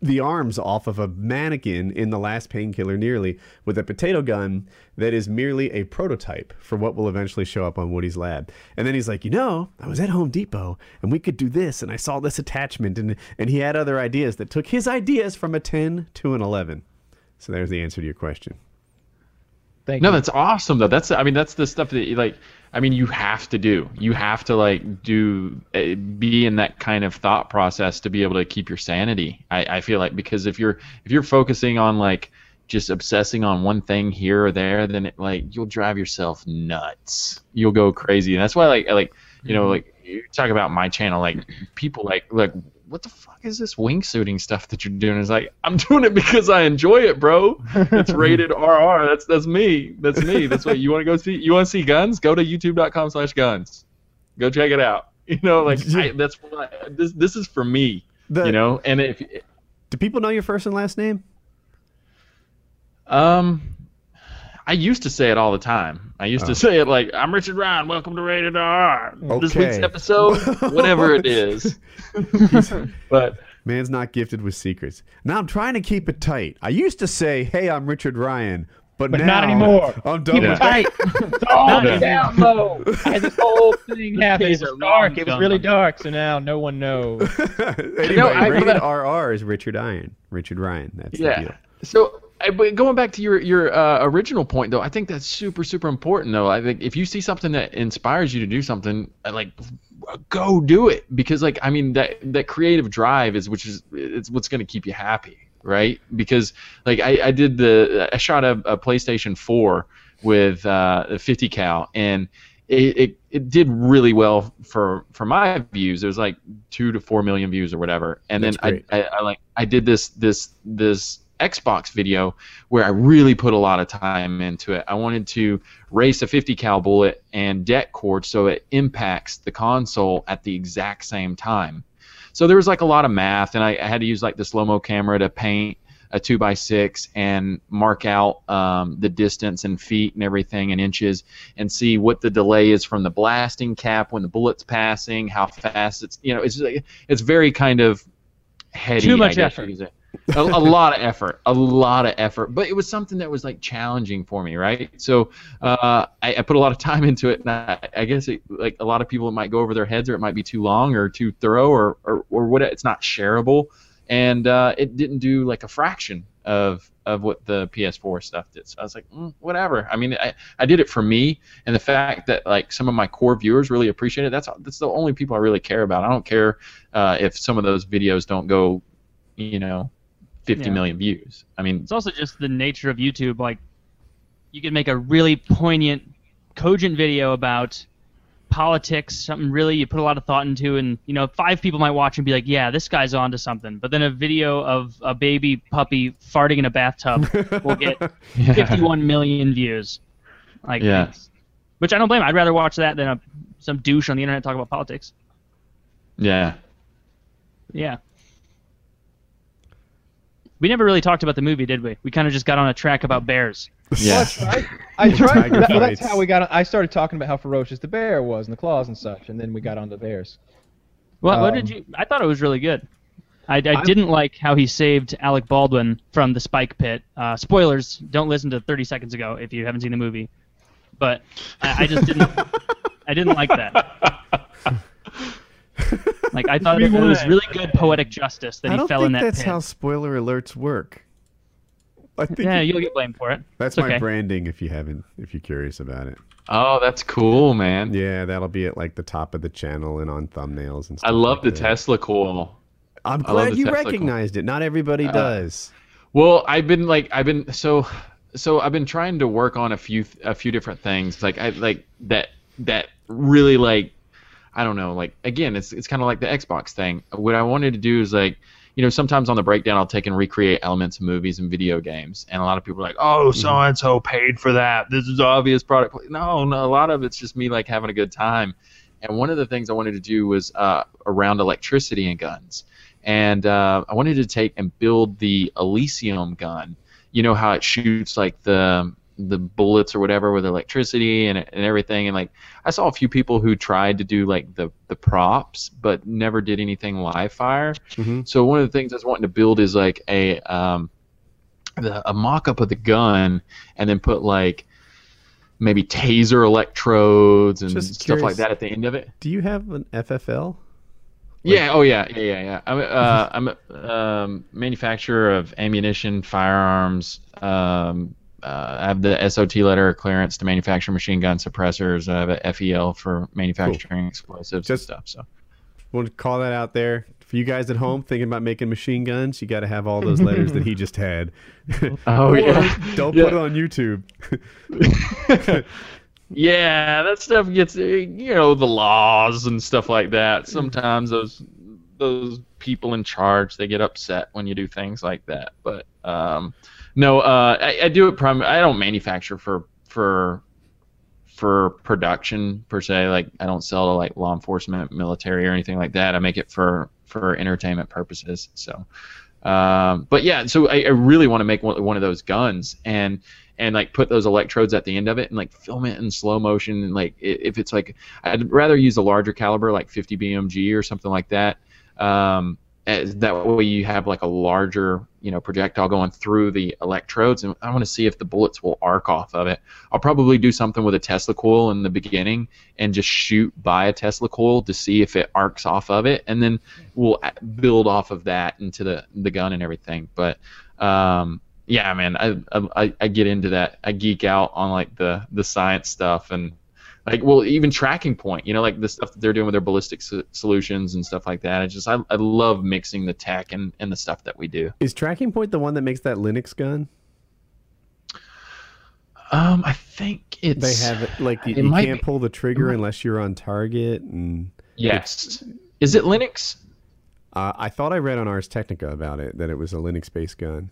Speaker 1: the arms off of a mannequin in the last painkiller already with a potato gun that is merely a prototype for what will eventually show up on Woody's lab. And then he's like, you know, I was at Home Depot and we could do this and I saw this attachment and and he had other ideas that took his ideas from a 10 to an 11. So there's the answer to your question.
Speaker 2: Thank you.
Speaker 4: No,
Speaker 2: you.
Speaker 4: that's awesome though. That's I mean that's the stuff that you, like I mean you have to do. You have to like do uh, be in that kind of thought process to be able to keep your sanity. I, I feel like because if you're if you're focusing on like just obsessing on one thing here or there, then it like you'll drive yourself nuts. You'll go crazy, and that's why like like you know like you talk about my channel like people like like what the fuck is this wingsuiting stuff that you're doing? It's like I'm doing it because I enjoy it, bro. It's rated RR. That's that's me. That's me. That's what you want to go see. You want to see guns? Go to YouTube.com/slash/guns. Go check it out. You know, like I, that's what I, this. This is for me.
Speaker 1: The-
Speaker 4: you know, and if
Speaker 1: Do people know your first and last name?
Speaker 4: um, I used to say it all the time. I used
Speaker 1: Oh.
Speaker 4: to say it like, "I'm Richard Ryan. Welcome to Rated R." This week's episode, whatever it is. but
Speaker 1: Man's not gifted with secrets. Now I'm trying to keep it tight. I used to say, "Hey, I'm Richard Ryan," but,
Speaker 2: But
Speaker 1: now
Speaker 2: not anymore.
Speaker 1: I'm done
Speaker 2: Keep
Speaker 1: with
Speaker 2: it tight. It's all
Speaker 3: Not
Speaker 2: down low. I had this whole thing happen. It was dark. It was really dark. So now no one knows.
Speaker 1: anyway,
Speaker 4: No, I-
Speaker 1: rated
Speaker 4: but-
Speaker 1: RR is Richard Ryan. Richard Ryan. That's the
Speaker 4: yeah.
Speaker 1: deal.
Speaker 4: So, I- but going back to your your uh, original point, though, I think that's super super important. Though, I think if you see something that inspires you to do something, uh, like go do it because, like, I mean, that that creative drive is which is it's what's going to keep you happy, right? Because, like, I, I did the I shot a, a PlayStation 4 with uh, a 50 cal and. It, it, it did really well for for my views. It was like two to four million views or whatever. And
Speaker 1: That's
Speaker 4: then. I, I, I like I did this this this Xbox video where I really put a lot of time into it. I wanted to race a 50 cal bullet and det cord so it impacts the console at the exact same time. So there was like a lot of math, and I, I had to use like the slow mo camera to paint a two by six and mark out um, the distance in feet and everything in inches, and see what the delay is from the blasting cap when the bullet's passing, how fast it's you know it's it's very kind of heady.
Speaker 3: Too much effort.
Speaker 4: you could say. A, a lot of effort, a lot of effort, but it was something that was like challenging for me, right? So uh, I, I put a lot of time into it, and I, I guess it, like a lot of people, it might go over their heads, or it might be too long, or too thorough, or or, or what? It's not shareable, and uh, it didn't do like a fraction of of what the PS4 stuff did. So I was like, mm, whatever. I mean, I, I did it for me, and the fact that like some of my core viewers really appreciate it. That's that's the only people I really care about. I don't care uh, if some of those videos don't go, you know, fifty
Speaker 3: Yeah.
Speaker 4: million views. I mean,
Speaker 3: It's also just the nature of YouTube. Like, you can make a really poignant, cogent video about politics, something really you put a lot of thought into, and you know, five people might watch and be like, "Yeah, this guy's onto something." But then a video of a baby puppy farting in a bathtub will get 51 million views. Like,
Speaker 4: Yeah.
Speaker 3: which I don't blame. I'd rather watch that than a, some douche on the internet talk about politics.
Speaker 4: yeah.
Speaker 3: Yeah. We never really talked about the movie, did we? We kind of just got on a track about bears.
Speaker 4: Yeah.
Speaker 2: I tried. That, well, that's how we got. I started talking about how ferocious the bear was and the claws and such, and then we got on the bears.
Speaker 3: What, what
Speaker 2: Um,
Speaker 3: did you? I thought it was really good. I, I didn't like how he saved Alec Baldwin from the spike pit. Uh, spoilers. Don't listen to 30 seconds ago if you haven't seen the movie. But I, I just didn't. I didn't like that. Like I thought it, it was really good poetic justice that
Speaker 1: I
Speaker 3: he
Speaker 1: don't
Speaker 3: fell
Speaker 1: think
Speaker 3: in that
Speaker 1: that's
Speaker 3: pit.
Speaker 1: how spoiler alerts work. I think
Speaker 3: yeah, you'll get blamed for it.
Speaker 1: that's
Speaker 3: It's
Speaker 1: my
Speaker 3: okay.
Speaker 1: branding. If you haven't, if you're curious about it,
Speaker 4: Oh, that's cool, man.
Speaker 1: yeah, that'll be at like the top of the channel and on thumbnails and stuff.
Speaker 4: I love
Speaker 1: like
Speaker 4: the
Speaker 1: that.
Speaker 4: Tesla coil.
Speaker 1: I'm glad you
Speaker 4: Tesla coil.
Speaker 1: recognized it. Not everybody
Speaker 4: Uh,
Speaker 1: does.
Speaker 4: Well, I've been like I've been so so I've been trying to work on a few a few different things like I like that that really like I don't know like again it's it's kind of like the Xbox thing. What I wanted to do is like you know sometimes on the breakdown I'll take and recreate elements of movies and video games and a lot of people are like oh so and so paid for that. This is obvious product. Pla-" no no a lot of it's just me like having a good time. And one of the things I wanted to do was uh, around electricity and guns. And uh, I wanted to take and build the Elysium gun. You know how it shoots like the the bullets or whatever with electricity and and everything. And like I saw a few people who tried to do like the the props, but never did anything live fire.
Speaker 1: Mhm.
Speaker 4: So one of the things I was wanting to build is like a um, the, a mock-up of the gun, and then put like maybe taser electrodes and
Speaker 1: Just
Speaker 4: stuff
Speaker 1: curious.
Speaker 4: like that at the end of it.
Speaker 1: Do you have an FFL?
Speaker 4: Yeah. Oh, yeah. Yeah. Yeah. Yeah. I'm. Uh, I'm a um, manufacturer of ammunition, firearms. Um, uh, I have the SOT letter of clearance to manufacture machine gun suppressors. I have a FEL for manufacturing explosives
Speaker 1: Just-
Speaker 4: and stuff. So.
Speaker 1: Want to call that out there for you guys at home thinking about making machine guns? You got to have all those letters that he just had.
Speaker 4: Oh yeah.
Speaker 1: Don't
Speaker 4: Yeah.
Speaker 1: put it on YouTube.
Speaker 4: Yeah, that stuff gets uh, you know the laws and stuff like that. Sometimes those those people in charge they get upset when you do things like that. But um, no, uh, I, I do it. Prim- I don't manufacture for for for production per se. Like I don't sell to like law enforcement, military, or anything like that. I make it for for entertainment purposes. So, um, but yeah, so I, I really want to make one, one of those guns and and like put those electrodes at the end of it and like film it in slow motion and like if it's like I'd rather use a larger caliber like 50 BMG or something like that. Um, that way you have like a larger you know projectile going through the electrodes and I want to see if the bullets will arc off of it. I'll probably do something with a Tesla coil in the beginning and just shoot by a Tesla coil to see if it arcs off of it and then we'll build off of that into the the gun and everything. But um, yeah, man, I, I I get into that. I geek out on like the the science stuff and like well even tracking point. You know, like the stuff that they're doing with their ballistic so- solutions and stuff like that. I just I, I love mixing the tech and and the stuff that we do.
Speaker 1: Is Tracking Point the one that makes that Linux gun?
Speaker 4: Um, I think it's
Speaker 1: They have it like you,
Speaker 4: It
Speaker 1: you can't
Speaker 4: be-
Speaker 1: pull the trigger unless you're on target. And
Speaker 4: yes. Is it Linux?
Speaker 1: uh, I thought I read on Ars Technica about it that it was a Linux-based gun.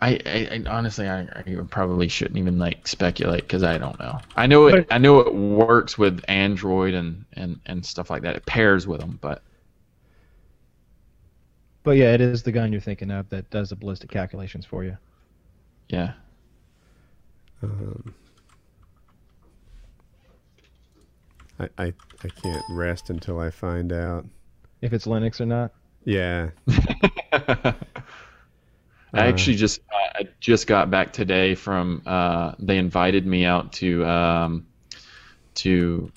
Speaker 4: I, I, I honestly I, I probably shouldn't even like speculate because I don't know. I know it
Speaker 2: But-
Speaker 4: I know it works with Android and, and, and stuff like that. It pairs with them, but
Speaker 2: But yeah, it is the gun you're thinking of that does the ballistic calculations for you.
Speaker 4: yeah.
Speaker 1: Um, I, I I can't rest until I find out.
Speaker 2: If it's Linux or not.
Speaker 1: Yeah.
Speaker 4: I actually just uh, I just got back today from uh, they invited me out to um, to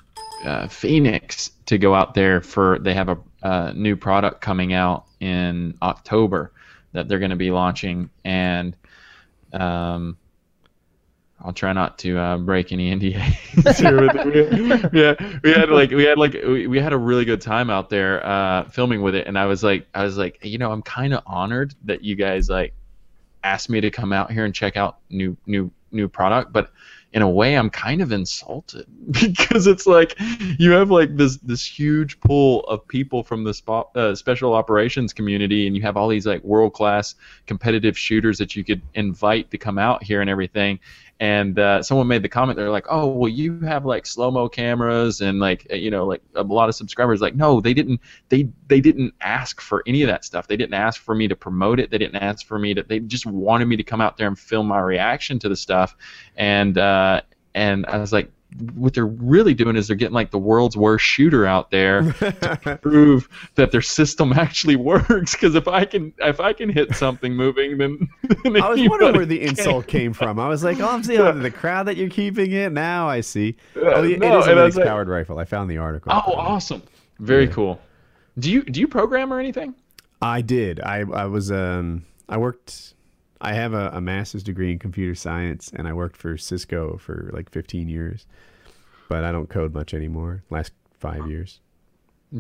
Speaker 4: uh, Phoenix to go out there for they have a uh, new product coming out in October that they're going to be launching and um, I'll try not to uh, break any NDAs. here with it. yeah, we had like we had like we, we had a really good time out there uh, filming with it, and I was like I was like you know I'm kind of honored that you guys like asked me to come out here and check out new new new product, but in a way I'm kind of insulted because it's like you have like this this huge pool of people from the uh, special operations community, and you have all these like world class competitive shooters that you could invite to come out here and everything. And uh, someone made the comment, they're like, "Oh, well, you have like slow mo cameras and like you know like a lot of subscribers." Like, no, they didn't. They they didn't ask for any of that stuff. They didn't ask for me to promote it. They didn't ask for me to. They just wanted me to come out there and film my reaction to the stuff. And uh, and I was like, what they're really doing is they're getting like the world's worst shooter out there to prove that their system actually works. Because if I can if I can hit something moving, then, then
Speaker 1: I was wondering where the
Speaker 4: can.
Speaker 1: insult came from. I was like, oh, I'm seeing the crowd that you're keeping it. Now I see. Oh, it
Speaker 4: no,
Speaker 1: is a
Speaker 4: and I was
Speaker 1: Linux
Speaker 4: like-
Speaker 1: powered rifle. I found the article.
Speaker 4: Oh, awesome! Very
Speaker 1: Yeah.
Speaker 4: cool. Do you do you program or anything?
Speaker 1: I did. I I was um I worked. I have a, a master's degree in computer science, and I worked for Cisco for like 15 years. But I don't code much anymore. Last five years.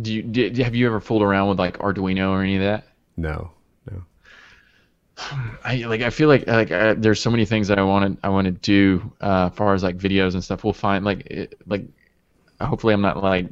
Speaker 4: Do you did, have you ever fooled around with like Arduino or any of that?
Speaker 1: No, no.
Speaker 4: I like I feel like like uh, there's so many things that I want to I want to do uh, as far as like videos and stuff. We'll find like it, like hopefully I'm not like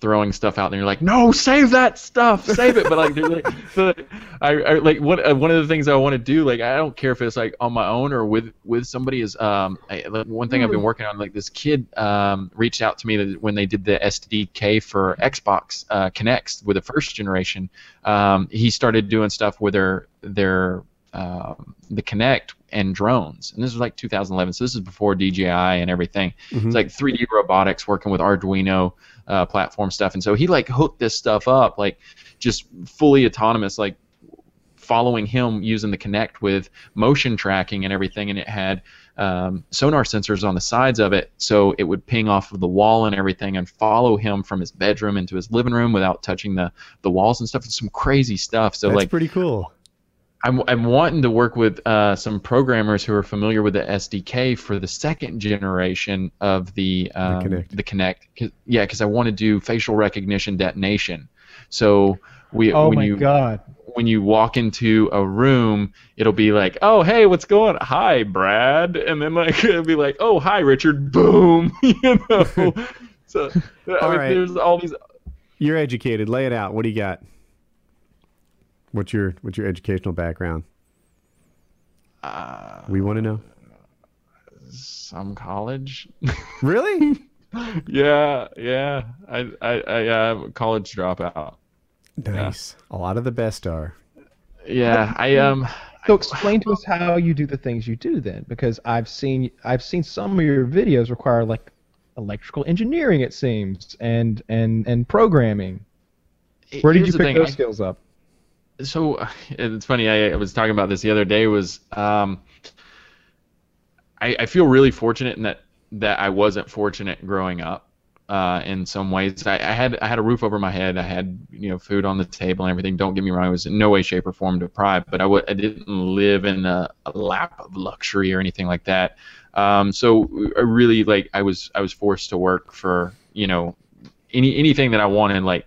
Speaker 4: throwing stuff out there. You're like, no, save that stuff, save it. But like, like the, I, I like what uh, one of the things I want to do. Like, I don't care if it's like on my own or with with somebody. Is um I, like, one thing I've been working on. Like this kid um reached out to me that when they did the SDK for Xbox uh, Kinect with the first generation. Um, he started doing stuff with their their um, the Kinect and drones, and this was like 2011. So this is before DJI and everything.
Speaker 1: Mhm.
Speaker 4: It's like 3D robotics, working with Arduino uh, platform stuff, and so he like hooked this stuff up, like just fully autonomous, like following him using the Kinect with motion tracking and everything, and it had um, sonar sensors on the sides of it, so it would ping off of the wall and everything, and follow him from his bedroom into his living room without touching the the walls and stuff. It's some crazy stuff. So
Speaker 1: That's
Speaker 4: like,
Speaker 1: pretty cool.
Speaker 4: I'm I'm wanting to work with uh, some programmers who are familiar with the SDK for the second generation of the um,
Speaker 1: Kinect.
Speaker 4: The Kinect. 'Cause- yeah, because I want to do facial recognition detonation. So we
Speaker 2: Oh
Speaker 4: when
Speaker 2: my
Speaker 4: you
Speaker 2: god.
Speaker 4: when you walk into a room, it'll be like, "Oh, hey, what's going? Hi, Brad," and then like it'll be like, "Oh, hi, Richard." Boom, you know. so I mean,
Speaker 1: right.
Speaker 4: there's all these.
Speaker 1: You're educated. Lay it out. What do you got? What's your what's your educational background?
Speaker 4: Uh,
Speaker 1: We want to know.
Speaker 4: some college.
Speaker 1: Really?
Speaker 4: yeah, yeah. I, I, I, uh, college dropout.
Speaker 1: nice. A lot of the best are.
Speaker 4: Yeah, I um.
Speaker 2: So explain to us how you do the things you do then, because I've seen I've seen some of your videos require like electrical engineering, it seems, and and and programming. Where did
Speaker 4: here's
Speaker 2: you pick those
Speaker 4: I-
Speaker 2: skills up?
Speaker 4: So it's funny. I, I was talking about this the other day. Was um, I, I feel really fortunate in that that I wasn't fortunate growing up. Uh, in some ways, I, I had I had a roof over my head. I had you know food on the table and everything. Don't get me wrong; I was in no way, shape, or form deprived. But I w- I didn't live in a, a lap of luxury or anything like that. Um, so I really like I was I was forced to work for you know any anything that I wanted like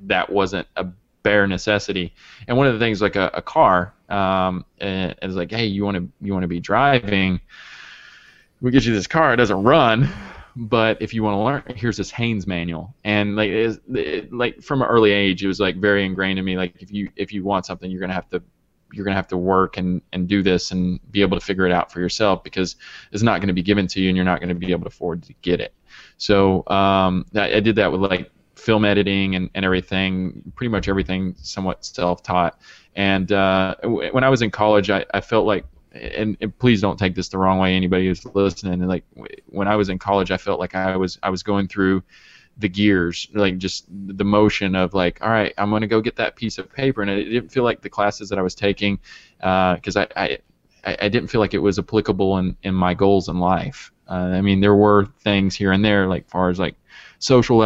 Speaker 4: that wasn't a bare necessity. And one of the things like a, a car um, and it's like, hey, you want to you want to be driving? We get you this car. It doesn't run, but if you want to learn, here's this Haynes manual. And like it, like from an early age, it was like very ingrained in me. Like if you if you want something, you're gonna have to you're gonna have to work and and do this and be able to figure it out for yourself because it's not going to be given to you and you're not going to be able to afford to get it. So um, I, I did that with like film editing and, and everything, pretty much everything somewhat self-taught. And uh, when I was in college, I, I felt like, and, and please don't take this the wrong way, anybody who's listening. Like when I was in college, I felt like I was I was going through the gears, like just the motion of like, all right, I'm gonna go get that piece of paper, and it didn't feel like the classes that I was taking, because I, I I I didn't feel like it was applicable in, in my goals in life. Uh, I mean, there were things here and there, like far as like social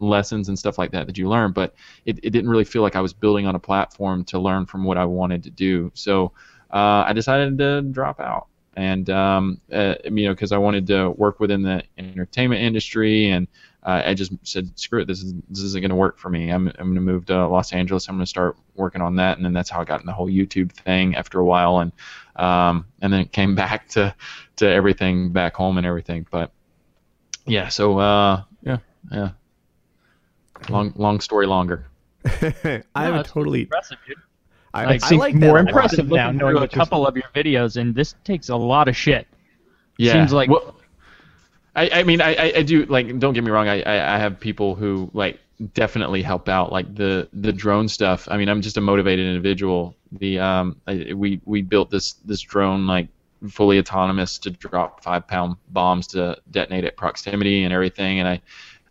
Speaker 4: lessons and stuff like that that you learn, but it, it didn't really feel like I was building on a platform to learn from what I wanted to do. So uh, I decided to drop out, and um, uh, you know, because I wanted to work within the entertainment industry, and uh, I just said, screw it, this is this isn't going to work for me. I'm I'm going to move to Los Angeles. I'm going to start working on that, and then that's how I got in the whole YouTube thing after a while, and um, and then it came back to to everything back home and everything. But yeah, so uh, yeah, yeah. Long long story longer.
Speaker 1: I
Speaker 3: No,
Speaker 1: would
Speaker 3: it's
Speaker 1: totally.
Speaker 3: impressive, dude.
Speaker 1: I,
Speaker 3: Like,
Speaker 1: I like
Speaker 2: more
Speaker 1: that.
Speaker 2: impressive.
Speaker 3: I've
Speaker 2: now, knowing
Speaker 3: a
Speaker 2: what you're
Speaker 3: couple of your videos, and this takes a lot of shit.
Speaker 4: Yeah.
Speaker 3: Seems like-
Speaker 4: Well, I, I mean, I, I- I do like. Don't get me wrong. I, I, I have people who like definitely help out, like the the drone stuff. I mean, I'm just a motivated individual. The um, I, we we built this this drone like fully autonomous to drop five pound bombs to detonate at proximity and everything. And I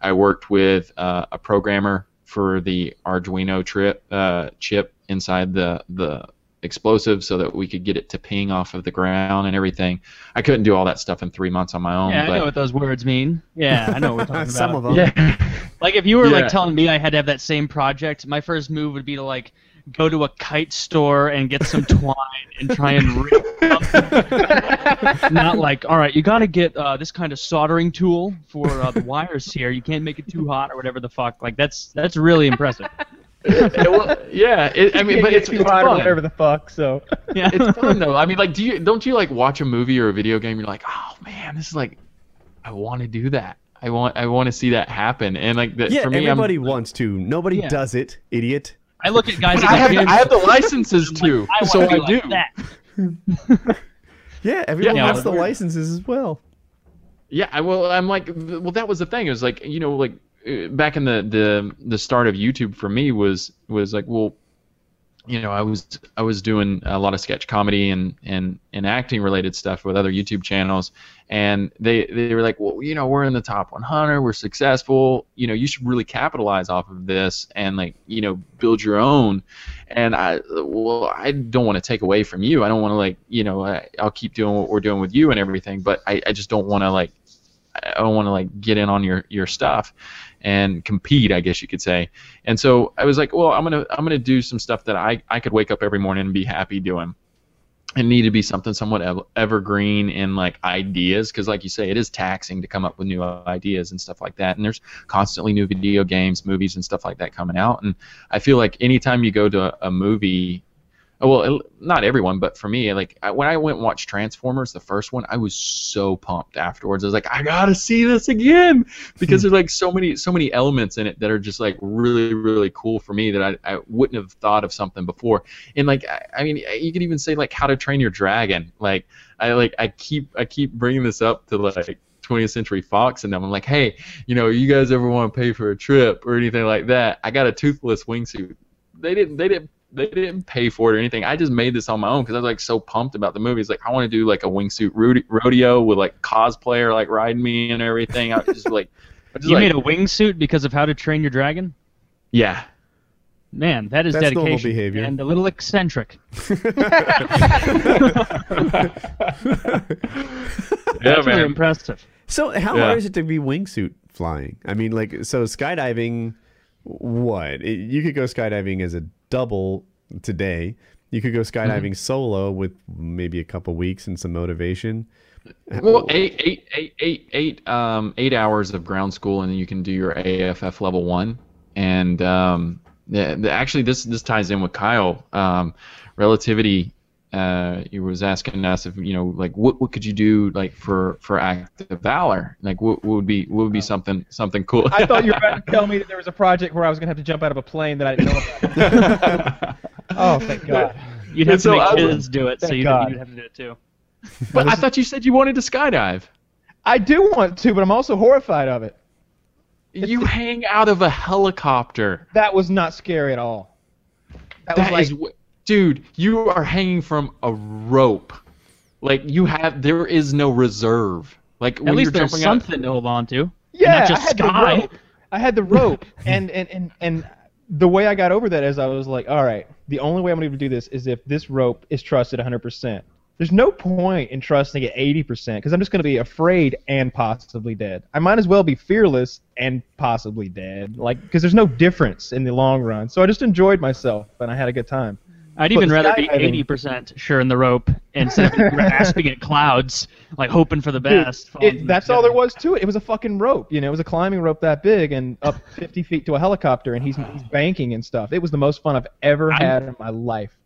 Speaker 4: I worked with uh, a programmer for the Arduino trip uh, chip inside the the explosive so that we could get it to ping off of the ground and everything. I couldn't do all that stuff in three months on my own.
Speaker 3: Yeah, I know what those words mean. Yeah, I know what we're talking about.
Speaker 1: Some of them.
Speaker 4: yeah.
Speaker 3: Like if you were
Speaker 4: Yeah.
Speaker 3: like telling me I had to have that same project, my first move would be to like go to a kite store and get some twine and try and rip something. Not like, all right, you got to get uh, this kind of soldering tool for uh, the wires here. You can't make it too hot or whatever the fuck. Like that's that's really impressive.
Speaker 4: It- well, yeah, it, I mean, but it's,
Speaker 2: too
Speaker 4: it's fun.
Speaker 2: whatever the fuck. So
Speaker 3: Yeah.
Speaker 4: It's fun though. I mean, like, do you don't you like watch a movie or a video game? You're like, oh man, this is like, I want to do that. I want I want to see that happen. And like, the,
Speaker 1: Yeah,
Speaker 4: for me,
Speaker 1: everybody
Speaker 4: I'm,
Speaker 1: wants to. Nobody
Speaker 3: Yeah.
Speaker 1: does it, idiot.
Speaker 3: I look at guys at
Speaker 4: I have
Speaker 3: gym.
Speaker 4: I have the licenses
Speaker 3: I'm like,
Speaker 4: too,
Speaker 3: I
Speaker 4: so I
Speaker 3: be
Speaker 4: do.
Speaker 3: like that.
Speaker 1: Yeah, everyone
Speaker 3: Yeah,
Speaker 1: wants the licenses as well.
Speaker 4: Yeah, well, I'm like, well, that was the thing. It was like, you know, like uh, back in the the the start of YouTube for me was was like, well, you know, I was I was doing a lot of sketch comedy and and and acting related stuff with other YouTube channels, and they they were like, well, you know, we're in the top 100, we're successful, you know, you should really capitalize off of this and like you know build your own, and I well I don't want to take away from you, I don't want to like you know I, I'll keep doing what we're doing with you and everything, but I I just don't want to like I don't want to like get in on your your stuff and compete, I guess you could say. And so I was like, well, I'm gonna I'm gonna do some stuff that I I could wake up every morning and be happy doing. It need to be something somewhat evergreen in like ideas, because like you say, it is taxing to come up with new ideas and stuff like that. And there's constantly new video games, movies, and stuff like that coming out. And I feel like anytime you go to a, a movie Oh, well, not everyone, but for me, like I, when I went and watched Transformers, the first one, I was so pumped afterwards. I was like, I gotta see this again because there's like so many, so many elements in it that are just like really, really cool for me that I, I wouldn't have thought of something before. And like, I, I mean, you could even say like How to Train Your Dragon. Like, I like, I keep, I keep bringing this up to like 20th Century Fox and them. I'm like, hey, you know, you guys ever want to pay for a trip or anything like that? I got a toothless wingsuit. They didn't, they didn't they didn't pay for it or anything. I just made this on my own because I was like so pumped about the movie. It's like I want to do like a wingsuit rode- rodeo with like cosplayer like riding me and everything. I was just like, I just
Speaker 3: You
Speaker 4: like
Speaker 3: made a wingsuit because of How to Train Your Dragon?
Speaker 4: yeah.
Speaker 3: Man, that is
Speaker 1: That's
Speaker 3: dedication
Speaker 1: behavior.
Speaker 3: and a little eccentric.
Speaker 4: Yeah,
Speaker 3: That's really impressive.
Speaker 1: So how
Speaker 4: Yeah.
Speaker 1: hard is it to be wingsuit flying? I mean, like, so skydiving, what? It- you could go skydiving as a double today. You could go skydiving solo with maybe a couple weeks and some motivation.
Speaker 4: Well, eight, eight, eight, eight, eight, um, eight hours of ground school, and then you can do your AFF level one. And um, the, actually, this this ties in with Kyle. Um, relativity. Uh, he was asking us if you know, like, what what could you do like for for active valor? Like, what, what would be what would be something something cool?
Speaker 2: I thought you were about to tell me that there was a project where I was going to have to jump out of a plane that I didn't know about. oh, thank God.
Speaker 3: You'd have
Speaker 4: And so
Speaker 3: to make
Speaker 4: I was-
Speaker 3: kids do it, so you'd, you'd have to do it too.
Speaker 4: but I thought you said you wanted to skydive.
Speaker 2: I do want to, but I'm also horrified of it.
Speaker 4: You hang out of a helicopter.
Speaker 2: That was not scary at all. That, was like,
Speaker 4: is wh- dude, you are hanging from a rope. Like you have, there is no reserve. Like
Speaker 3: At
Speaker 4: when
Speaker 3: least
Speaker 4: you're
Speaker 3: there's
Speaker 4: jumping out,
Speaker 3: something to hold on to.
Speaker 2: yeah,
Speaker 3: not just
Speaker 2: I had the rope. I had the rope, and, and, and, and the way I got over that is I was like, all right, the only way I'm going to do this is if this rope is trusted 100%. There's no point in trusting it 80% because I'm just going to be afraid and possibly dead. I might as well be fearless and possibly dead, like because there's no difference in the long run. So I just enjoyed myself and I had a good time.
Speaker 3: I'd even rather be 80% sure in the rope instead of grasping at clouds, like hoping for the best. falling
Speaker 2: it, that's
Speaker 3: the
Speaker 2: all there was to it. It was a fucking rope. You know, it was a climbing rope that big and up 50 feet to a helicopter, and he's, he's banking and stuff. It was the most fun I've ever
Speaker 4: I'm-
Speaker 2: had in my life.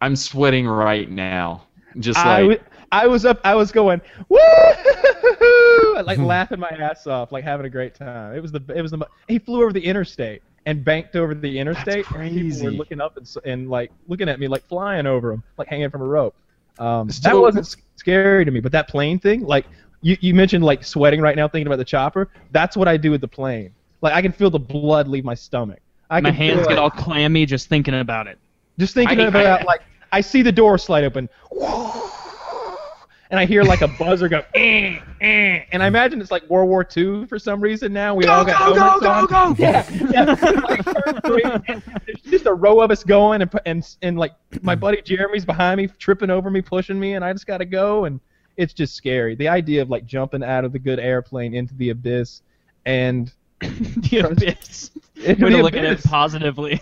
Speaker 4: I'm sweating right now. Just
Speaker 2: I,
Speaker 4: like
Speaker 2: w- I was up. I was going woo, like laughing my ass off, like having a great time. It was the. It was the. He flew over the interstate and banked over the interstate. and People
Speaker 4: crazy.
Speaker 2: were looking up and, and like looking at me, like flying over them, like hanging from a rope. Um, that wasn't scary to me, but that plane thing, like you, you mentioned, like sweating right now thinking about the chopper. That's what I do with the plane. Like I can feel the blood leave my stomach. I
Speaker 3: My
Speaker 2: can
Speaker 3: hands get
Speaker 2: like-
Speaker 3: all clammy just thinking about it.
Speaker 2: just thinking
Speaker 4: I-
Speaker 2: about
Speaker 4: I-
Speaker 2: like I see the door slide open, and I hear like a buzzer go, eh, eh, and I imagine it's like World War II for some reason. Now we all got helmets on. Yeah, yeah. Like, first grade, and there's just a row of us going, and and and like my buddy Jeremy's behind me, tripping over me, pushing me, and I just gotta go, and it's just scary. The idea of like jumping out of the good airplane into the abyss, and
Speaker 3: the abyss.
Speaker 2: into
Speaker 3: Way
Speaker 2: the
Speaker 3: to look at it positively.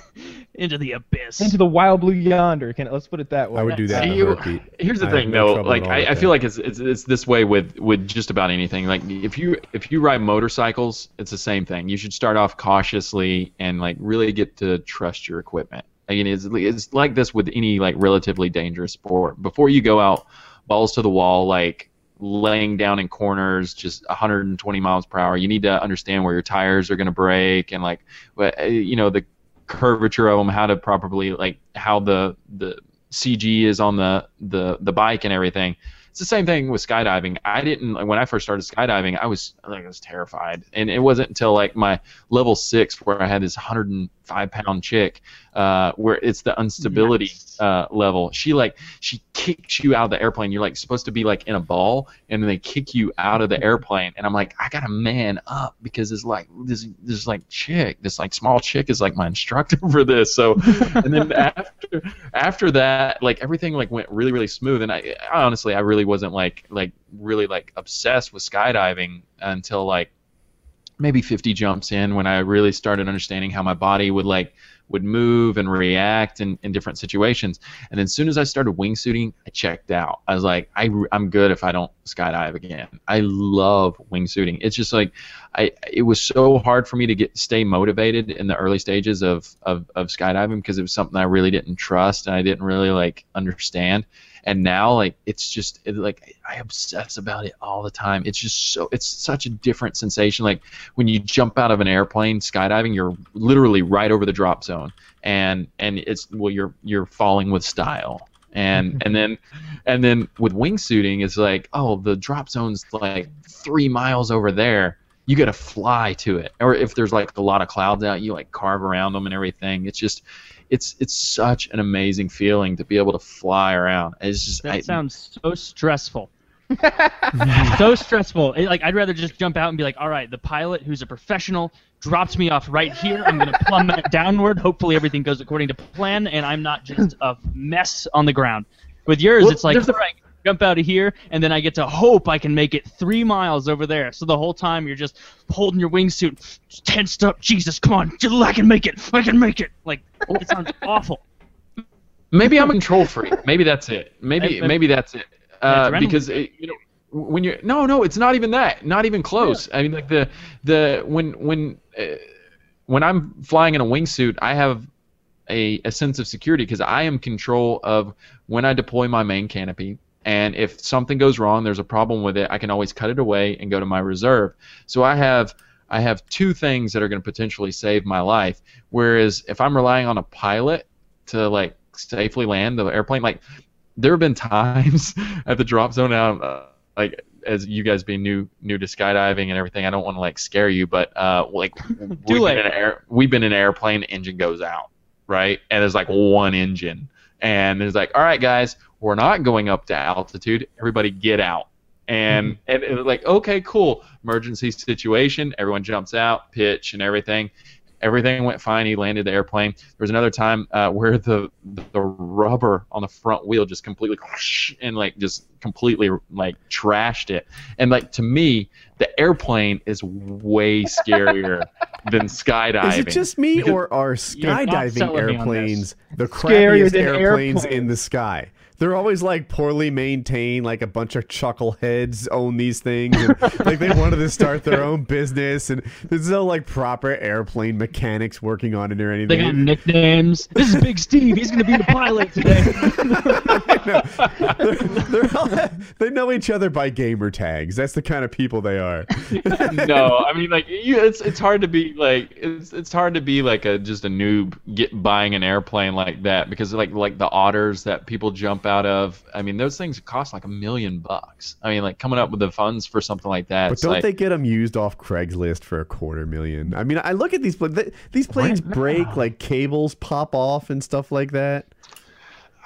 Speaker 3: Into the abyss.
Speaker 2: into the wild blue yonder. Can let's put it that way.
Speaker 1: I would do that in
Speaker 4: You-
Speaker 1: heartbeat.
Speaker 4: Here's the
Speaker 1: I
Speaker 4: thing,
Speaker 1: no
Speaker 4: though.
Speaker 1: trouble
Speaker 4: Like, I, I feel like it's, it's it's this way with with just about anything. Like, if you if you ride motorcycles, it's the same thing. You should start off cautiously and like really get to trust your equipment. I mean, it's it's like this with any like relatively dangerous sport. Before you go out balls to the wall, like laying down in corners just 120 miles per hour, you need to understand where your tires are going to break and like, what- uh, you know, the curvature of them, how to properly like how the the CG is on the the the bike and everything. it's the same thing with skydiving. I didn't when I first started skydiving, I was like I was terrified, and it wasn't until like my level six where I had this 105 pound chick, uh, where it's the instability uh, level. She like she kicks you out of the airplane. You're like supposed to be like in a ball, and then they kick you out of the airplane. And I'm like, I gotta man up because it's like this this like chick, this like small chick is like my instructor for this. So, and then after after that, like everything like went really really smooth. And I, I honestly I really wasn't like like really like obsessed with skydiving until like maybe 50 jumps in when I really started understanding how my body would like would move and react in, in different situations. And then as soon as I started wingsuiting, I checked out. I was like, I, I'm good if I don't skydive again. I love wingsuiting. It's just like, I it was so hard for me to get stay motivated in the early stages of, of, of skydiving because it was something I really didn't trust and I didn't really like understand and now like it's just it, like I obsess about it all the time. It's just so it's such a different sensation. Like when you jump out of an airplane skydiving, you're literally right over the drop zone, and and it's well you're you're falling with style. And and then and then with wingsuiting, it's like oh the drop zone's like three miles over there. You got to fly to it, or if there's like a lot of clouds out, you like carve around them and everything. It's just it's it's such an amazing feeling to be able to fly around. It's just
Speaker 3: That
Speaker 4: I,
Speaker 3: sounds so stressful. so stressful. It- like I'd rather just jump out and be like, all right, the pilot who's a professional drops me off right here. I'm gonna plummet downward. Hopefully everything goes according to plan, and I'm not just a mess on the ground. With yours,
Speaker 4: Well,
Speaker 3: it's like,
Speaker 4: there's
Speaker 3: all
Speaker 4: a-
Speaker 3: right, jump out of here, and then I get to hope I can make it three miles over there. So the whole time you're just holding your wingsuit, tensed up. Jesus, come on, I can make it. I can make it. Like it sounds awful.
Speaker 4: maybe I'm a control freak. Maybe that's it. Maybe
Speaker 3: I- I-
Speaker 4: maybe that's it. Uh, because it, you know when you're no no it's not even that not even close. I mean like the the when when uh, when I'm flying in a wingsuit I have a, a sense of security because I am control of when I deploy my main canopy. And if something goes wrong, there's a problem with it, I can always cut it away and go to my reserve. So I have I have two things that are going to potentially save my life. Whereas if I'm relying on a pilot to like safely land the airplane, like there have been times at the drop zone out uh, like as you guys being new new to skydiving and everything i don't want to like scare you but uh like we've been, in an air, we've been in an airplane engine goes out right and there's like one engine and it's like all right guys we're not going up to altitude everybody get out. And and it was like okay cool. Emergency situation everyone jumps out pitch and everything. Everything went fine. He landed the airplane. There was another time uh, where the the rubber on the front wheel just completely and like just completely like trashed it. And like to me the airplane is way scarier than skydiving
Speaker 1: Is it just me,
Speaker 4: Because-
Speaker 1: or are skydiving
Speaker 3: selling me on
Speaker 1: airplanes the
Speaker 2: Scarier
Speaker 1: crappiest
Speaker 2: than
Speaker 1: airplanes
Speaker 2: airplanes.
Speaker 1: in the sky? They're always like poorly maintained, like a bunch of chuckleheads own these things. And, like they wanted to start their own business, and there's no like proper airplane mechanics working on it or anything.
Speaker 3: They got nicknames. This is Big Steve. He's gonna be the pilot today.
Speaker 1: they're, they're all, they know each other by gamer tags. That's the kind of people they are.
Speaker 4: no, I mean like you, it's it's hard to be like it's it's hard to be like a just a noob get buying an airplane like that because like like the otters that people jump out of. I mean those things cost like a million bucks. I mean like coming up with the funds for something like that.
Speaker 1: But don't
Speaker 4: like,
Speaker 1: they get them used off Craigslist for a quarter million? I mean, I look at these pla- these planes break, like cables pop off and stuff like that.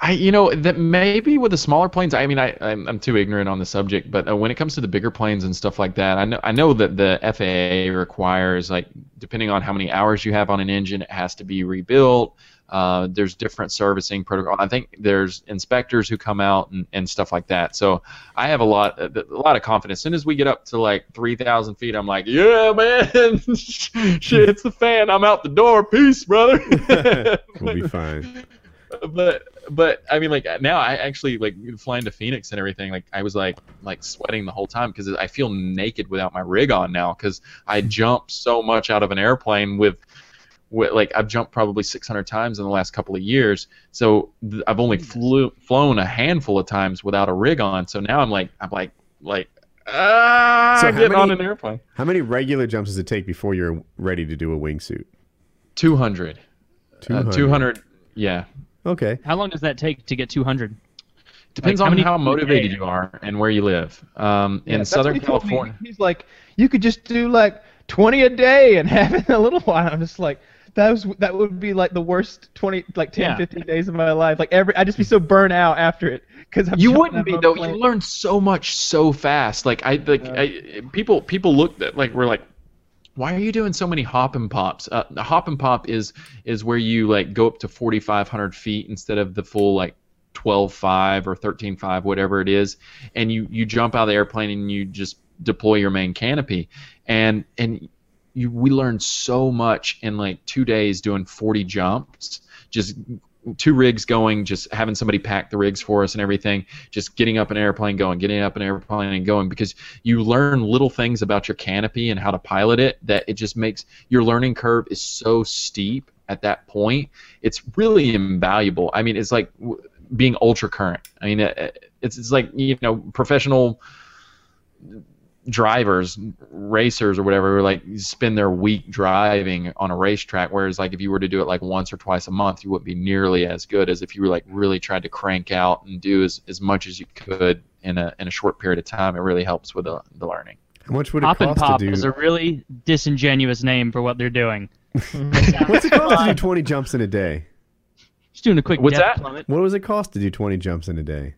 Speaker 4: I, you know, that maybe with the smaller planes. I mean, I, I'm, I'm too ignorant on the subject, but uh, when it comes to the bigger planes and stuff like that, I know, I know that the FAA requires, like, depending on how many hours you have on an engine, it has to be rebuilt. Uh, there's different servicing protocol. I think there's inspectors who come out and, and stuff like that. So I have a lot, a lot of confidence. As soon as we get up to like 3,000 feet, I'm like, yeah, man, shit, it's the fan. I'm out the door. Peace, brother.
Speaker 1: We'll be fine.
Speaker 4: but but I mean like now I actually like flying to Phoenix and everything like I was like like sweating the whole time because I feel naked without my rig on now because I jump so much out of an airplane with with like I've jumped probably 600 times in the last couple of years so th- I've only flew, flown a handful of times without a rig on so now I'm like I'm like like ah
Speaker 1: So how
Speaker 4: getting on an airplane
Speaker 1: How many regular jumps does it take before you're ready to do a wingsuit?
Speaker 4: 200 uh,
Speaker 1: 200.
Speaker 4: 200 yeah
Speaker 1: Okay.
Speaker 3: How long does that take to get 200?
Speaker 4: Depends
Speaker 3: Like, how
Speaker 4: on
Speaker 3: many
Speaker 4: how motivated you are and where you live. Um,
Speaker 2: Yeah,
Speaker 4: in Southern
Speaker 2: he told me.
Speaker 4: California,
Speaker 2: He's like, you could just do like 20 a day and have it in a little while. I'm just like, that was that would be like the worst 20, like 10,
Speaker 3: Yeah.
Speaker 2: 15 days of my life. Like every, I'd just be so burnt out after it because
Speaker 4: you wouldn't be though.
Speaker 2: plane.
Speaker 4: You learn so much so fast. Like I like I, people people looked at like we're like. Why are you doing so many hop and pops? Uh, the hop and pop is is where you like go up to 4,500 feet instead of the full like 12.5 or 13.5, whatever it is, and you you jump out of the airplane and you just deploy your main canopy, and and you we learned so much in like two days doing 40 jumps, just two rigs going, just having somebody pack the rigs for us and everything, just getting up an airplane going, getting up an airplane and going because you learn little things about your canopy and how to pilot it that it just makes your learning curve is so steep at that point. It's really invaluable. I mean, it's like being ultra current. I mean, it, it's it's like you know professional drivers, racers or whatever, like spend their week driving on a racetrack. Whereas like if you were to do it like once or twice a month, you wouldn't be nearly as good as if you were like really tried to crank out and do as, as much as you could in a in a short period of time. It really helps with the, the learning.
Speaker 1: How much would it
Speaker 3: Hop and
Speaker 1: cost
Speaker 3: Pop
Speaker 1: to do?
Speaker 3: is a really disingenuous name for what they're doing.
Speaker 1: What's it cost to do 20 jumps in a day?
Speaker 3: Just doing a quick
Speaker 4: What's
Speaker 3: depth
Speaker 4: that?
Speaker 3: plummet.
Speaker 1: What does it cost to do 20 jumps in a day?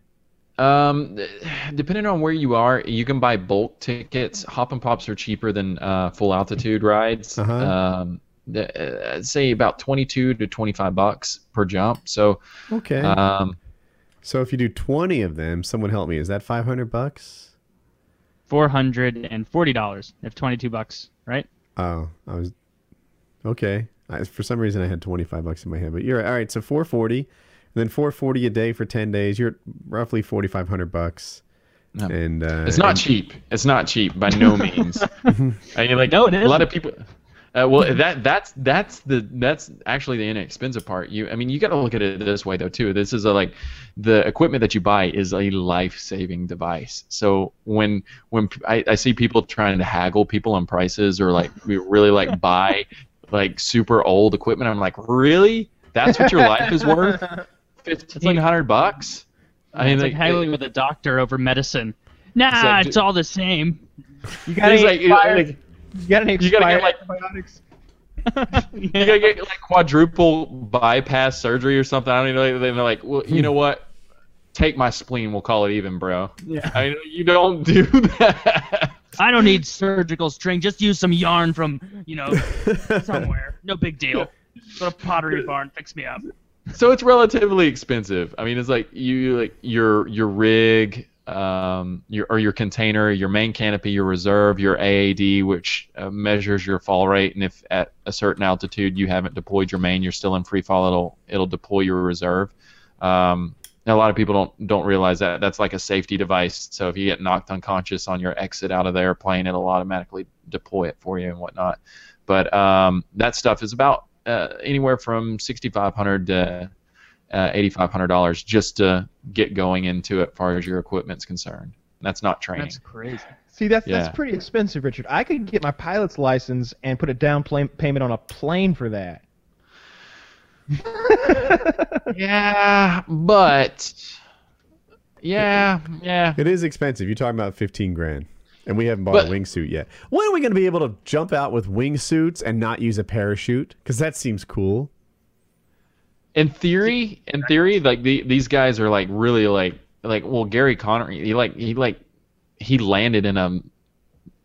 Speaker 4: Um, depending on where you are, you can buy bulk tickets. Hop and pops are cheaper than uh, full altitude rides.
Speaker 1: Uh-huh.
Speaker 4: Um, the, uh, say about twenty-two to twenty-five bucks per jump. So,
Speaker 1: Okay.
Speaker 4: um,
Speaker 1: so if you do 20 of them, someone help me. Is that 500 bucks?
Speaker 3: Four hundred and forty dollars. If twenty-two bucks, right?
Speaker 1: Oh, I was okay. I, for some reason, I had 25 bucks in my head, but you're right. All right. So 440, and then 440 a day for 10 days. You're at roughly 4,500 bucks.
Speaker 4: No.
Speaker 1: And uh,
Speaker 4: it's not
Speaker 1: and-
Speaker 4: cheap. It's not cheap by no means. I mean, like
Speaker 3: No, it
Speaker 4: a lot of people. Uh, well, that that's that's the that's actually the inexpensive part. You, I mean, you got to look at it this way though too. This is a like the equipment that you buy is a life-saving device. So when when p- I, I see people trying to haggle people on prices or like we really like buy like super old equipment, I'm like, really? That's what your life is worth? Fifteen hundred bucks? I mean,
Speaker 3: it's like
Speaker 4: like,
Speaker 3: haggling with a doctor over medicine. Nah,
Speaker 4: like,
Speaker 3: it's, all the same.
Speaker 2: You got
Speaker 4: it's
Speaker 2: any
Speaker 4: like,
Speaker 2: expired,
Speaker 4: like
Speaker 2: you got any
Speaker 4: you gotta get, like-
Speaker 2: antibiotics?
Speaker 4: you gotta get like quadruple bypass surgery or something. I don't even know. They're like, well, you know what? Take my spleen. We'll call it even, bro.
Speaker 2: Yeah.
Speaker 4: I mean, you don't do that.
Speaker 3: I don't need surgical string. Just use some yarn from, you know, somewhere. No big deal. Go to Pottery Barn, fix me up.
Speaker 4: so it's relatively expensive. I mean, it's like you like your your rig, um, your or your container, your main canopy, your reserve, your AAD, which uh, measures your fall rate, and if at a certain altitude you haven't deployed your main, you're still in free fall, it'll it'll deploy your reserve. Um, a lot of people don't don't realize that that's like a safety device. So if you get knocked unconscious on your exit out of the airplane, it'll automatically deploy it for you and whatnot. But um, that stuff is about uh, anywhere from sixty five hundred to uh, eighty five hundred dollars just to get going into it, as far as your equipment's concerned. That's not training.
Speaker 3: That's crazy.
Speaker 2: See, that's
Speaker 4: Yeah.
Speaker 2: that's pretty expensive, Richard. I could get my pilot's license and put a down play- payment on a plane for that.
Speaker 4: yeah, but yeah, yeah.
Speaker 1: It is expensive. You're talking about 15 grand. And we haven't bought
Speaker 4: But-
Speaker 1: a wingsuit yet. When are we going to be able to jump out with wingsuits and not use a parachute? Because that seems cool.
Speaker 4: In theory, in theory, like the, these guys are like really like like well Gary Connery, he like he like he landed in a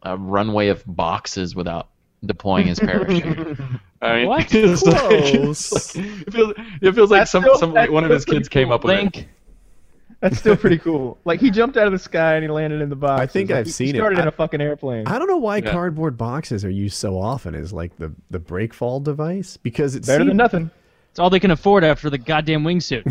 Speaker 4: a runway of boxes without deploying his parachute. I mean,
Speaker 3: What?
Speaker 4: it's like-
Speaker 1: Close.
Speaker 4: it feels it feels like some
Speaker 2: still-
Speaker 4: some
Speaker 2: that's
Speaker 4: one of his kids came
Speaker 2: cool.
Speaker 4: up with it.
Speaker 3: Link.
Speaker 2: That's still pretty cool. Like he jumped out of the sky and he landed in the box.
Speaker 1: I think
Speaker 2: Like,
Speaker 1: I've
Speaker 2: he-
Speaker 1: seen
Speaker 2: he
Speaker 1: it.
Speaker 2: started in
Speaker 1: I-
Speaker 2: a fucking airplane.
Speaker 1: I don't know why
Speaker 4: Yeah.
Speaker 1: cardboard boxes are used so often as like the, the brake fall device because it's
Speaker 2: Better than nothing.
Speaker 3: It's all they can afford after the goddamn wingsuit.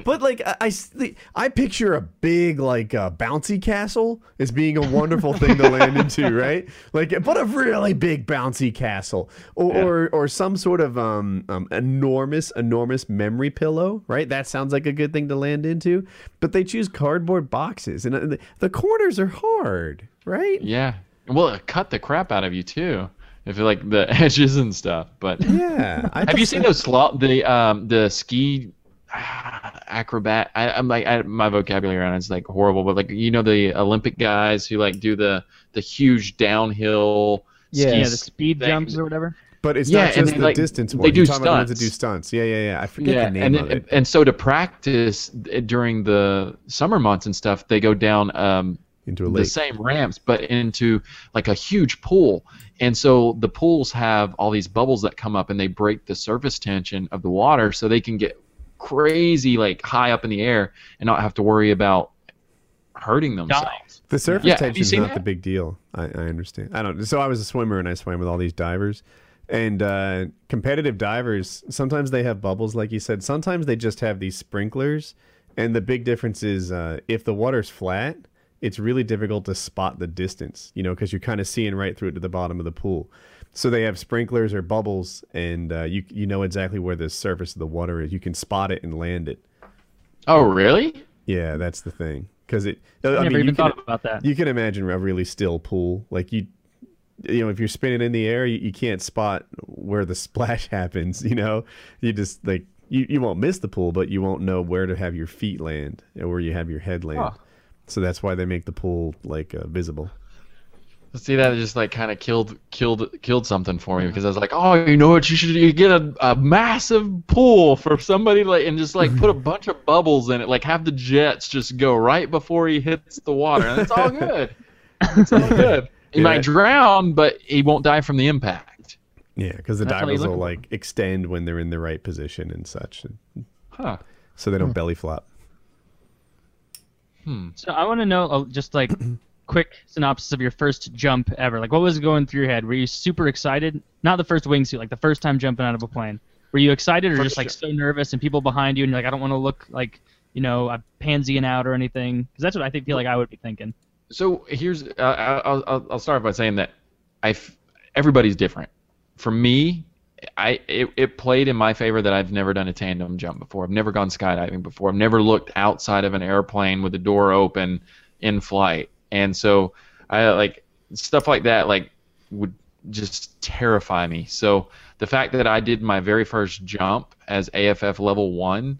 Speaker 1: but like I, the- I picture a big like uh, bouncy castle as being a wonderful thing to land into, right? Like, but a really big bouncy castle, or or, or some sort of um, um enormous enormous memory pillow, right? That sounds like a good thing to land into. But they choose cardboard boxes, and uh, the, the corners are hard, right?
Speaker 4: Yeah. Well, it cut the crap out of you too. If you like the edges and stuff, but
Speaker 1: Yeah. I
Speaker 4: Have you seen those slot the um the ski? I acrobat. I, I'm like I, my vocabulary on it's like horrible, but like you know the Olympic guys who like do the the huge downhill.
Speaker 2: Yeah.
Speaker 4: ski
Speaker 3: Yeah, the speed
Speaker 4: thing.
Speaker 3: jumps or whatever.
Speaker 1: But it's
Speaker 4: Yeah,
Speaker 1: not
Speaker 4: and
Speaker 1: just
Speaker 4: they,
Speaker 1: the
Speaker 4: like,
Speaker 1: distance
Speaker 4: they do
Speaker 1: You're talking about the ones do
Speaker 4: stunts.
Speaker 1: stunts. Yeah, yeah, yeah. I forget
Speaker 4: Yeah,
Speaker 1: the name
Speaker 4: and
Speaker 1: of it.
Speaker 4: and so to practice uh, during the summer months and stuff, they go down um,
Speaker 1: Into a
Speaker 4: the same ramps, but into like a huge pool. And so the pools have all these bubbles that come up and they break the surface tension of the water so they can get crazy like high up in the air and not have to worry about hurting themselves.
Speaker 1: The surface
Speaker 4: Yeah, have you
Speaker 1: tension's
Speaker 4: seen
Speaker 1: not
Speaker 4: that?
Speaker 1: the big deal. I, I understand. I don't. So I was a swimmer and I swam with all these divers, and uh, competitive divers sometimes they have bubbles, like you said. Sometimes they just have these sprinklers, and the big difference is uh, if the water's flat, it's really difficult to spot the distance. You know, because you're kind of seeing right through it to the bottom of the pool. So they have sprinklers or bubbles, and uh, you you know exactly where the surface of the water is. You can spot it and land it.
Speaker 4: Oh, really?
Speaker 1: Yeah, that's the thing. Because it, I
Speaker 3: I never
Speaker 1: mean, you
Speaker 3: even
Speaker 1: can,
Speaker 3: thought about that.
Speaker 1: you can imagine a really still pool. Like you, you know, if you're spinning in the air, you, you can't spot where the splash happens. You know, you just like you, you won't miss the pool, but you won't know where to have your feet land or where you have your head land.
Speaker 4: Huh.
Speaker 1: So that's why they make the pool like uh, visible.
Speaker 4: See that just like kind of killed killed killed something for me because I was like, oh, you know what? You should you get a, a massive pool for somebody like and just like put a bunch of bubbles in it, like have the jets just go right before he hits the water, and it's all good. It's all good. He
Speaker 1: Yeah.
Speaker 4: might drown, but he won't die from the impact.
Speaker 1: Yeah, because the
Speaker 3: That's
Speaker 1: divers will
Speaker 3: at
Speaker 1: like extend when they're in the right position and such,
Speaker 4: Huh.
Speaker 1: so they don't belly flop.
Speaker 3: So I want to know uh, just like quick synopsis of your first jump ever. Like what was going through your head? Were you super excited? Not the first wingsuit, like the first time jumping out of a plane. Were you excited or just like so nervous and people behind you and you're like I don't want to look like you know I'm pansying out or anything? Because that's what I think feel like I would be thinking.
Speaker 4: So here's uh, I'll, I'll start by saying that I everybody's different. For me, I it, it played in my favor that I've never done a tandem jump before. I've never gone skydiving before. I've never looked outside of an airplane with the door open in flight. And so I like stuff like that like would just terrify me. So the fact that I did my very first jump as AFF level 1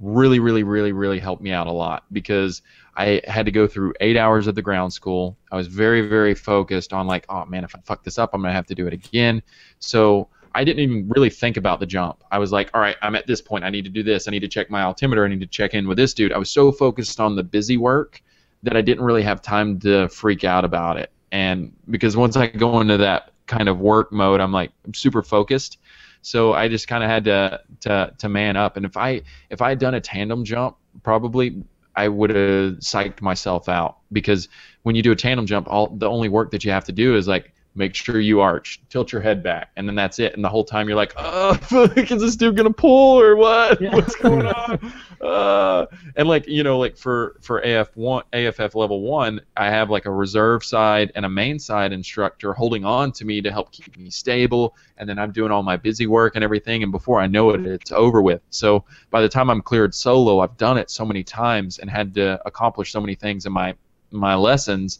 Speaker 4: really really really really helped me out a lot because I had to go through eight hours of the ground school. I was very, very focused on like, oh man, if I fuck this up, I'm gonna have to do it again. So I didn't even really think about the jump. I was like, all right, I'm at this point. I need to do this. I need to check my altimeter. I need to check in with this dude. I was so focused on the busy work that I didn't really have time to freak out about it. And because once I go into that kind of work mode, I'm like I'm super focused. So I just kind of had to, to to man up. And if I if I had done a tandem jump, probably I would have psyched myself out because when you do a tandem jump, all the only work that you have to do is like make sure you arch, tilt your head back, and then that's it. And the whole time you're like, oh, is this dude gonna pull or what? What's going on? Uh, and like you know, like for for AF one, AFF level one, I have like a reserve side and a main side instructor holding on to me to help keep me stable, and then I'm doing all my busy work and everything. And before I know it, it's over with. So by the time I'm cleared solo, I've done it so many times and had to accomplish so many things in my my lessons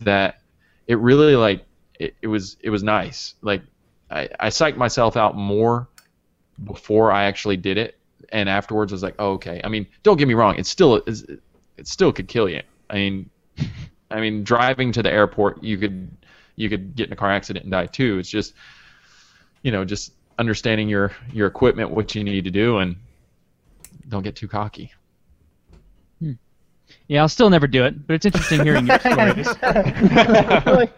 Speaker 4: that it really like it, it was it was nice. Like I, I psyched myself out more before I actually did it, and afterwards I was like, oh, okay. I mean, don't get me wrong, it's still it's, it still could kill you. I mean, I mean, driving to the airport, you could you could get in a car accident and die too. It's just you know just understanding your your equipment, what you need to do, and don't get too cocky. Hmm.
Speaker 3: Yeah, I'll still never do it, but it's interesting hearing your stories.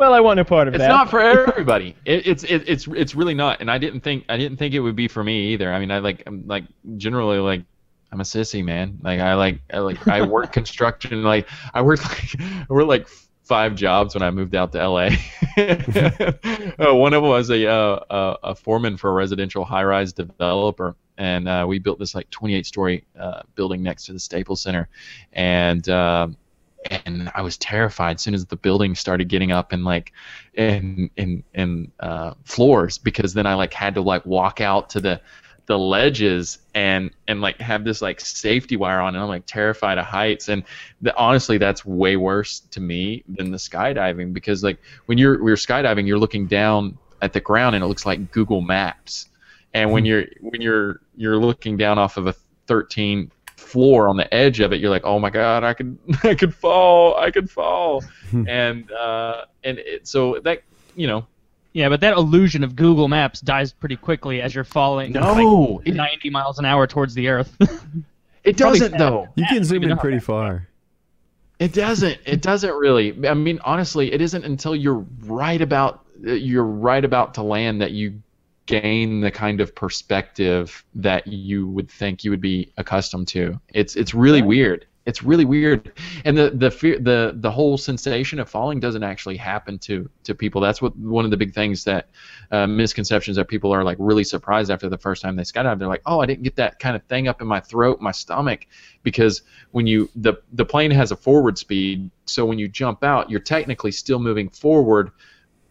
Speaker 2: well, I want no part of
Speaker 4: It's
Speaker 2: that.
Speaker 4: It's not for everybody. It, it's it, it's it's really not. And I didn't think I didn't think it would be for me either. I mean, I like I'm like generally like I'm a sissy man. Like I like I like I work construction. Like I worked like I worked like five jobs when I moved out to LA. uh, one of them was a uh, a, a foreman for a residential high-rise developer, and uh, we built this like 28-story uh, building next to the Staples Center, and. And I was terrified as soon as the building started getting up and like in in in uh, floors because then I like had to like walk out to the the ledges and and like have this like safety wire on and I'm like terrified of heights. And the, honestly that's way worse to me than the skydiving because like when you're when you're skydiving you're looking down at the ground and it looks like Google Maps. And when you're when you're you're looking down off of a 13 floor on the edge of it, you're like, oh my god, I could I could fall, I could fall, and uh, and it, so that you know
Speaker 3: Yeah, but that illusion of Google Maps dies pretty quickly as you're falling
Speaker 4: no,
Speaker 3: like 90 miles an hour towards the Earth.
Speaker 4: it doesn't though.
Speaker 1: You can zoom in pretty far.
Speaker 4: It doesn't. It doesn't really. I mean, honestly, it isn't until you're right about you're right about to land that you gain the kind of perspective that you would think you would be accustomed to. It's it's really weird. It's really weird, and the the fear the the whole sensation of falling doesn't actually happen to to people. That's what one of the big things that uh, misconceptions that people are like really surprised after the first time they skydive. They're like, oh, I didn't get that kind of thing up in my throat, my stomach, because when you the the plane has a forward speed, so when you jump out, you're technically still moving forward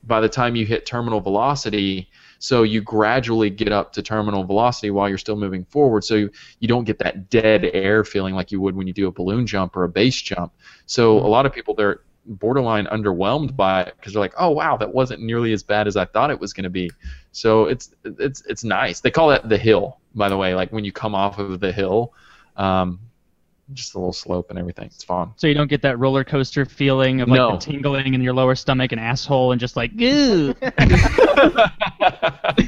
Speaker 4: by the time you hit terminal velocity. So you gradually get up to terminal velocity while you're still moving forward. So you, you don't get that dead air feeling like you would when you do a balloon jump or a base jump. So a lot of people they're borderline underwhelmed by it because they're like, oh wow, that wasn't nearly as bad as I thought it was going to be. So it's it's it's nice. They call that the hill, by the way. Like when you come off of the hill, um, just a little slope and everything. It's fun.
Speaker 3: so you don't get that roller coaster feeling of like
Speaker 4: No.
Speaker 3: the tingling in your lower stomach and asshole and just like, ew.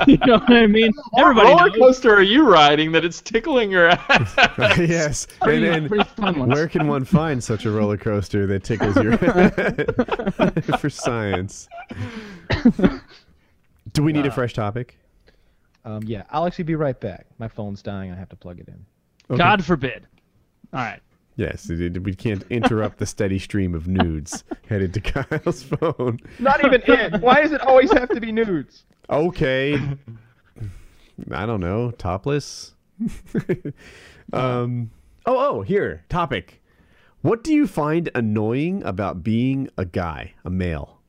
Speaker 3: you know what I mean? Everybody
Speaker 4: what roller
Speaker 3: knows.
Speaker 4: coaster are you riding that it's tickling your ass?
Speaker 1: yes. And,
Speaker 3: Pretty,
Speaker 1: and
Speaker 3: pretty
Speaker 1: where can one find such a roller coaster that tickles your ass for science? Do we need a fresh topic?
Speaker 2: Um, yeah, I'll actually be right back. My phone's dying. I have to plug it in.
Speaker 1: Okay.
Speaker 3: God forbid. All right.
Speaker 1: Yes, it- it- we can't interrupt the steady stream of nudes headed to Kyle's phone.
Speaker 2: Not even in. Why does it always have to be nudes?
Speaker 1: Okay. I don't know. Topless? um, oh, oh, here. Topic. What do you find annoying about being a guy, a male?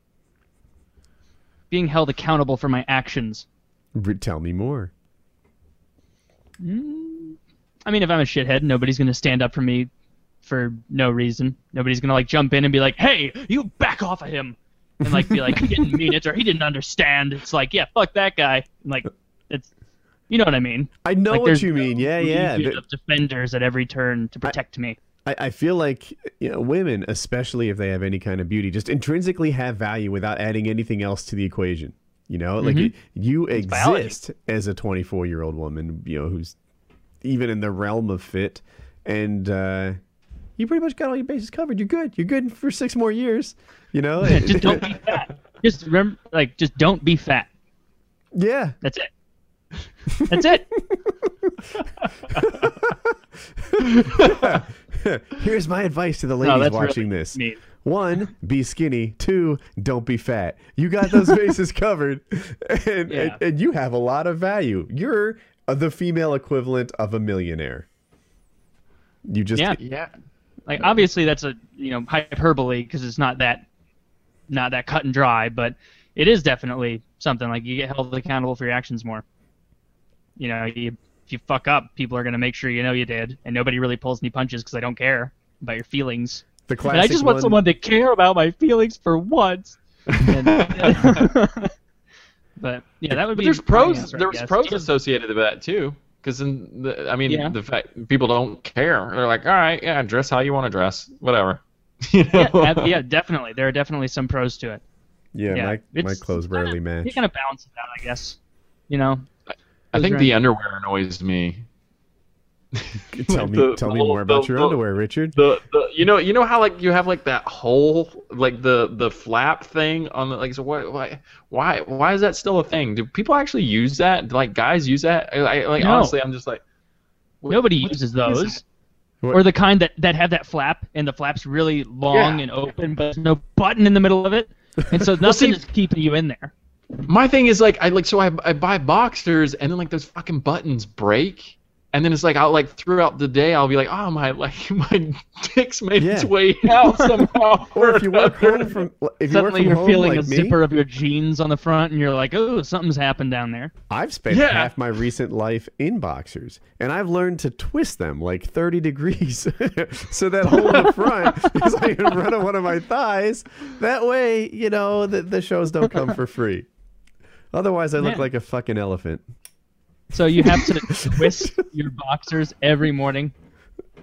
Speaker 3: Being held accountable for my actions.
Speaker 1: R- tell me more.
Speaker 3: I mean, if I'm a shithead, nobody's gonna stand up for me for no reason. Nobody's gonna like jump in and be like, "Hey, you back off of him," and like be like, "He didn't mean it," or "He didn't understand." It's like, yeah, fuck that guy. And, like, it's, you know what I mean?
Speaker 1: I know
Speaker 3: Like,
Speaker 1: what you
Speaker 3: no
Speaker 1: mean. Yeah, yeah. Th-
Speaker 3: Of defenders at every turn to protect me.
Speaker 1: I, I feel like you know, women, especially if they have any kind of beauty, just intrinsically have value without adding anything else to the equation. You know, like
Speaker 3: Mhm.
Speaker 1: you
Speaker 3: biology.
Speaker 1: exist as a 24 year old woman, you know, who's even in the realm of fit, and uh, you pretty much got all your bases covered. You're good. You're good for six more years. You know,
Speaker 3: Yeah, just don't be fat. Just remember, like, just don't be fat.
Speaker 1: yeah.
Speaker 3: That's it. That's it.
Speaker 1: Here's my advice to the ladies
Speaker 3: that's
Speaker 1: watching
Speaker 3: really
Speaker 1: this.
Speaker 3: mean.
Speaker 1: One, be skinny. Two, don't be fat. You got those bases covered, and,
Speaker 3: Yeah.
Speaker 1: and and you have a lot of value. You're Uh, the female equivalent of a millionaire. You just
Speaker 3: Yeah.
Speaker 4: yeah.
Speaker 3: Like obviously that's a you know hyperbole because it's not that not that cut and dry, but it is definitely something like you get held accountable for your actions more. You know, you, if you fuck up, people are gonna make sure you know you did, and nobody really pulls any punches because they don't care about your feelings.
Speaker 1: the
Speaker 3: And
Speaker 1: classic
Speaker 3: I just want
Speaker 1: one-
Speaker 3: someone to care about my feelings for once. And- uh, but yeah, that would
Speaker 4: But
Speaker 3: be.
Speaker 4: there's pros.
Speaker 3: answer, I
Speaker 4: there's pros
Speaker 3: Just-
Speaker 4: associated with that too. Because in the, I mean,
Speaker 3: Yeah.
Speaker 4: the fact people don't care. They're like, all right, yeah, dress how you want to dress, whatever. you know?
Speaker 3: Yeah, yeah, definitely. There are definitely some pros to it.
Speaker 1: Yeah,
Speaker 3: yeah,
Speaker 1: my my
Speaker 3: it's-
Speaker 1: clothes
Speaker 3: it's kinda-
Speaker 1: rarely match.
Speaker 3: You kind of balance it out, I guess. You know,
Speaker 4: I think the underwear annoys me.
Speaker 1: tell me
Speaker 4: the-
Speaker 1: tell
Speaker 4: the
Speaker 1: me
Speaker 4: little-
Speaker 1: more about
Speaker 4: the-
Speaker 1: your
Speaker 4: the-
Speaker 1: underwear, Richard.
Speaker 4: The, the you know you know how like you have like that hole like the the flap thing on the like so why why why why is that still a thing? Do people actually use that? Do, like guys use that? I, I like
Speaker 3: No.
Speaker 4: honestly I'm just like what-
Speaker 3: nobody
Speaker 4: what
Speaker 3: uses those. Or the kind that, that have that flap and the flap's really long
Speaker 4: Yeah.
Speaker 3: and open, but there's no button in the middle of it, and so nothing
Speaker 4: see-
Speaker 3: is keeping you in there.
Speaker 4: My thing is like I like so I, I buy boxers and then like those fucking buttons break and then it's like I'll like throughout the day I'll be like oh my like my dick's made its way out somehow.
Speaker 1: Or if you work home from if you work
Speaker 3: Suddenly
Speaker 1: from
Speaker 3: you're
Speaker 1: home
Speaker 3: feeling
Speaker 1: like
Speaker 3: a
Speaker 1: me,
Speaker 3: zipper of your jeans on the front, and you're like, oh, something's happened down there.
Speaker 1: I've spent
Speaker 4: Yeah.
Speaker 1: half my recent life in boxers, and I've learned to twist them like 30 degrees so that hole in the front is like in front of one of my thighs. That way, you know, the, the shows don't come for free. Otherwise, I look
Speaker 3: Yeah.
Speaker 1: like a fucking elephant.
Speaker 3: So you have to twist your boxers every morning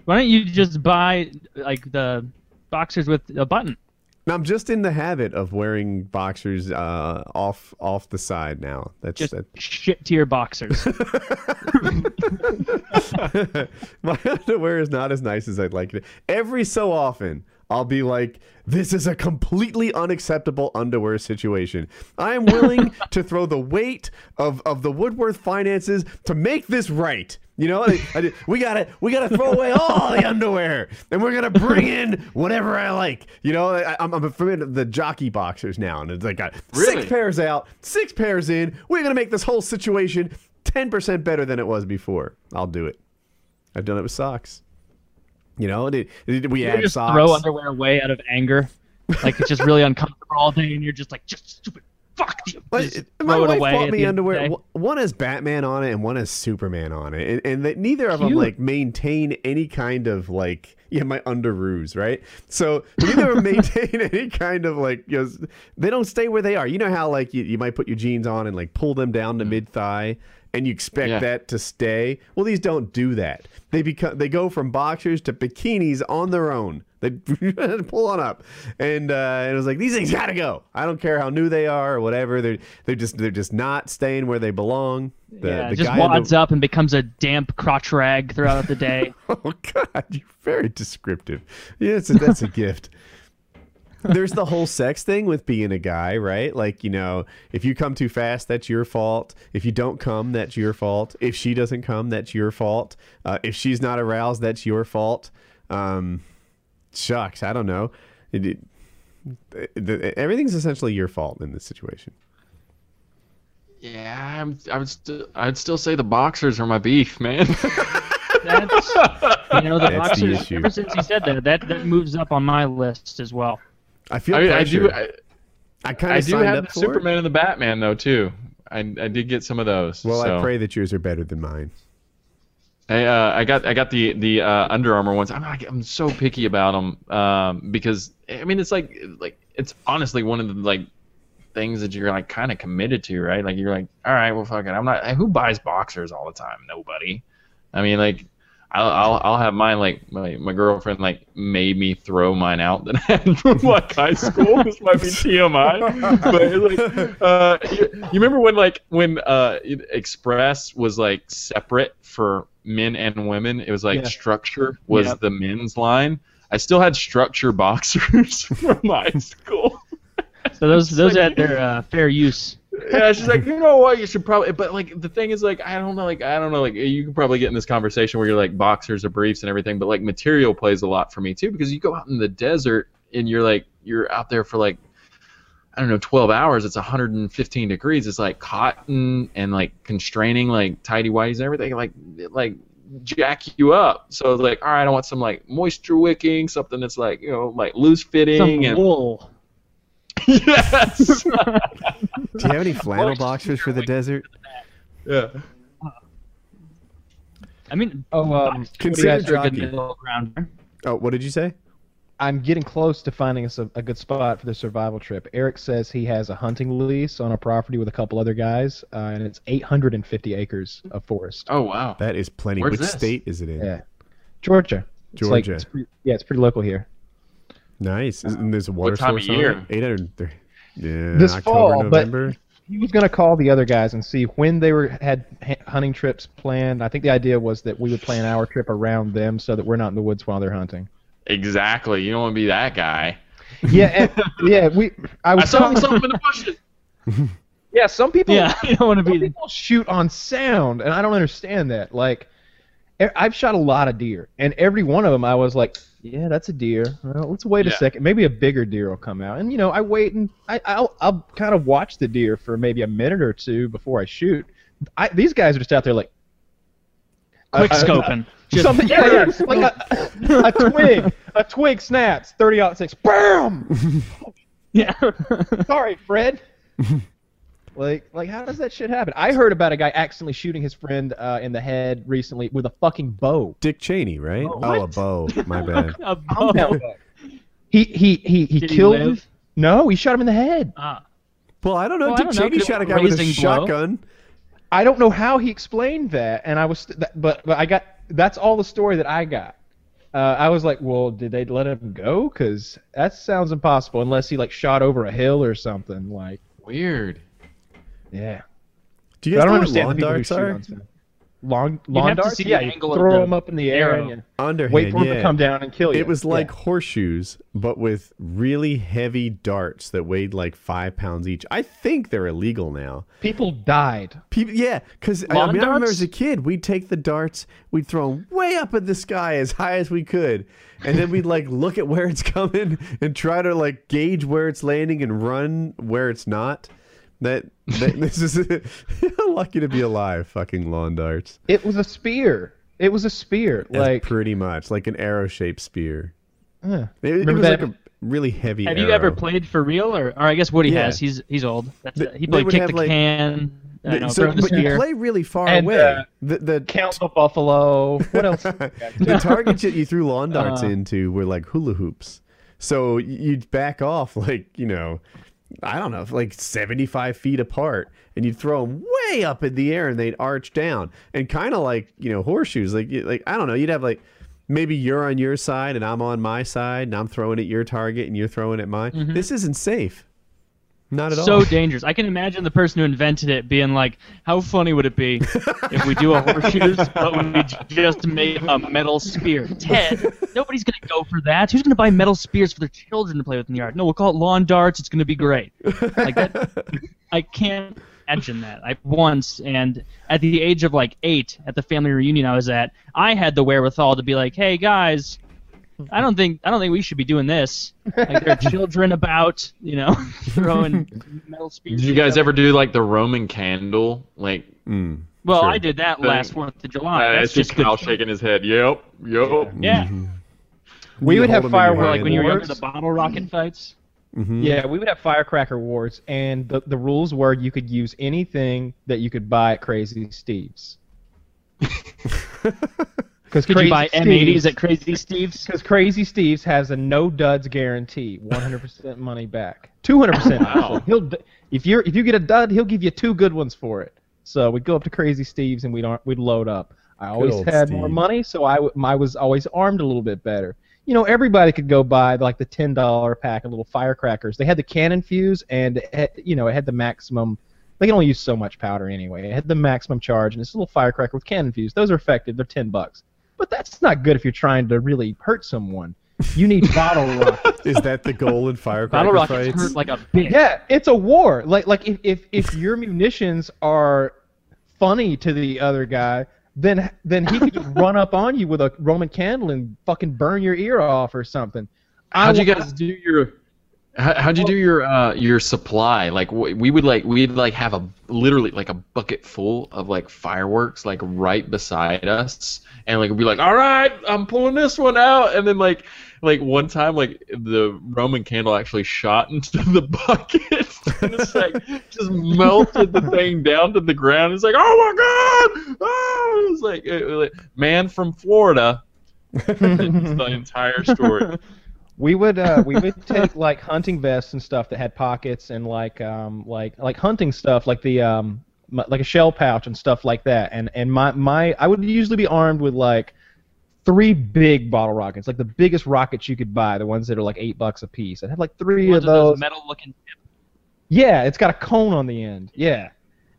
Speaker 3: Why don't you just buy like the boxers with a button?
Speaker 1: And I'm just in the habit of wearing boxers uh, off off the side now. That's
Speaker 3: Just
Speaker 1: that,
Speaker 3: shit to your boxers.
Speaker 1: my underwear is not as nice as I'd like it. Every so often, I'll be like, "This is a completely unacceptable underwear situation. I am willing to throw the weight of of the Woodworth finances to make this right." You know, I, I, we gotta we gotta throw away all the underwear, and we're gonna bring in whatever I like. You know, I, I'm, I'm familiar with the jockey boxers now, and it's like uh, got
Speaker 4: Really?
Speaker 1: six pairs out, six pairs in. We're gonna make this whole situation ten percent better than it was before. I'll do it. I've done it with socks. You know, it, it- we add
Speaker 3: just
Speaker 1: socks.
Speaker 3: throw underwear away out of anger. Like it's just really uncomfortable all day, and you're just like, just stupid. Fuck you. Just
Speaker 1: my wife
Speaker 3: away
Speaker 1: bought me underwear. One has Batman on it, and one has Superman on it, and, and that neither of them like maintain any kind of like yeah my underoos right. So neither of them maintain any kind of like you know, they don't stay where they are. You know how like you, you might put your jeans on and like pull them down to mm-hmm. mid thigh. And you expect
Speaker 4: Yeah.
Speaker 1: that to stay? Well, these don't do that. They become they go from boxers to bikinis on their own. They pull on up, and uh, and it was like these things gotta go. I don't care how new they are or whatever. They're they're just they're just not staying where they belong. The,
Speaker 3: yeah,
Speaker 1: the
Speaker 3: just
Speaker 1: guy in the-
Speaker 3: wads up and becomes a damp crotch rag throughout the day.
Speaker 1: Oh God, you're very descriptive. Yeah, that's a gift. There's the whole sex thing with being a guy, right? Like, you know, if you come too fast, that's your fault. If you don't come, that's your fault. If she doesn't come, that's your fault. Uh, if she's not aroused, that's your fault. Um, shucks, I don't know. It, it, the- everything's essentially your fault in this situation.
Speaker 4: Yeah, I'm, I would still I'd still say the boxers are my beef, man.
Speaker 3: That's you know the
Speaker 1: That's the
Speaker 3: boxers.
Speaker 1: issue.
Speaker 3: Ever since he said that, that that moves up on my list as well.
Speaker 1: I feel
Speaker 4: I, mean, I do I,
Speaker 1: I kind
Speaker 4: I do have the
Speaker 1: for it.
Speaker 4: Superman and the Batman though too. I, I did get some of those.
Speaker 1: Well,
Speaker 4: so.
Speaker 1: I pray that yours are better than mine.
Speaker 4: I, uh, I got I got the the uh, Under Armour ones. I'm like, I'm so picky about them um, because I mean it's like like it's honestly one of the like things that you're like kind of committed to, right? Like you're like, all right, well, fuck it. I'm not. Who buys boxers all the time? Nobody. I mean, like. I'll, I'll I'll have mine like my, my girlfriend like made me throw mine out that I had from like high school. this might be TMI, but like uh, you, you remember when like when uh Express was like separate for men and women? It was like
Speaker 2: Yeah.
Speaker 4: structure was the men's line. I still had structure boxers from high school.
Speaker 3: So those those had their uh, fair use.
Speaker 4: Yeah, she's like, you know what, you should probably. But like, the thing is, like, I don't know, like, I don't know, like, you could probably get in this conversation where you're like boxers or briefs and everything, but like, material plays a lot for me too because you go out in the desert and you're like, you're out there for like, I don't know, 12 hours. It's 115 degrees. It's like cotton and like constraining, like tidy whities and everything, like, like jack you up. So it's like, all right, I want some like moisture wicking, something that's like, you know, like loose fitting
Speaker 3: Some
Speaker 4: and
Speaker 3: wool.
Speaker 4: Yes,
Speaker 1: Do you have any flannel boxers for the desert?
Speaker 4: yeah.
Speaker 3: I mean,
Speaker 2: Oh, um,
Speaker 1: Consider
Speaker 3: a good
Speaker 1: jockey.
Speaker 3: middle ground.
Speaker 1: Oh, what did you say?
Speaker 2: I'm getting close to finding us a, a good spot for the survival trip. Eric says he has a hunting lease on a property with a couple other guys, uh, and it's 850 acres of forest.
Speaker 4: Oh wow.
Speaker 1: That is plenty.
Speaker 4: Where's
Speaker 1: Which
Speaker 4: this?
Speaker 1: state is it in?
Speaker 2: Yeah, Georgia. It's like-
Speaker 1: Georgia.
Speaker 2: it's pretty- yeah, it's pretty local here.
Speaker 1: Nice. And there's a water what
Speaker 4: time of
Speaker 1: source
Speaker 4: year?
Speaker 1: on it. 830. Yeah,
Speaker 2: This
Speaker 1: October,
Speaker 2: fall, but-
Speaker 1: November.
Speaker 2: He was gonna call the other guys and see when they were had hunting trips planned. I think the idea was that we would plan our trip around them so that we're not in the woods while they're hunting.
Speaker 4: Exactly. You don't want to be that guy.
Speaker 2: Yeah, and, yeah. We I was
Speaker 4: I
Speaker 2: was
Speaker 4: saw
Speaker 2: telling
Speaker 4: something in the bushes.
Speaker 2: Yeah, some people.
Speaker 3: Yeah, you don't want to
Speaker 2: some
Speaker 3: be.
Speaker 2: people shoot on sound, and I don't understand that. Like, I've shot a lot of deer, and every one of them, I was like, "Yeah, that's a deer. Well, let's wait a second. Maybe a bigger deer will come out." And you know, I wait and I, I'll I'll kind of watch the deer for maybe a minute or two before I shoot. I, these guys are just out there like
Speaker 3: Quick
Speaker 2: I- I-
Speaker 3: scoping. Just,
Speaker 2: something. Yeah, yeah, like a, a twig. A twig snaps. Thirty aught six. Bam!
Speaker 3: yeah.
Speaker 2: Sorry, Fred. Like, like, how does that shit happen? I heard about a guy accidentally shooting his friend uh, in the head recently with a fucking bow.
Speaker 1: Dick Cheney, right?
Speaker 3: Oh,
Speaker 1: Oh, a bow. My bad.
Speaker 3: A bow.
Speaker 2: He he he he
Speaker 3: Did he
Speaker 2: killed.
Speaker 3: live?
Speaker 2: No, he shot him in the head.
Speaker 3: Ah.
Speaker 1: Well, I don't know.
Speaker 3: Well, I
Speaker 1: Dick
Speaker 3: don't know,
Speaker 1: Cheney
Speaker 3: could
Speaker 1: shot a guy with a
Speaker 3: raising blow?
Speaker 1: shotgun.
Speaker 2: I don't know how he explained that, and I was, that, but but I got that's all the story that I got. Uh, I was like, well, did they let him go? Because that sounds impossible unless he like shot over a hill or something. Like,
Speaker 4: Weird.
Speaker 2: Yeah.
Speaker 1: Do you guys
Speaker 2: I don't
Speaker 1: know what
Speaker 2: understand
Speaker 1: lawn
Speaker 2: the people
Speaker 1: darts
Speaker 2: shoot
Speaker 1: are?
Speaker 2: on. Long
Speaker 3: You'd
Speaker 2: lawn
Speaker 3: have to
Speaker 2: darts.
Speaker 3: see the
Speaker 2: yeah, you
Speaker 3: angle of
Speaker 2: throw
Speaker 3: the
Speaker 2: them up in the air
Speaker 3: arrow.
Speaker 2: and
Speaker 1: Underhand,
Speaker 2: wait for them
Speaker 1: yeah.
Speaker 2: to come down and kill you.
Speaker 1: It was like
Speaker 2: Yeah.
Speaker 1: horseshoes, but with really heavy darts that weighed like five pounds each. I think they're illegal now.
Speaker 2: people died.
Speaker 1: People, yeah, because I, mean, I remember as a kid, we'd take the darts, we'd throw them way up in the sky as high as we could, and then we'd like look at where it's coming and try to like gauge where it's landing and run where it's not. That, that this is lucky to be alive. Fucking lawn darts.
Speaker 2: It was a spear. It was a spear.
Speaker 1: That's
Speaker 2: like,
Speaker 1: pretty much like an arrow-shaped spear.
Speaker 2: yeah.
Speaker 1: It, it was
Speaker 2: that-
Speaker 1: like a really heavy.
Speaker 3: Have you ever played for real, or, or I guess Woody
Speaker 1: Yeah.
Speaker 3: has. He's he's old. That's
Speaker 1: They-
Speaker 3: it. He
Speaker 1: they
Speaker 3: played kick the
Speaker 1: like-
Speaker 3: can. I
Speaker 1: Th-
Speaker 3: know,
Speaker 1: so,
Speaker 3: throw the
Speaker 1: but you play really far
Speaker 2: And,
Speaker 1: away.
Speaker 2: uh,
Speaker 1: the the
Speaker 2: Count the buffalo. What else?
Speaker 1: the targets that you threw lawn darts
Speaker 3: Uh.
Speaker 1: into were like hula hoops. So you'd back off like you know, I don't know, like seventy five feet apart, and you'd throw them way up in the air, and they'd arch down, and kind of like you know horseshoes. Like like I don't know, you'd have like. Maybe you're on your side and I'm on my side, and I'm throwing at your target and you're throwing at mine. Mm-hmm. This isn't safe. Not at
Speaker 3: so
Speaker 1: all.
Speaker 3: So dangerous. I can imagine the person who invented it being like, "How funny would it be if we do a horseshoes, but we just made a metal spear?" Ted, nobody's gonna go for that. Who's gonna buy metal spears for their children to play with in the yard? No, we'll call it lawn darts. It's gonna be great. Like that. I can't imagine that. I once, and at the age of like eight, at the family reunion I was at, I had the wherewithal to be like, "Hey guys." I don't think I don't think we should be doing this. Like there are children about, you know, throwing metal spears.
Speaker 4: Did you guys ever do like the Roman candle? Like,
Speaker 1: Mm,
Speaker 3: Well,
Speaker 1: Sure.
Speaker 3: I did that last Fourth of July.
Speaker 4: uh,
Speaker 3: That's
Speaker 4: it's just
Speaker 3: just good.
Speaker 4: Kyle shaking his head. Yep, yep.
Speaker 3: Yeah,
Speaker 2: we
Speaker 1: You
Speaker 2: would
Speaker 1: hold
Speaker 2: have
Speaker 1: 'em in your
Speaker 2: fireworks.
Speaker 3: like when you were younger, the bottle rocket fights.
Speaker 1: mhm.
Speaker 2: Yeah, we would have firecracker wars, and the, the rules were you could use anything that you could buy at Crazy Steve's. Because
Speaker 3: Could you buy M80s at Crazy Steve's?
Speaker 2: Because Crazy Steve's has a no duds guarantee, 100% money back, 200%.
Speaker 4: Wow.
Speaker 2: He'll if you're if you get a dud, he'll give you two good ones for it. So we'd go up to Crazy Steve's and we'd we'd load up. I always
Speaker 1: old
Speaker 2: had more money, so I, w- I was always armed a little bit better. You know, everybody could go buy like the ten dollar pack of little firecrackers. They had the cannon fuse, and it had, you know it had the maximum. They can only use so much powder anyway. It had the maximum charge, and it's a little firecracker with cannon fuse. Those are effective. They're ten bucks, but that's not good if you're trying to really hurt someone. You need bottle rockets.
Speaker 1: Is that the goal in firecracker
Speaker 3: Bottle rockets
Speaker 1: fights?
Speaker 3: hurt like a bitch.
Speaker 2: Yeah, it's a war. Like like if, if if your munitions are funny to the other guy, then then he could just run up on you with a Roman candle and fucking burn your ear off or something. I
Speaker 4: How'd you guys do your? How, how'd you do your uh, your supply? Like we would like we'd like have a literally like a bucket full of like fireworks like right beside us, and like be like, all right, I'm pulling this one out, and then like like one time like the Roman candle actually shot into the bucket, and it's like just melted the thing down to the ground. It's like, oh my god! Oh, it was like, it, like man from Florida. The entire story.
Speaker 2: We would uh, we would take like hunting vests and stuff that had pockets and like um like like hunting stuff like the um like a shell pouch and stuff like that. And and my my I would usually be armed with like three big bottle rockets like the biggest rockets you could buy the ones that are like eight bucks a piece. I'd have like three of
Speaker 3: those
Speaker 2: those.
Speaker 3: metal-looking.
Speaker 2: yeah it's got a cone on the end. Yeah.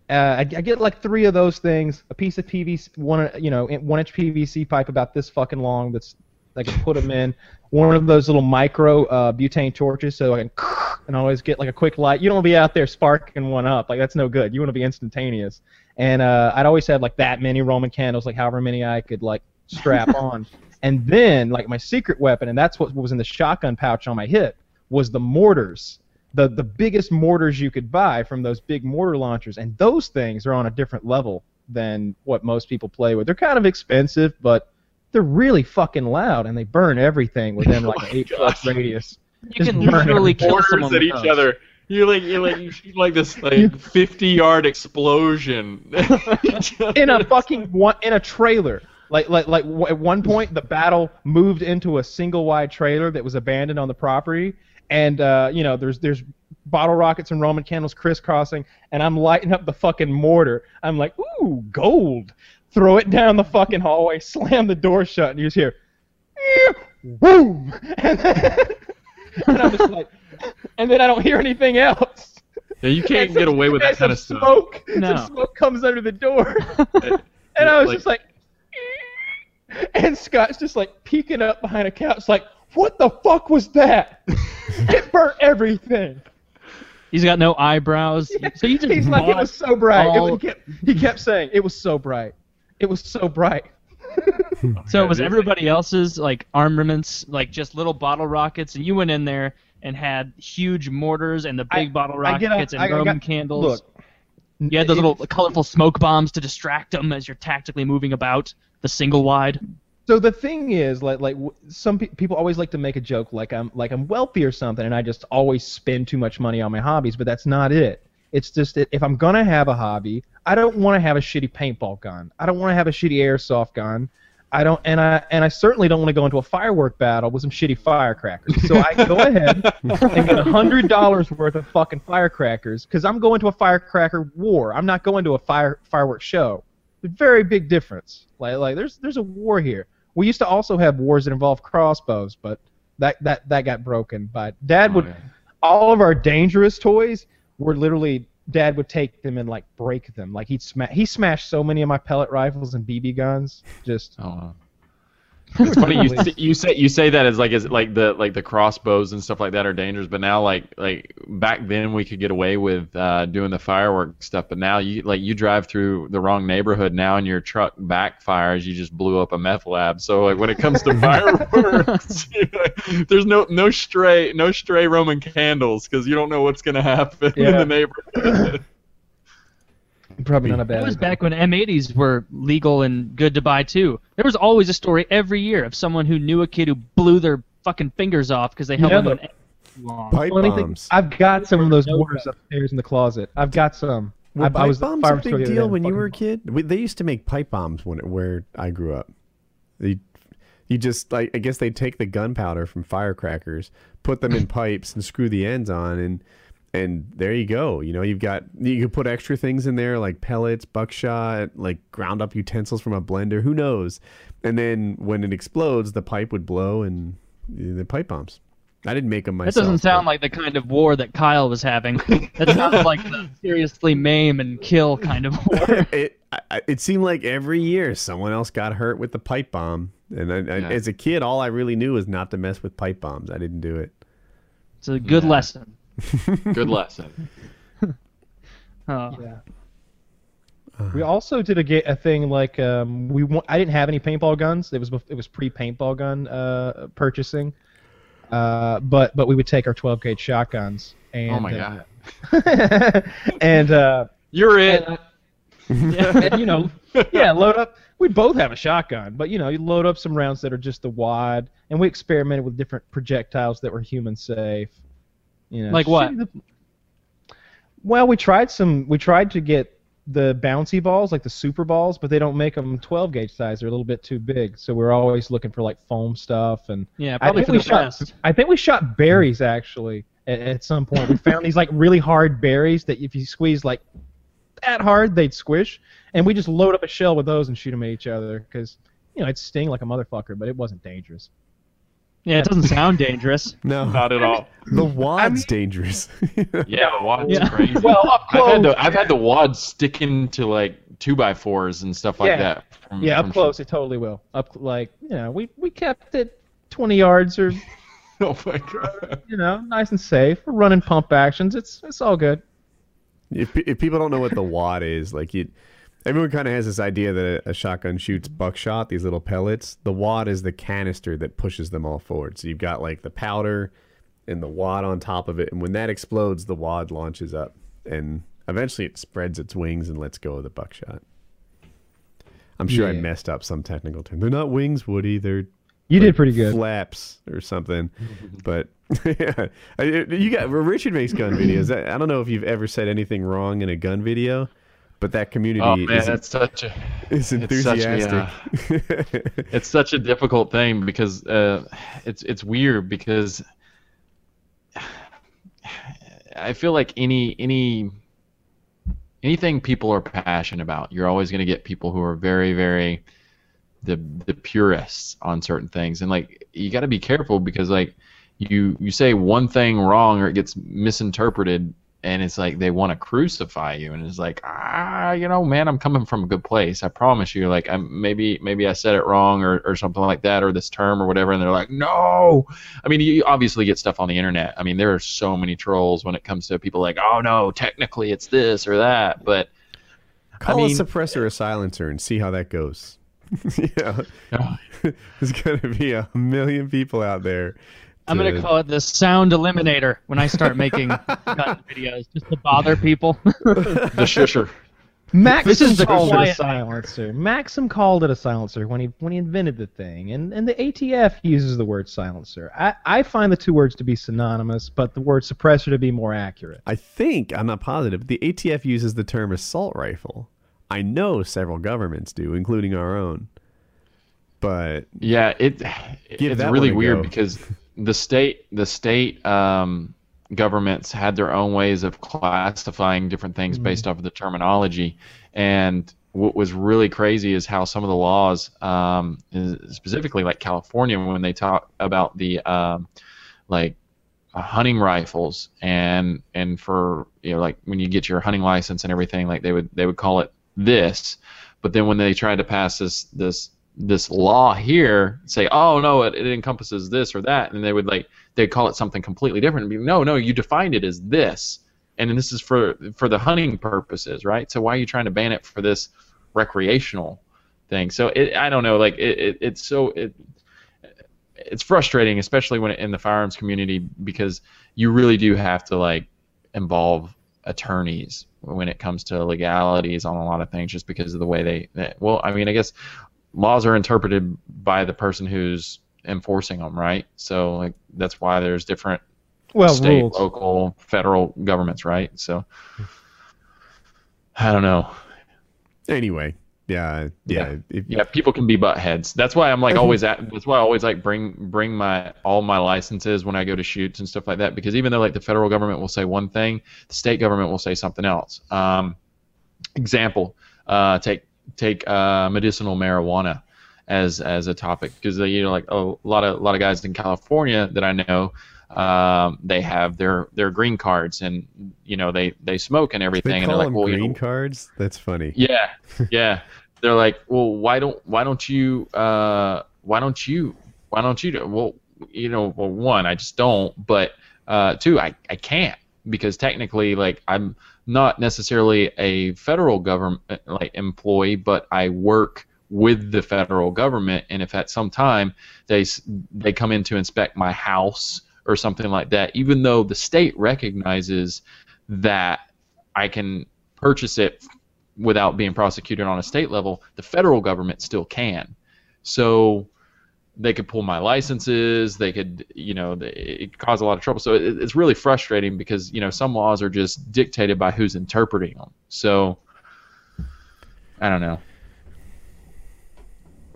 Speaker 2: Uh, I, I get like three of those things a piece of PVC one you know one inch PVC pipe about this fucking long that's I can put them in one of those little micro uh, butane torches, so I can and always get like a quick light. You don't want to be out there sparking one up, like that's no good. You want to be instantaneous. And uh, I'd always have like that many Roman candles, like however many I could like strap on. And then like my secret weapon, and that's what was in the shotgun pouch on my hip, was the mortars. The the biggest mortars you could buy from those big mortar launchers, and those things are on a different level than what most people play with. They're kind of expensive, but they're really fucking loud and they burn everything within like
Speaker 4: Oh
Speaker 2: an eight foot radius.
Speaker 3: You
Speaker 2: Just
Speaker 3: can literally kill someone
Speaker 4: at
Speaker 3: with
Speaker 4: each
Speaker 3: those.
Speaker 4: other. You like you're like you shoot like this like fifty yard explosion.
Speaker 2: in a fucking one in a trailer. Like like like w- at one point the battle moved into a single wide trailer that was abandoned on the property, and uh, you know there's there's bottle rockets and Roman candles crisscrossing, and I'm lighting up the fucking mortar. I'm like, ooh, gold. Throw it down the fucking hallway, slam the door shut, and you just hear. boom, and, then, and I'm just like, and then I don't hear anything else.
Speaker 4: Yeah, you can't get away with that kind of
Speaker 2: some
Speaker 4: stuff.
Speaker 2: smoke.
Speaker 3: No.
Speaker 2: Some smoke comes under the door, and I was
Speaker 4: Like-
Speaker 2: just like, and Scott's just like peeking up behind a couch, like, what the fuck was that? it burnt everything.
Speaker 3: He's got no eyebrows. So you just
Speaker 2: He's like, it was so bright. It was, he, kept, he kept saying, it was so bright. It was so bright.
Speaker 3: So it was everybody else's like armaments, like just little bottle rockets, and you went in there and had huge mortars and the
Speaker 2: I-
Speaker 3: big bottle
Speaker 2: I get a-
Speaker 3: rockets
Speaker 2: I
Speaker 3: and
Speaker 2: got-
Speaker 3: Roman candles.
Speaker 2: Look,
Speaker 3: you had those
Speaker 2: it-
Speaker 3: little colorful smoke bombs to distract them as you're tactically moving about the single wide.
Speaker 2: So the thing is, like, like some pe- people always like to make a joke, like I'm, like I'm wealthy or something, and I just always spend too much money on my hobbies. But that's not it. It's just that if I'm gonna have a hobby, I don't want to have a shitty paintball gun. I don't want to have a shitty airsoft gun. I don't, and I, and I certainly don't want to go into a firework battle with some shitty firecrackers. So I go ahead and get a hundred dollars worth of fucking firecrackers because I'm going to a firecracker war. I'm not going to a fire fireworks show. Very big difference. Like, like there's there's a war here. We used to also have wars that involved crossbows, but that that that got broken. But Dad
Speaker 4: Oh,
Speaker 2: would
Speaker 4: yeah.
Speaker 2: all of our dangerous toys were literally Dad would take them and like break them. Like he'd smash he smashed so many of my pellet rifles and BB guns. Just
Speaker 4: Oh. It's funny you say, you say you say that as like as like the like the crossbows and stuff like that are dangerous, but now like like back then we could get away with uh, doing the firework stuff, but now you like you drive through the wrong neighborhood now and your truck backfires, you just blew up a meth lab. So like when it comes to fireworks, you know, there's no no stray no stray Roman candles because you don't know what's gonna happen in the neighborhood.
Speaker 2: probably not a bad.
Speaker 3: It was back when M80s were legal and good to buy too. There was always a story every year of someone who knew a kid who blew their fucking fingers off because they held
Speaker 2: Yeah,
Speaker 3: onto
Speaker 2: but-
Speaker 3: an long.
Speaker 1: Pipe
Speaker 2: Funny thing,
Speaker 1: bombs.
Speaker 2: I've got some of those
Speaker 3: No
Speaker 2: upstairs in the closet. I've got some.
Speaker 1: Were
Speaker 2: I,
Speaker 1: pipe
Speaker 2: I was
Speaker 1: bombs a big deal when you were a kid? We, they used to make pipe bombs when where I grew up. They, you just like I guess they take the gunpowder from firecrackers, put them in pipes, and screw the ends on, and and there you go. You know, you've got you can put extra things in there like pellets, buckshot, like ground up utensils from a blender. Who knows? And then when it explodes, the pipe would blow and the pipe bombs. I didn't make them
Speaker 3: That
Speaker 1: myself.
Speaker 3: doesn't sound
Speaker 1: but-
Speaker 3: like the kind of war that Kyle was having. That sounds like the seriously maim and kill kind of war.
Speaker 1: it I- I, it seemed like every year someone else got hurt with the pipe bomb, and I, I, as a kid, all I really knew was not to mess with pipe bombs. I didn't do it.
Speaker 3: It's a good
Speaker 4: Yeah.
Speaker 3: lesson.
Speaker 4: Good lesson.
Speaker 3: Oh.
Speaker 2: Yeah. We also did a, a thing like um, we wa- I didn't have any paintball guns. It was it was pre paintball gun uh, purchasing, uh, but but we would take our 12 gauge shotguns and
Speaker 4: oh my
Speaker 2: uh,
Speaker 4: god.
Speaker 2: and uh,
Speaker 4: You're it.
Speaker 2: and, and, you know yeah load up. We'd both have a shotgun, but you know you load up some rounds that are just the wad, and we experimented with different projectiles that were human safe. You know,
Speaker 3: Like what?
Speaker 2: the- Well, we tried some. We tried to get the bouncy balls, like the super balls, but they don't make them 12 gauge size. They're a little bit too big. So we're always looking for like foam stuff and.
Speaker 3: Yeah,
Speaker 2: I think
Speaker 3: for
Speaker 2: we
Speaker 3: the
Speaker 2: shot.
Speaker 3: best.
Speaker 2: I think we shot berries actually at, at some point. We found these like really hard berries that if you squeeze like that hard, they'd squish, and we just load up a shell with those and shoot them at each other because you know it'd sting like a motherfucker, but it wasn't dangerous.
Speaker 3: Yeah, it doesn't sound dangerous.
Speaker 1: No,
Speaker 4: Not at all.
Speaker 1: the wad's dangerous.
Speaker 4: Yeah, the wad's
Speaker 3: Yeah.
Speaker 4: crazy.
Speaker 2: Well, up
Speaker 4: I've had
Speaker 2: close,
Speaker 4: the I've had the wad stick into like two by fours and stuff like
Speaker 2: Yeah.
Speaker 4: that. From,
Speaker 2: yeah,
Speaker 4: from
Speaker 2: up close, it totally will. Up like you know, we we kept it 20 yards or
Speaker 4: Oh my god.
Speaker 2: you know, nice and safe. We're running pump actions. It's it's all good.
Speaker 1: if, if people don't know what the wad is, like you, everyone kind of has this idea that a, a shotgun shoots buckshot, these little pellets. The wad is the canister that pushes them all forward. So you've got like the powder and the wad on top of it, and when that explodes, the wad launches up, and eventually it spreads its wings and lets go of the buckshot. I'm sure I messed up some technical term. They're not wings, Woody. They're
Speaker 2: You
Speaker 1: like
Speaker 2: did pretty good.
Speaker 1: Flaps or something. but yeah, you got Richard makes gun videos. I, I don't know if you've ever said anything wrong in a gun video, but that community
Speaker 4: Oh man,
Speaker 1: is,
Speaker 4: that's such a
Speaker 1: is
Speaker 4: it's such a,
Speaker 1: enthusiastic.
Speaker 4: it's such a difficult thing because uh, it's it's weird because I feel like any any anything people are passionate about, you're always going to get people who are very very the the purists on certain things, and like you got to be careful because like you you say one thing wrong or it gets misinterpreted, and it's like they want to crucify you, and it's like ah, you know, man, I'm coming from a good place. I promise you. Like I'm maybe maybe I said it wrong or or something like that or this term or whatever, and they're like no. I mean, you obviously get stuff on the internet. I mean, there are so many trolls when it comes to people like oh no, technically it's this or that, but
Speaker 1: Call
Speaker 4: mean-
Speaker 1: a suppressor a silencer and see how that goes. yeah.
Speaker 4: Oh.
Speaker 1: There's going to be a million people out there.
Speaker 3: I'm gonna call it the sound eliminator when I start making videos, just to bother people.
Speaker 4: the shusher.
Speaker 2: Maxim
Speaker 3: This is the
Speaker 2: called it a silencer. Maxim called it a silencer when he when he invented the thing, and and the ATF uses the word silencer. I I find the two words to be synonymous, but the word suppressor to be more accurate.
Speaker 1: I think, I'm not positive, the ATF uses the term assault rifle. I know several governments do, including our own. But
Speaker 4: Yeah, it it's really weird
Speaker 1: go.
Speaker 4: because the state the state um, governments had their own ways of classifying different things
Speaker 1: Mm-hmm.
Speaker 4: based off of the terminology, and what was really crazy is how some of the laws, um, specifically like California, when they talk about the um, like hunting rifles and and for you know like when you get your hunting license and everything, like they would they would call it this, but then when they tried to pass this this this law here say oh no it, it encompasses this or that and they would like they'd call it something completely different and be no no you defined it as this and this is for for the hunting purposes right? So why are you trying to ban it for this recreational thing? So it, i don't know like it, it it's so it it's frustrating especially when in the firearms community because you really do have to like involve attorneys when it comes to legalities on a lot of things just because of the way they, they well i mean i guess laws are interpreted by the person who's enforcing them, right? So like that's why there's different
Speaker 2: Well,
Speaker 4: state,
Speaker 2: rules.
Speaker 4: local, federal governments, right? So I don't know.
Speaker 1: anyway, yeah, yeah. If,
Speaker 4: Yeah, people can be butt heads. That's why I'm like always at. That's why I always like bring bring my all my licenses when I go to shoots and stuff like that. Because even though like the federal government will say one thing, the state government will say something else. Um, example, uh, take take uh, medicinal marijuana as as a topic because you know like a lot of a lot of guys in California that I know. Um, they have their their green cards and you know they they smoke and everything
Speaker 1: they
Speaker 4: and they're like
Speaker 1: them
Speaker 4: well you
Speaker 1: green
Speaker 4: know,
Speaker 1: cards. That's funny.
Speaker 4: yeah, yeah. They're like, well, why don't why don't you uh why don't you why don't you do well you know well one I just don't but uh two I I can't because technically like I'm not necessarily a federal government like employee but I work with the federal government and if at some time they they come in to inspect my house or something like that even though the state recognizes that I can purchase it without being prosecuted on a state level, the federal government still can. So they could pull my licenses. They could, you know, it cause a lot of trouble. So it, it's really frustrating because you know some laws are just dictated by who's interpreting them. So I don't know.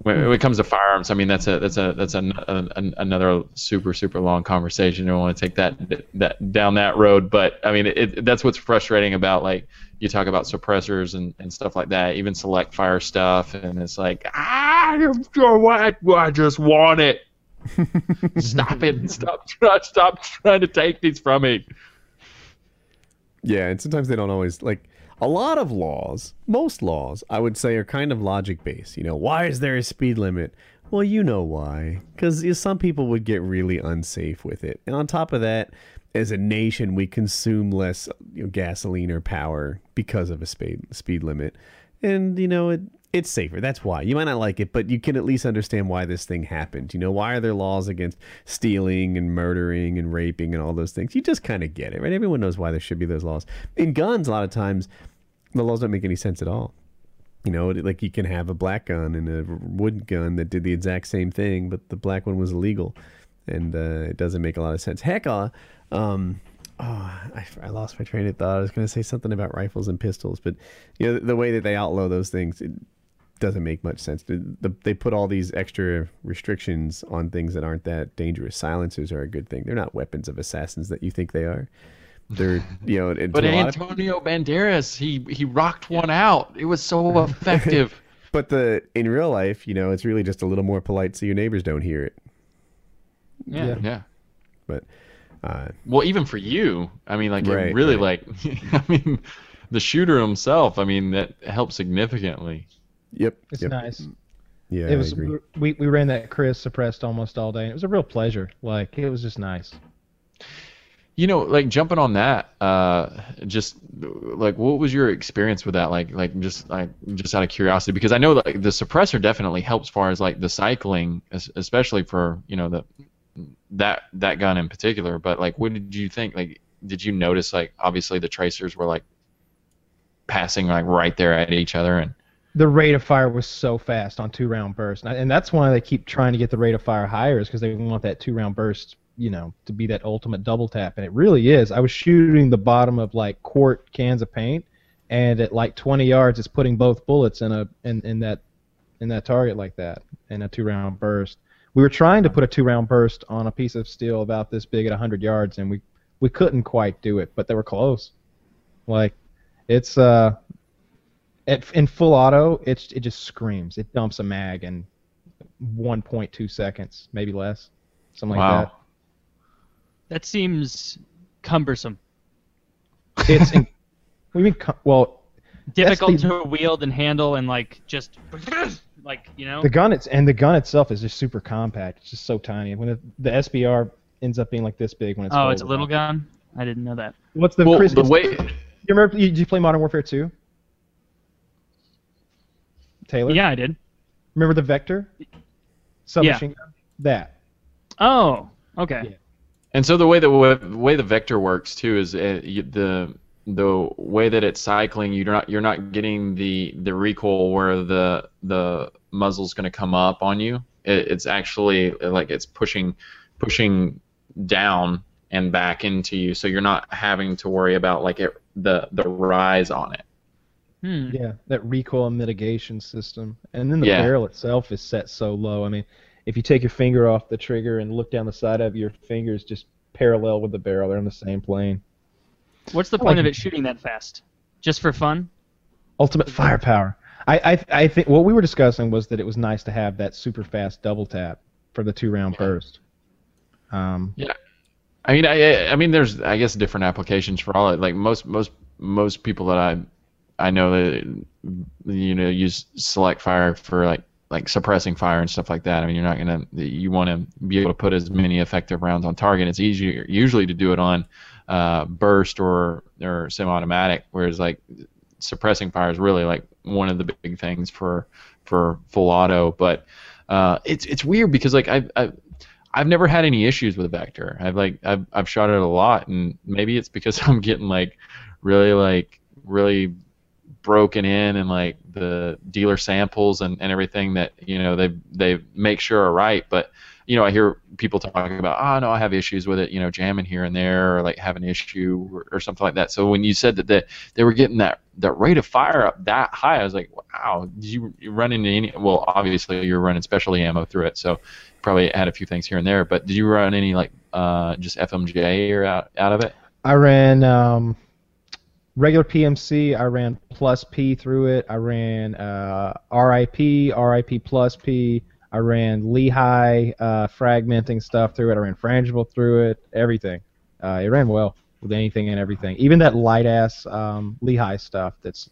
Speaker 4: When, when it comes to firearms, I mean that's a that's a that's a, an another super super long conversation. I don't want to take that that down that road, but I mean it, that's what's frustrating about like you talk about suppressors and, and stuff like that, even select fire stuff, and it's like ah, what? I just want it. stop it! Stop! Stop trying to take these from me.
Speaker 1: Yeah, and sometimes they don't always like a lot of laws, most laws, I would say are kind of logic based. You know, why is there a speed limit? Well, you know why. Cuz some people would get really unsafe with it. And on top of that, as a nation, we consume less you know, gasoline or power because of a speed speed limit. And you know, it it's safer. That's why. You might not like it, but you can at least understand why this thing happened. You know, why are there laws against stealing and murdering and raping and all those things? You just kind of get it, right? Everyone knows why there should be those laws. In guns, a lot of times, the laws don't make any sense at all. You know, like you can have a black gun and a wood gun that did the exact same thing, but the black one was illegal, and uh, it doesn't make a lot of sense. Heck, uh, um, oh, I, I lost my train of thought. I was going to say something about rifles and pistols, but you know, the way that they outlaw those things, it doesn't make much sense. The, the, they put all these extra restrictions on things that aren't that dangerous. Silencers are a good thing. They're not weapons of assassins that you think they are. They're, you know, and
Speaker 4: But
Speaker 1: to a lot of-
Speaker 4: Antonio Banderas, he he rocked one out. It was so effective.
Speaker 1: but the in real life, you know, it's really just a little more polite so your neighbors don't hear it.
Speaker 3: Yeah.
Speaker 4: Yeah.
Speaker 1: But uh,
Speaker 4: Well, even for you, I mean, like,
Speaker 1: Right,
Speaker 4: really,
Speaker 1: right.
Speaker 4: like, I mean, the shooter himself, I mean, that helps significantly.
Speaker 1: Yep,
Speaker 2: It's
Speaker 1: yep.
Speaker 2: nice.
Speaker 1: Yeah,
Speaker 2: it was
Speaker 1: I agree.
Speaker 2: we we ran that Kriss suppressed almost all day. And it was a real pleasure. Like it was just nice.
Speaker 4: You know, like jumping on that, uh, just like what was your experience with that? Like, like just like just out of curiosity, because I know like the suppressor definitely helps, far as like the cycling, especially for you know the that that gun in particular. But like, what did you think? Like, did you notice like obviously the tracers were like passing like right there at each other, and
Speaker 2: The rate of fire was so fast on two round bursts, and that's why they keep trying to get the rate of fire higher, is because they want that two round burst, you know, to be that ultimate double tap, and it really is. I was shooting the bottom of like quart cans of paint, and at like 20 yards, it's putting both bullets in a in, in that in that target like that in a two round burst. We were trying to put a two round burst on a piece of steel about this big at 100 yards, and we we couldn't quite do it, but they were close. Like it's uh at, in full auto, it's it just screams. It dumps a mag in 1.2 seconds, maybe less, something
Speaker 4: wow,
Speaker 2: like
Speaker 3: That That seems cumbersome.
Speaker 2: It's in, what do you mean? Well,
Speaker 3: Difficult
Speaker 2: the-
Speaker 3: to wield and handle and like just like you know.
Speaker 2: the gun it's and the gun itself is just super compact. It's just so tiny. When the, the SBR ends up being like this big when it's
Speaker 3: oh, it's a little gun. I didn't know that.
Speaker 2: What's the
Speaker 4: well,
Speaker 2: Kriss,
Speaker 4: the way.
Speaker 2: You remember? You, did you play Modern Warfare 2? Taylor.
Speaker 3: Yeah, I did.
Speaker 2: Remember the Vector? Submachine gun. That.
Speaker 3: Oh, okay.
Speaker 2: Yeah.
Speaker 4: And so the way the way, way the vector works too is uh, you, the the way that it's cycling, you're not you're not getting the the recoil where the the muzzle's going to come up on you. It, it's actually like it's pushing pushing down and back into you, so you're not having to worry about like it the the rise on it.
Speaker 3: Hmm.
Speaker 2: Yeah, that recoil mitigation system. And then the
Speaker 4: Yeah.
Speaker 2: barrel itself is set so low. I mean, if you take your finger off the trigger and look down the side of your fingers just parallel with the barrel, they're on the same plane.
Speaker 3: What's the
Speaker 2: I
Speaker 3: point
Speaker 2: like
Speaker 3: of
Speaker 2: it.
Speaker 3: it shooting that fast? Just for fun?
Speaker 2: Ultimate firepower. I, I I think what we were discussing was that it was nice to have that super fast double tap for the two round burst. Um,
Speaker 4: I mean, I I mean, there's I guess different applications for all. it. Like most most most people that I I know that you know use select fire for like like suppressing fire and stuff like that. I mean, you're not gonna you want to be able to put as many effective rounds on target. It's easier usually to do it on uh, burst or or semi-automatic, whereas like suppressing fire is really like one of the big things for for full auto. But uh, it's it's weird because like I. I I've never had any issues with Vector. I've like I've I've shot it a lot, and maybe it's because I'm getting like really like really broken in and like the dealer samples and, and everything that you know they they make sure are right. But you know I hear people talking about oh no I have issues with it you know jamming here and there or like have an issue or, or something like that. So when you said that they, they were getting that that rate of fire up that high, I was like wow did you, you run into any? Well obviously you're running specialty ammo through it, so probably had a few things here and there. But did you run any like uh, just FMJ or out out of it?
Speaker 2: I ran um, regular PMC. I ran plus P through it. I ran uh, RIP, RIP plus P. I ran Lehigh uh, fragmenting stuff through it. I ran frangible through it. Everything. Uh, it ran well with anything and everything. Even that light ass um, Lehigh stuff. That's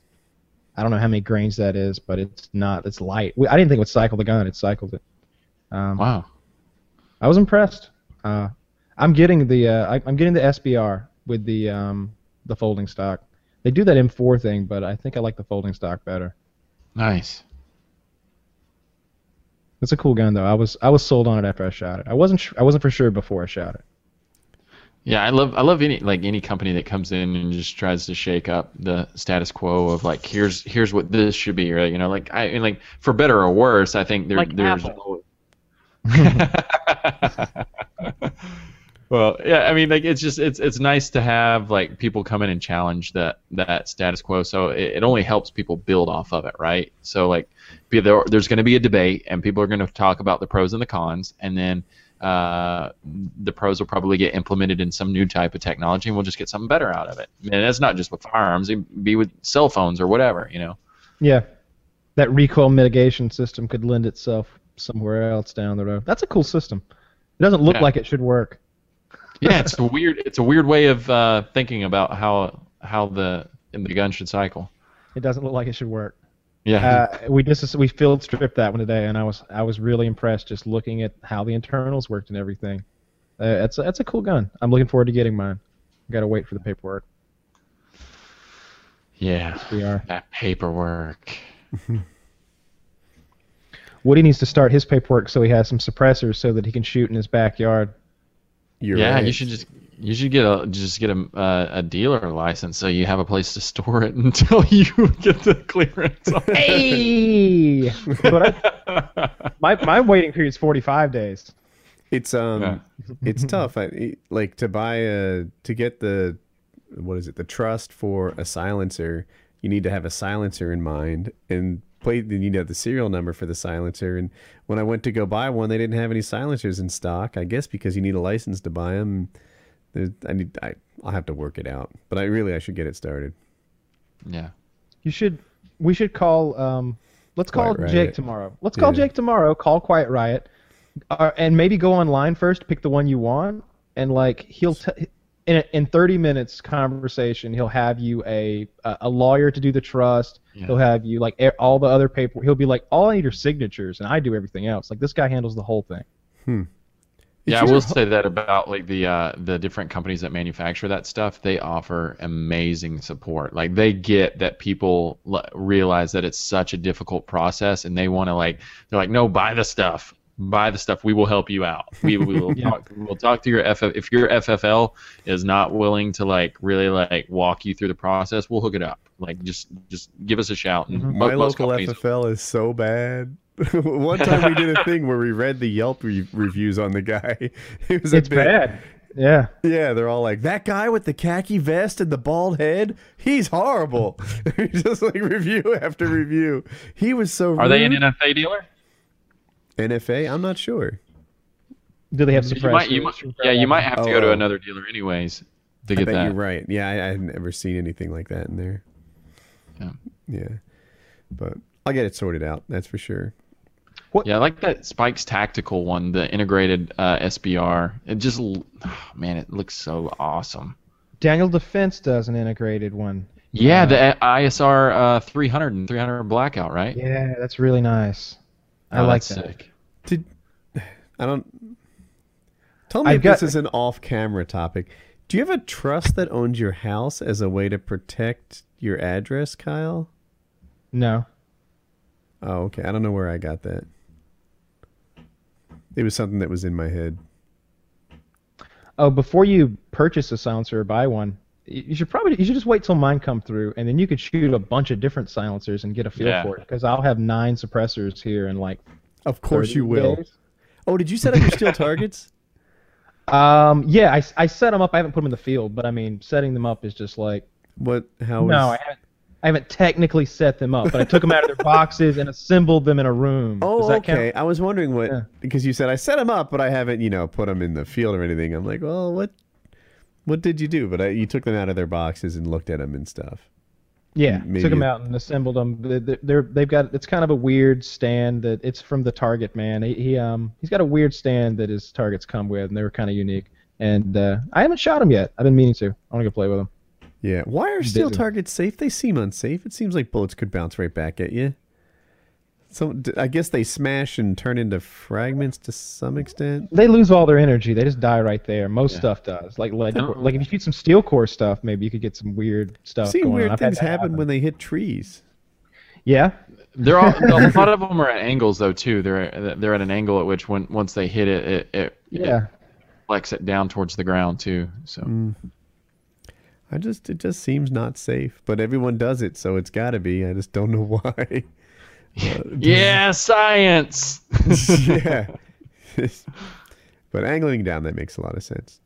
Speaker 2: I don't know how many grains that is, but it's not. It's light. I didn't think it would cycle the gun. It cycled it. Um,
Speaker 4: Wow.
Speaker 2: I was impressed. Uh, I'm getting the uh, I, I'm getting the SBR with the um, the folding stock. They do that M4 thing, but I think I like the folding stock better.
Speaker 4: Nice.
Speaker 2: It's a cool gun though. I was I was sold on it after I shot it. I wasn't sh- I wasn't for sure before I shot it.
Speaker 4: Yeah, I love I love any like any company that comes in and just tries to shake up the status quo of like here's here's what this should be, right? You know, like I mean, like for better or worse, I think there
Speaker 3: Like
Speaker 4: there's. Well, yeah, I mean, like it's just it's it's nice to have like people come in and challenge that that status quo. So it, it only helps people build off of it, right? So like, be there, there's going to be a debate, and people are going to talk about the pros and the cons, and then uh, the pros will probably get implemented in some new type of technology, and we'll just get something better out of it. And that's not just with firearms; it be with cell phones or whatever, you know.
Speaker 2: Yeah. that recoil mitigation system could lend itself somewhere else down the road. That's a cool system. It doesn't look
Speaker 4: Yeah.
Speaker 2: like it should work.
Speaker 4: Yeah, it's a weird it's a weird way of uh, thinking about how how the the gun should cycle.
Speaker 2: It doesn't look like it should work.
Speaker 4: Yeah.
Speaker 2: Uh, we just we field stripped that one today, and I was I was really impressed just looking at how the internals worked and everything. Uh, that's a, that's a cool gun. I'm looking forward to getting mine. Got to wait for the paperwork.
Speaker 4: yeah.
Speaker 2: We are.
Speaker 4: That paperwork.
Speaker 2: Woody needs to start his paperwork so he has some suppressors so that he can shoot in his backyard.
Speaker 1: You're
Speaker 4: yeah,
Speaker 1: right.
Speaker 4: you should just you should get a just get a uh, a dealer license so you have a place to store it until you get the clearance. on it.
Speaker 2: Hey! but I, my my waiting period is 45 days.
Speaker 1: It's um,
Speaker 4: Yeah.
Speaker 1: it's tough. I, it- like to buy a to get the what is it? The trust for a silencer. You need to have a silencer in mind and play. You need have the serial number for the silencer. And when I went to go buy one, they didn't have any silencers in stock. I guess because you need a license to buy them. There's, I need. I I'll have to work it out. But I really I should get it started.
Speaker 4: yeah.
Speaker 2: You should. We should call. Um, let's call
Speaker 1: Quiet
Speaker 2: Jake tomorrow. Let's call
Speaker 1: Yeah.
Speaker 2: Jake tomorrow. Call Quiet Riot, uh, and maybe go online first. Pick the one you want, and like he'll t- in a, in 30 minutes conversation, he'll have you a a a lawyer to do the trust.
Speaker 4: Yeah.
Speaker 2: He'll have you like all the other paper. He'll be like, all I need are signatures, and I do everything else. Like this guy handles the whole thing.
Speaker 4: Yeah, I will say that about like the uh, the different companies that manufacture that stuff. They offer amazing support. Like they get that people l- realize that it's such a difficult process, and they want to like they're like, no, buy the stuff, buy the stuff. We will help you out. We, we will
Speaker 2: Yeah.
Speaker 4: talk. We'll talk to your FF. If your FFL is not willing to like really like walk you through the process, we'll hook it up. Like just just give us a shout. And mm-hmm. mo-
Speaker 1: My local FFL is so bad. One time we did a thing where we read the Yelp re- reviews on the guy. It was a
Speaker 2: It's
Speaker 1: bit-
Speaker 2: bad. Yeah.
Speaker 1: Yeah, they're all like, that guy with the khaki vest and the bald head, he's horrible. Just like review after review. He was so
Speaker 4: Are they an
Speaker 1: rude.
Speaker 4: NFA dealer?
Speaker 1: NFA? I'm not sure.
Speaker 2: Do they have
Speaker 4: You
Speaker 2: suppressors?
Speaker 4: might, you might, yeah, you might have to
Speaker 1: Oh,
Speaker 4: go to
Speaker 1: oh.
Speaker 4: another dealer anyways to
Speaker 1: I
Speaker 4: get
Speaker 1: bet
Speaker 4: that.
Speaker 1: you're right. Yeah, I, I've never seen anything like that in there.
Speaker 4: Yeah.
Speaker 1: Yeah. But I'll get it sorted out, that's for sure. What?
Speaker 4: Yeah, I like that Spike's tactical one, the integrated uh, SBR. It just, l- man, it looks so awesome.
Speaker 2: Daniel Defense does an integrated one.
Speaker 4: Yeah, the ISR uh, 300 and 300 blackout, right?
Speaker 2: Yeah, that's really nice. I
Speaker 4: Oh,
Speaker 2: like
Speaker 4: that's
Speaker 2: that.
Speaker 4: sick.
Speaker 1: Did I don't tell me
Speaker 2: I've
Speaker 1: if
Speaker 2: got-
Speaker 1: this is an off-camera topic. Do you have a trust that owns your house as a way to protect your address, Kyle?
Speaker 2: No.
Speaker 1: Oh, okay. I don't know where I got that. It was something that was in my head.
Speaker 2: Oh, before you purchase a silencer or buy one, y- you should probably you should just wait till mine come through, and then you could shoot a bunch of different silencers and get a feel
Speaker 4: Yeah.
Speaker 2: for it. Because I'll have nine suppressors here in like.
Speaker 1: Of course you will.
Speaker 2: days.
Speaker 1: Oh, did you set up your steel targets?
Speaker 2: Um, yeah, I, I set them up. I haven't put them in the field, but I mean, setting them up is just like
Speaker 1: What? How?
Speaker 2: no, I haven't. I haven't technically set them up, but I took them out of their boxes and assembled them in a room.
Speaker 1: Oh,
Speaker 2: Does that
Speaker 1: okay.
Speaker 2: count?
Speaker 1: I was wondering what
Speaker 2: Yeah.
Speaker 1: because you said I set them up, but I haven't, you know, put them in the field or anything. I'm like, well, what? What did you do? But I, you took them out of their boxes and looked at them and stuff.
Speaker 2: Yeah,
Speaker 1: maybe
Speaker 2: took them out and assembled them. They're, they're they've got it's kind of a weird stand that it's from the Target man. He, he um he's got a weird stand that his targets come with, and they were kind of unique. And uh, I haven't shot them yet. I've been meaning to. I want to go play with them.
Speaker 1: Yeah. Why are steel targets safe? They seem unsafe. It seems like bullets could bounce right back at you. So d- I guess they smash and turn into fragments to some extent.
Speaker 2: They lose all their energy. They just die right there. Most
Speaker 4: Yeah.
Speaker 2: stuff does. Like lead,
Speaker 4: don't-
Speaker 2: like if you shoot some steel core stuff, maybe you could get some weird stuff.
Speaker 1: I've seen
Speaker 2: going
Speaker 1: weird
Speaker 2: on.
Speaker 1: Things
Speaker 2: that
Speaker 1: happen when they hit trees.
Speaker 2: Yeah.
Speaker 4: They're all, a lot of them are at angles though too. They're they're at an angle at which when once they hit it, it, it,
Speaker 2: Yeah.
Speaker 4: it flex it down towards the ground too. So
Speaker 1: Mm. I just it just seems not safe, but everyone does it, so it's got to be. I just don't know why.
Speaker 4: Uh, yeah, science.
Speaker 1: yeah. but angling down that makes a lot of sense.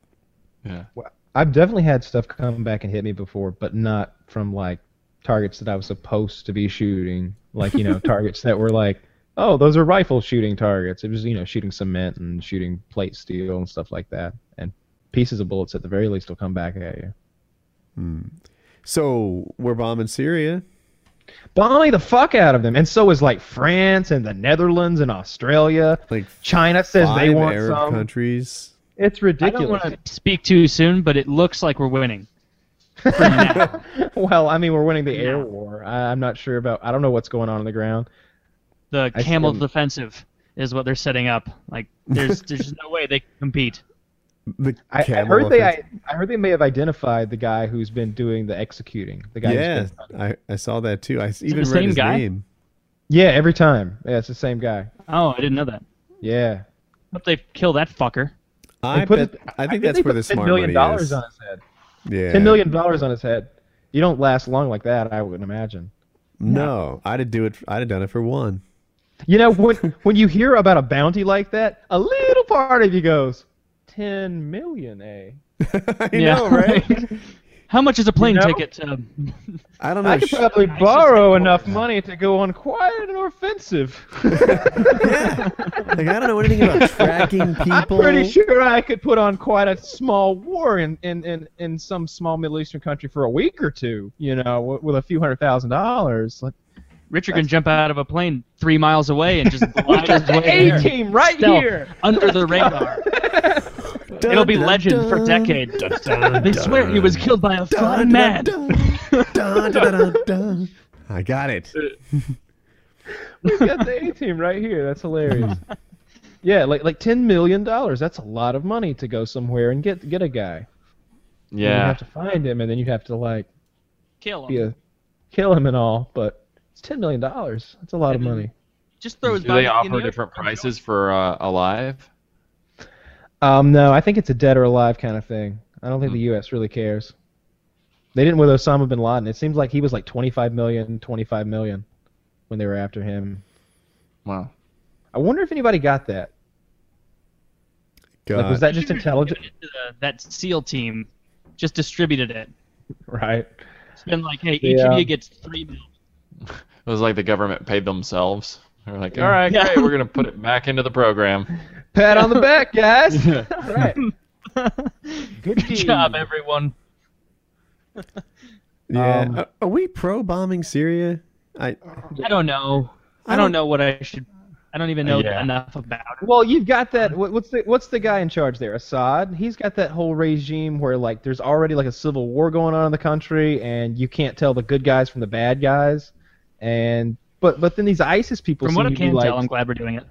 Speaker 4: yeah.
Speaker 2: Well, I've definitely had stuff come back and hit me before, but not from like targets that I was supposed to be shooting. Like, you know, targets that were like, oh, those are rifle shooting targets. It was, you know, shooting cement and shooting plate steel and stuff like that. And pieces of bullets at the very least will come back at you. Hmm.
Speaker 1: So we're bombing Syria.
Speaker 2: Bombing the fuck out of them, and so is like France and the Netherlands and Australia.
Speaker 1: Like
Speaker 2: China says they
Speaker 1: five
Speaker 2: want
Speaker 1: Arab
Speaker 2: some.
Speaker 1: countries.
Speaker 2: It's ridiculous.
Speaker 3: I don't want to speak too soon, but it looks like we're winning.
Speaker 2: well, I mean, we're winning the air war. I, I'm not sure about. I don't know what's going on on the ground.
Speaker 3: The camel defensive is what they're setting up. Like there's there's no way they can compete.
Speaker 1: The
Speaker 2: I, I
Speaker 1: camel
Speaker 2: heard they. I. I heard they may have identified the guy who's been doing the executing. The guy.
Speaker 1: yeah,
Speaker 2: Who's
Speaker 1: I, I saw that too. I even
Speaker 3: the
Speaker 1: read
Speaker 3: same
Speaker 1: his
Speaker 3: guy?
Speaker 1: name.
Speaker 2: yeah, every time. Yeah, it's the same guy.
Speaker 3: Oh, I didn't know that.
Speaker 2: Yeah.
Speaker 3: Hope they kill that fucker.
Speaker 1: I
Speaker 2: put
Speaker 1: bet.
Speaker 2: it-
Speaker 1: I think
Speaker 2: they
Speaker 1: that's where the
Speaker 2: $10
Speaker 1: smart
Speaker 2: million
Speaker 1: money
Speaker 2: dollars
Speaker 1: is.
Speaker 2: on his head.
Speaker 1: Yeah.
Speaker 2: Ten million dollars on his head. You don't last long like that. I wouldn't imagine.
Speaker 1: No, I'd have do it. I'd have done it for one.
Speaker 2: You know, when when you hear about a bounty like that, a little part of you goes, ten million, eh?
Speaker 1: I
Speaker 3: Yeah.
Speaker 1: know, right?
Speaker 3: How much is a plane
Speaker 2: You know?
Speaker 3: ticket? To,
Speaker 1: I don't know.
Speaker 2: I could
Speaker 1: sh-
Speaker 2: probably
Speaker 3: just
Speaker 2: borrow enough
Speaker 3: more.
Speaker 2: money to go on quite an offensive. yeah.
Speaker 1: like I don't know anything about tracking people.
Speaker 2: I'm pretty sure I could put on quite a small war in, in, in, in some small Middle Eastern country for a week or two, you know, with, with a few hundred thousand dollars. Like,
Speaker 3: Richard can jump out of a plane three miles away and just glide his way.
Speaker 2: A team right
Speaker 3: Stealth,
Speaker 2: here.
Speaker 3: under the radar.
Speaker 1: Dun,
Speaker 3: It'll be
Speaker 1: dun,
Speaker 3: legend for decades.
Speaker 1: dun, dun,
Speaker 3: They swear he was killed by a
Speaker 1: dun,
Speaker 3: flying
Speaker 1: dun,
Speaker 3: man.
Speaker 1: dun, dun, dun, dun, dun. I got it.
Speaker 2: We've got the A team right here. That's hilarious. yeah, like like ten million dollars. That's a lot of money to go somewhere and get get a guy. Yeah. You have to find him, and then you'd have to like
Speaker 3: Kill him.
Speaker 2: Yeah, kill him and all. But it's ten million dollars. That's a lot of
Speaker 3: And then-
Speaker 2: money.
Speaker 3: Just throw his
Speaker 4: Do
Speaker 3: body
Speaker 4: they
Speaker 3: in
Speaker 4: offer
Speaker 3: the
Speaker 4: different prices for uh, alive?
Speaker 2: Um, no, I think it's a dead or alive kind of thing. I don't think the U.S. really cares. They didn't with Osama bin Laden. It seems like he was like 25 million, 25 million when they were after him.
Speaker 4: Wow.
Speaker 2: I wonder if anybody got that. Like, was that just intelligent?
Speaker 3: Given it to the- that SEAL team just distributed it.
Speaker 2: Right.
Speaker 3: It's been like, hey, each
Speaker 2: Yeah.
Speaker 3: of you gets three mil.
Speaker 4: It was like the government paid themselves. They're like, all right,
Speaker 3: Yeah.
Speaker 4: great, we're gonna put it back into the program.
Speaker 2: Pat on the back, guys. All right. Good
Speaker 3: Good job, everyone.
Speaker 1: Yeah.
Speaker 2: Um,
Speaker 1: are, are we pro bombing Syria? I
Speaker 3: I don't know. I,
Speaker 1: I
Speaker 3: don't
Speaker 1: don't-
Speaker 3: know what I should. I don't even know
Speaker 4: Yeah.
Speaker 3: enough about it.
Speaker 2: Well, you've got that. what- What's the what's the guy in charge there? Assad. He's got that whole regime where like there's already like a civil war going on in the country, and you can't tell the good guys from the bad guys. And but but then these ISIS people
Speaker 3: From
Speaker 2: seem
Speaker 3: what I
Speaker 2: to be
Speaker 3: can
Speaker 2: like
Speaker 3: tell, I'm glad we're doing it.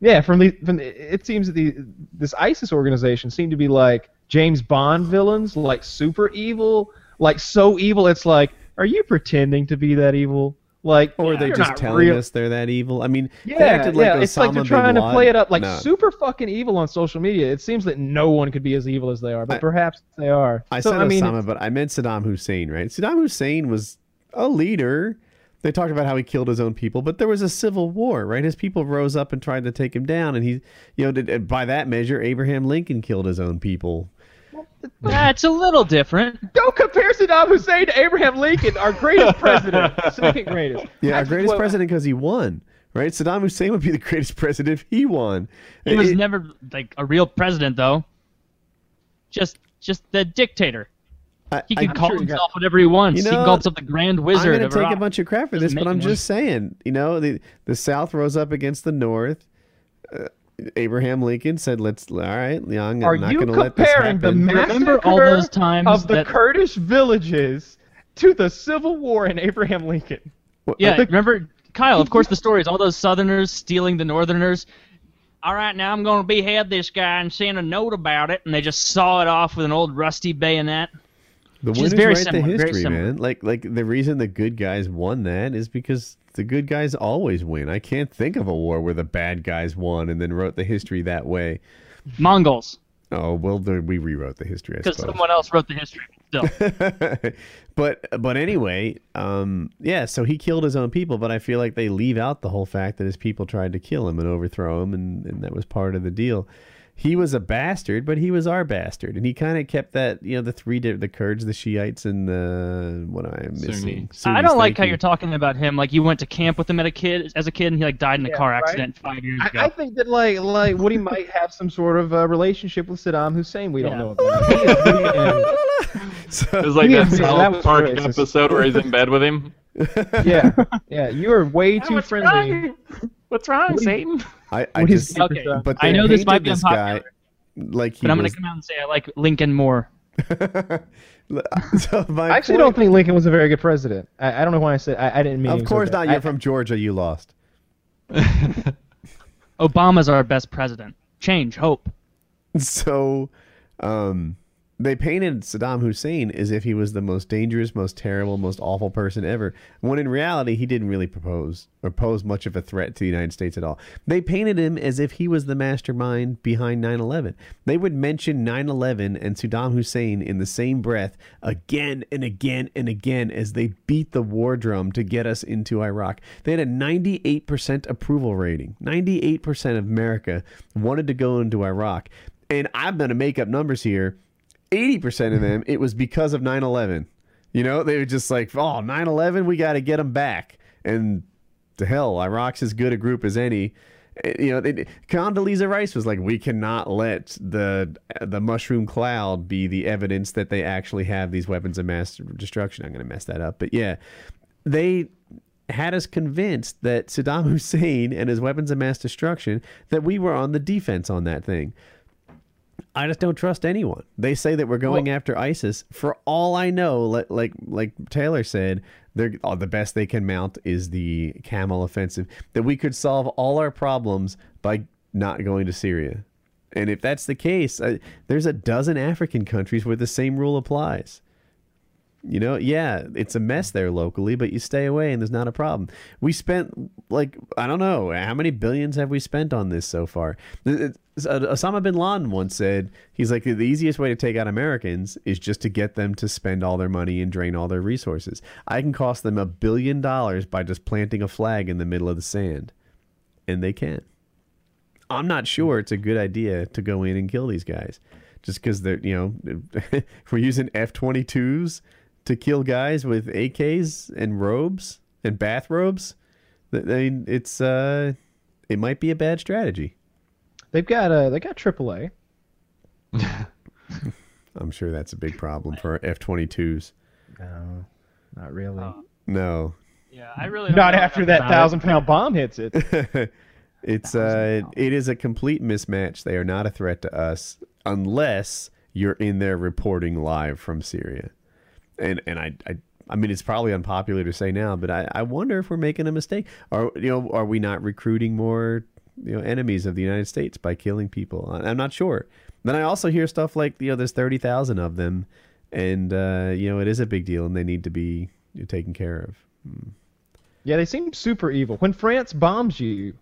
Speaker 2: Yeah from the from the, it seems that the this ISIS organization seemed to be like James Bond villains, like super evil, like so evil it's like are you pretending to be that evil? Like
Speaker 1: or are they just telling
Speaker 2: real-
Speaker 1: us they're that evil? I mean, they
Speaker 2: Yeah,
Speaker 1: acted like
Speaker 2: yeah. It's like they're trying to play it up like
Speaker 1: No.
Speaker 2: super fucking evil on social media. It seems that no one could be as evil as they are, but
Speaker 1: I-
Speaker 2: perhaps they are.
Speaker 1: I
Speaker 2: so,
Speaker 1: said
Speaker 2: I mean,
Speaker 1: Osama, but I meant Saddam Hussein, right? Saddam Hussein was a leader. They talked about how he killed his own people, but there was a civil war, right? His people rose up and tried to take him down, and he, you know, did, by that measure, Abraham Lincoln killed his own people.
Speaker 3: That's a little different.
Speaker 2: don't compare Saddam Hussein to Abraham Lincoln, our greatest president, second greatest.
Speaker 1: Yeah, our greatest
Speaker 2: well,
Speaker 1: president because he won, right? Saddam Hussein would be the greatest president if he won.
Speaker 3: He was
Speaker 1: It-
Speaker 3: never like a real president, though. Just, just the dictator.
Speaker 1: I-
Speaker 3: He
Speaker 1: I-
Speaker 3: can call
Speaker 2: sure you got-
Speaker 3: himself whatever he wants.
Speaker 1: You
Speaker 3: he
Speaker 1: know,
Speaker 3: can call himself the Grand Wizard.
Speaker 1: I'm going to take a bunch of crap for this, but I'm
Speaker 3: make
Speaker 1: just saying, you know, the the South rose up against the North. Uh, Abraham Lincoln said, "Let's all right, young. I'm not going to let this
Speaker 2: comparing the
Speaker 1: happen."
Speaker 3: Remember all
Speaker 2: massacre
Speaker 3: those times
Speaker 2: of the
Speaker 3: that-
Speaker 2: Kurdish villages to the Civil War in Abraham Lincoln?
Speaker 3: Yeah,
Speaker 2: the-
Speaker 3: remember Kyle? Of course, the stories. All those Southerners stealing the Northerners. All right, now I'm going to behead this guy and send a note about it, and they just saw it off with an old rusty bayonet.
Speaker 1: The
Speaker 3: Which
Speaker 1: winners
Speaker 3: very
Speaker 1: write
Speaker 3: similar,
Speaker 1: the history, man. Like like the reason the good guys won that is because the good guys always win. I can't think of a war where the bad guys won and then wrote the history that way.
Speaker 3: Mongols,
Speaker 1: Oh well, the, we rewrote the history.
Speaker 3: Because someone else wrote the history. Still,
Speaker 1: but but anyway, um, yeah. So he killed his own people, but I feel like they leave out the whole fact that his people tried to kill him and overthrow him, and, and that was part of the deal. He was a bastard, but he was our bastard, and he kind of kept that. You know, the three di- the Kurds, the Shiites, and the what am I missing?
Speaker 4: Sunnis.
Speaker 3: I don't like
Speaker 1: thank
Speaker 3: how
Speaker 1: you.
Speaker 3: you're talking about him. Like you went to camp with him at a kid as a kid, and he like died in a
Speaker 2: Yeah,
Speaker 3: car
Speaker 2: right.
Speaker 3: accident five years ago.
Speaker 2: I, I think that like like Woody might have some sort of uh, relationship with Saddam Hussein. We don't
Speaker 3: Yeah.
Speaker 2: know about. He
Speaker 1: So-
Speaker 4: It was like that
Speaker 2: that
Speaker 4: South
Speaker 2: was
Speaker 4: Park
Speaker 2: racist.
Speaker 4: episode where he's in bed with him.
Speaker 2: Yeah, yeah. You are way too friendly.
Speaker 3: wrong? What's wrong, Satan?
Speaker 1: I, I just,
Speaker 3: Okay,
Speaker 1: but
Speaker 3: I know this might be
Speaker 1: this
Speaker 3: unpopular,
Speaker 1: guy like he
Speaker 3: but I'm
Speaker 1: was.
Speaker 3: gonna come out and say I like Lincoln more.
Speaker 1: so my
Speaker 2: I actually
Speaker 1: point-
Speaker 2: don't think Lincoln was a very good president. I, I don't know why I said I, I didn't mean. It. Of
Speaker 1: course not.
Speaker 2: bad.
Speaker 1: You're
Speaker 2: I-
Speaker 1: from Georgia. You lost.
Speaker 3: Obama's our best president. Change, hope.
Speaker 1: So, um, they painted Saddam Hussein as if he was the most dangerous, most terrible, most awful person ever. When in reality, he didn't really propose or pose much of a threat to the United States at all. They painted him as if he was the mastermind behind 9 11. They would mention 9 11 and Saddam Hussein in the same breath again and again and again as they beat the war drum to get us into Iraq. They had a 98% approval rating. 98% of America wanted to go into Iraq. And I'm going to make up numbers here. 80% of them, it was because of 9 11. You know, they were just like, oh, 9 11, we got to get them back. And to hell, Iraq's as good a group as any. Eh, You know, Condoleezza Rice was like, we cannot let the the mushroom cloud be the evidence that they actually have these weapons of mass destruction. I'm going to mess that up, but yeah, they had us convinced that Saddam Hussein and his weapons of mass destruction that we were on the defense on that thing. I just don't trust anyone. They say that we're going after ISIS. For all I know, like like, like Taylor said, they're oh, the best they can mount is the Camel offensive. That we could solve all our problems by not going to Syria. And if that's the case, uh, there's a dozen African countries where the same rule applies. You know, yeah, it's a mess there locally, but you stay away and there's not a problem. We spent like I don't know how many billions have we spent on this so far. Uh, Osama bin Laden once said he's like the easiest way to take out Americans is just to get them to spend all their money and drain all their resources. I can cost them a billion dollars by just planting a flag in the middle of the sand, and they can. I'm not sure it's a good idea to go in and kill these guys, just because they're you know we're using F-22s to kill guys with AKs and robes and bathrobes. I mean, it's uh, it might be a bad strategy.
Speaker 2: They've got uh, they got AAA.
Speaker 1: I'm sure that's a big problem for F-22s.
Speaker 2: No, not really.
Speaker 1: No,
Speaker 3: Yeah, I really don't
Speaker 2: not
Speaker 3: know
Speaker 2: after that thousand pound bomb hits it.
Speaker 1: it's uh, it is a complete mismatch. They are not a threat to us unless you're in there reporting live from Syria. And and I I, I mean it's probably unpopular to say now, but I, I wonder if we're making a mistake. Are you know are we not recruiting more you know enemies of the United States by killing people? I- I'm not sure. Then I also hear stuff like you know there's thirty thousand of them, and uh, you know it is a big deal, and they need to be taken care of.
Speaker 2: Yeah, they seem super evil. When France bombs you,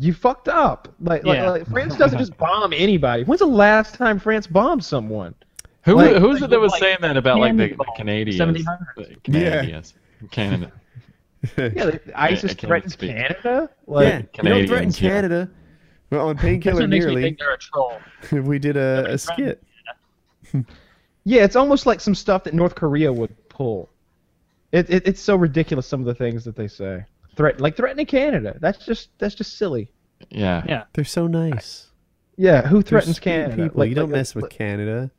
Speaker 2: you fucked up. Like, like- like, France doesn't just bomb anybody. When's the last time France bombed someone?
Speaker 4: Who
Speaker 2: Like-
Speaker 4: who's it that was
Speaker 3: like
Speaker 4: saying that about like the, the Canadians?
Speaker 3: 1700s.
Speaker 4: The Canadians. Canada.
Speaker 2: Yeah, they, ISIS
Speaker 4: can't
Speaker 2: threatens
Speaker 4: speak.
Speaker 2: Canada. Like,
Speaker 1: yeah, you don't threaten
Speaker 4: Canadians, yeah.
Speaker 1: Canada. Well, on Painkiller
Speaker 3: what makes me
Speaker 1: Nearly,
Speaker 3: think they're a troll.
Speaker 1: we did a, a skit.
Speaker 2: yeah, it's almost like some stuff that North Korea would pull. It, it it's so ridiculous some of the things that they say. Threat like threatening Canada. That's just that's just silly.
Speaker 4: Yeah.
Speaker 3: Yeah.
Speaker 1: They're so nice.
Speaker 2: Yeah, who threatens Canada?
Speaker 1: People.
Speaker 2: Like-
Speaker 1: you don't
Speaker 2: like-
Speaker 1: mess with
Speaker 2: like-
Speaker 1: Canada.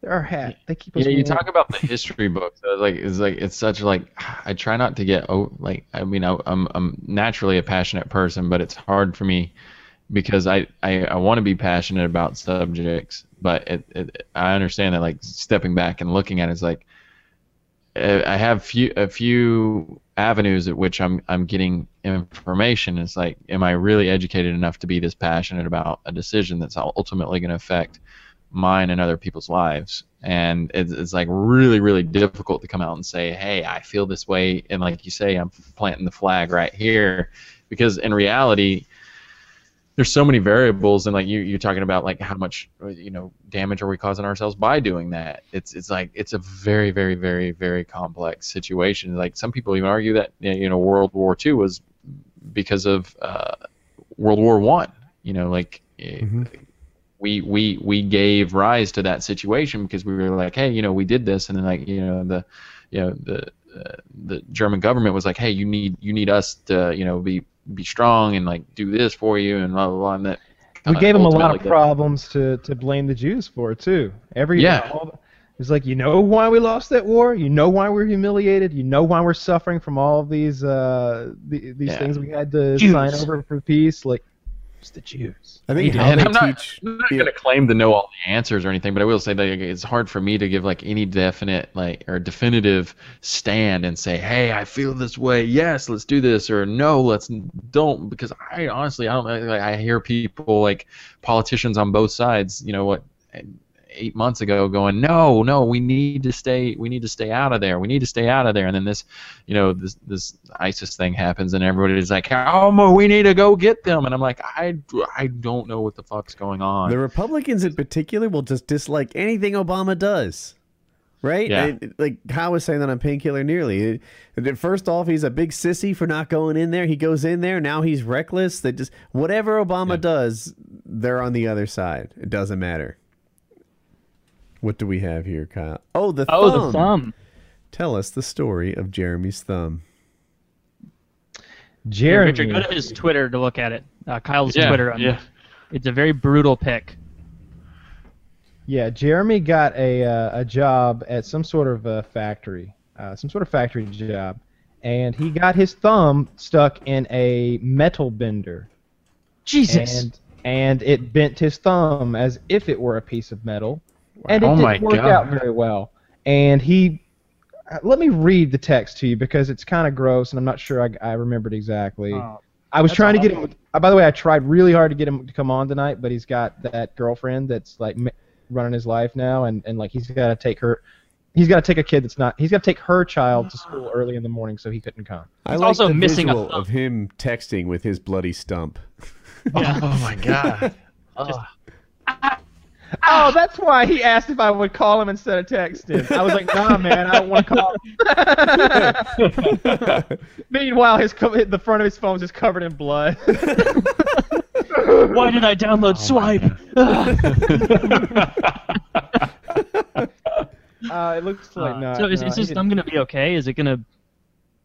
Speaker 2: They're our hat. They keep us.
Speaker 4: Yeah, you
Speaker 2: warm.
Speaker 4: talk about the history books. uh, Like it's like it's such like I try not to get oh like I mean I, I'm I'm naturally a passionate person, but it's hard for me because I I, I want to be passionate about subjects, but it, it I understand that like stepping back and looking at it is like uh, I have few a few avenues at which I'm I'm getting information. It's like, am I really educated enough to be this passionate about a decision that's ultimately going to affect mine and other people's lives? And it's, it's like really really difficult to come out and say, hey, I feel this way, and like you say, I'm planting the flag right here, because in reality. There's so many variables, and like you, you're talking about like how much you know damage are we causing ourselves by doing that? It's it's like it's a very very very very complex situation. Like some people even argue that you know World War II was because of uh, World War One. You know, like eh, we we we gave rise to that situation because we were like, hey, you know, we did this, and then like you know the you know the uh, the German government was like, hey, you need you need us to you know be be strong and like do this for you and blah blah blah. And that
Speaker 2: We gave them a lot of
Speaker 4: ultimately got-
Speaker 2: problems to, to blame the Jews for too. Every
Speaker 4: Yeah.
Speaker 2: all the- He's like, you know why we lost that war? You know why we're humiliated? You know why we're suffering from all of these uh, the, these
Speaker 4: Yeah.
Speaker 2: things we had to
Speaker 3: Jews.
Speaker 2: sign over for peace? Like, it's the Jews.
Speaker 1: I think
Speaker 3: Yeah,
Speaker 1: how
Speaker 4: And
Speaker 1: they
Speaker 4: I'm not,
Speaker 1: teach.
Speaker 4: I'm not going to claim to know all the answers or anything, but I will say that it's hard for me to give like any definite like or definitive stand and say, "Hey, I feel this way. Yes, let's do this," or "No, let's don't." Because I honestly, I don't like. I hear people like politicians on both sides. You know what? Eight months ago, going, "No, no, we need to stay. We need to stay out of there. We need to stay out of there." And then this, you know, this this ISIS thing happens, and everybody's like, "Oh, we need to go get them." And I'm like, I, I don't know what the fuck's going on.
Speaker 1: The Republicans in particular will just dislike anything Obama does. Right?
Speaker 4: Yeah.
Speaker 1: And, like Kyle was saying that on Painkiller Nearly. First off, he's a big sissy for not going in there. He goes in there. Now he's reckless. They just whatever Obama
Speaker 4: Yeah.
Speaker 1: does, they're on the other side. It doesn't matter. What do we have here, Kyle? Oh, the
Speaker 3: Oh,
Speaker 1: thumb.
Speaker 3: the thumb.
Speaker 1: Tell us the story of Jeremy's thumb.
Speaker 2: Jeremy.
Speaker 3: Richard, go to his Twitter to look at it. Uh, Kyle's
Speaker 4: yeah,
Speaker 3: Twitter. um,
Speaker 4: yeah.
Speaker 3: It's a very brutal pic.
Speaker 2: Yeah, Jeremy got a uh, a job at some sort of uh, factory, uh, some sort of factory job, and he got his thumb stuck in a metal bender,
Speaker 3: Jesus.
Speaker 2: and and it bent his thumb as if it were a piece of metal, and it
Speaker 4: Oh
Speaker 2: didn't work
Speaker 4: God.
Speaker 2: out very well. And he, let me read the text to you because it's kind of gross, and I'm not sure I, I remembered exactly.
Speaker 3: Oh,
Speaker 2: I was
Speaker 3: That's
Speaker 2: trying to get
Speaker 3: awful.
Speaker 2: him. Uh, by the way, I tried really hard to get him to come on tonight, but he's got that girlfriend that's like running his life now, and, and like he's got to take her. He's got to take a kid that's not. He's got to take her child to school early in the morning, so he couldn't come.
Speaker 1: I
Speaker 3: He's
Speaker 1: like
Speaker 3: also
Speaker 1: the
Speaker 3: missing
Speaker 1: visual
Speaker 3: thumb.
Speaker 1: of him texting with his bloody stump.
Speaker 3: Yeah.
Speaker 4: Oh my god.
Speaker 2: Oh, that's why he asked if I would call him instead of texting. I was like, Nah, man, I don't want to call. him. Meanwhile, his co- the front of his phone is just covered in blood.
Speaker 3: Why did I download Swype?
Speaker 2: Uh, it looks like
Speaker 3: Uh,
Speaker 2: not.
Speaker 3: so is,
Speaker 2: no,
Speaker 3: is
Speaker 2: he
Speaker 3: this
Speaker 2: didn't.
Speaker 3: thumb gonna be okay? Is it gonna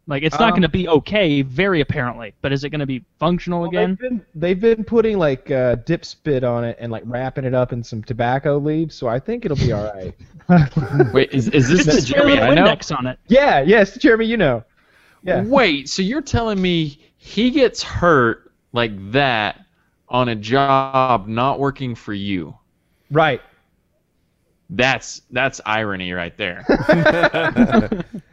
Speaker 3: like it's not
Speaker 2: Um,
Speaker 3: gonna be okay, very apparently, but is it gonna be functional
Speaker 2: Well,
Speaker 3: again?
Speaker 2: They've been, they've been putting like uh, dip spit on it and like wrapping it up in some tobacco leaves, so I think it'll be all right.
Speaker 4: Wait, is, is this
Speaker 3: Just
Speaker 4: the
Speaker 3: spray a
Speaker 4: Jeremy
Speaker 3: little
Speaker 4: I know?
Speaker 3: index on it.
Speaker 2: yeah, yes, Jeremy, you know. Yeah.
Speaker 4: Wait, so you're telling me he gets hurt like that on a job not working for you?
Speaker 2: Right.
Speaker 4: That's that's irony right there.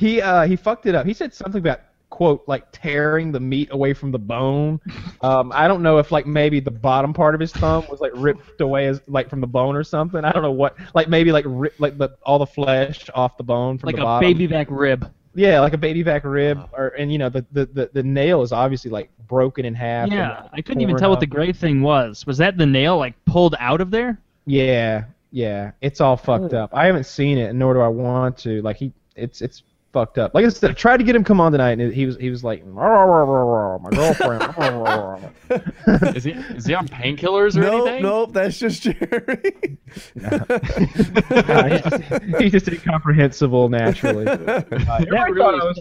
Speaker 2: He uh he fucked it up. He said something about quote like tearing the meat away from the bone. Um, I don't know if like maybe the bottom part of his thumb was like ripped away as like from the bone or something. I don't know what. Like maybe like rip, like the all the flesh off the bone from
Speaker 3: Like
Speaker 2: the
Speaker 3: a baby back rib.
Speaker 2: Yeah, like a baby back rib, or and you know the, the, the, the nail is obviously like broken in half.
Speaker 3: Yeah,
Speaker 2: like,
Speaker 3: I couldn't even tell what the gray thing was. Was that the nail like pulled out of there?
Speaker 2: Yeah, yeah, it's all fucked up. I haven't seen it, nor do I want to. Like he, it's it's fucked up. Like I said, I tried to get him come on tonight, and he was he was like, "Rah, rah, rah, rah, my girlfriend. rah, rah, rah."
Speaker 4: is he is he on painkillers or
Speaker 1: nope,
Speaker 4: anything?
Speaker 1: nope, that's just Jeremy.
Speaker 2: Nah, he's, just, he's just incomprehensible naturally. Uh,
Speaker 3: That
Speaker 2: everybody
Speaker 3: really
Speaker 2: I, was,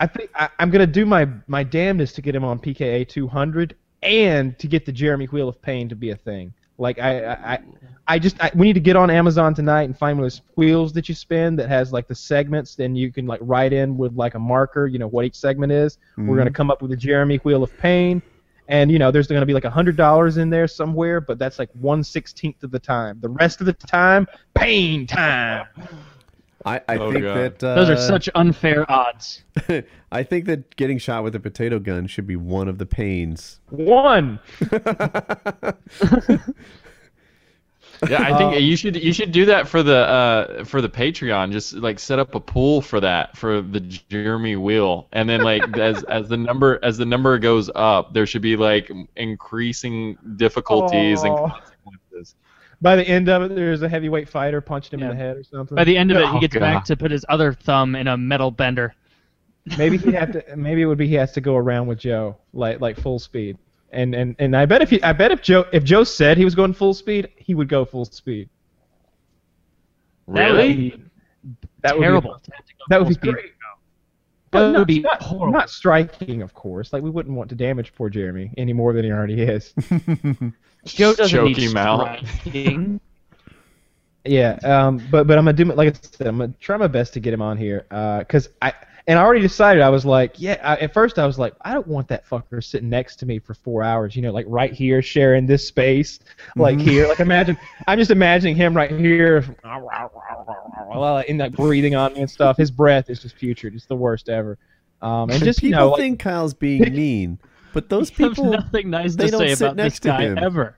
Speaker 2: I think I, I'm gonna do my my damnedest to get him on PKA 200 and to get the Jeremy Wheel of Pain to be a thing. Like I I, I, I just I, we need to get on Amazon tonight and find one of those wheels that you spin that has like the segments. Then you can like write in with like a marker, you know what each segment is. We're gonna come up with a Jeremy Wheel of Pain. And you know, there's going to be like a hundred dollars in there somewhere, but that's like one sixteenth of the time. The rest of the time, pain time.
Speaker 1: I, I
Speaker 4: Oh,
Speaker 1: think
Speaker 4: God.
Speaker 1: that uh,
Speaker 3: Those are such unfair odds.
Speaker 1: I think that getting shot with a potato gun should be one of the pains.
Speaker 2: One.
Speaker 4: Yeah, I think you should you should do that for the uh for the Patreon. Just like set up a pool for that for the Jeremy wheel, and then like as as the number as the number goes up, there should be like increasing difficulties and consequences.
Speaker 2: By the end of it, there's a heavyweight fighter punching him
Speaker 3: Yeah.
Speaker 2: in the head or something.
Speaker 3: By the end of it, he
Speaker 4: Oh,
Speaker 3: gets
Speaker 4: God.
Speaker 3: back to put his other thumb in a metal bender.
Speaker 2: maybe he have to. Maybe it would be he has to go around with Joe, like like full speed. And and and I bet if he, I bet if Joe if Joe said he was going full speed, he would go full speed.
Speaker 3: That would
Speaker 4: Really?
Speaker 3: be
Speaker 2: That would
Speaker 3: terrible.
Speaker 2: Be,
Speaker 3: to have to go
Speaker 2: that would be
Speaker 3: speed.
Speaker 2: great.
Speaker 3: That
Speaker 2: But
Speaker 3: would
Speaker 2: not,
Speaker 3: be
Speaker 2: not,
Speaker 3: horrible.
Speaker 2: not striking, of course. Like we wouldn't want to damage poor Jeremy any more than he already is.
Speaker 3: Joe doesn't
Speaker 4: Choke
Speaker 3: need
Speaker 4: him out.
Speaker 3: striking.
Speaker 2: Yeah, um, but but I'm gonna do like I said, I'm gonna try my best to get him on here, uh, cause I and I already decided I was like, yeah. I, at first I was like, I don't want that fucker sitting next to me for four hours, you know, like right here sharing this space, like here, like imagine, I'm just imagining him right here, and like breathing on me and stuff. His breath is just putrid. It's the worst ever. Um, and
Speaker 1: And
Speaker 2: just you
Speaker 1: people
Speaker 2: know, like,
Speaker 1: think Kyle's being mean, but those
Speaker 3: You have
Speaker 1: people,
Speaker 3: nothing nice
Speaker 1: they
Speaker 3: to
Speaker 1: don't
Speaker 3: say
Speaker 1: sit
Speaker 3: about this
Speaker 1: next to
Speaker 3: guy
Speaker 1: him.
Speaker 3: ever.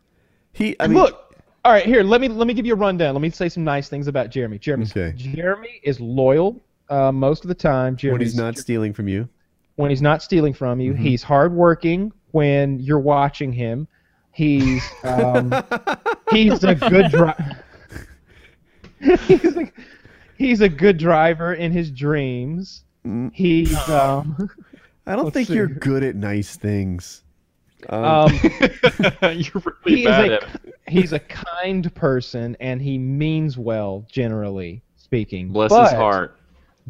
Speaker 1: he. I mean,
Speaker 2: look. All right, here. Let me let me give you a rundown. Let me say some nice things about Jeremy. Jeremy.
Speaker 1: Okay.
Speaker 2: Jeremy is loyal uh, most of the time. Jeremy's,
Speaker 1: when he's not stealing from you.
Speaker 2: when he's not stealing from you.
Speaker 1: Mm-hmm.
Speaker 2: He's hardworking when you're watching him. He's um, he's a good driver. he's, a, he's a good driver in his dreams.
Speaker 1: Mm.
Speaker 2: He's um,
Speaker 1: I don't think
Speaker 2: see.
Speaker 1: you're good at nice things. Um,
Speaker 2: um,
Speaker 4: You're really
Speaker 2: he
Speaker 4: bad
Speaker 2: a,
Speaker 4: at it.
Speaker 2: he's a kind person and he means well, generally speaking.
Speaker 4: Bless
Speaker 2: but,
Speaker 4: his heart.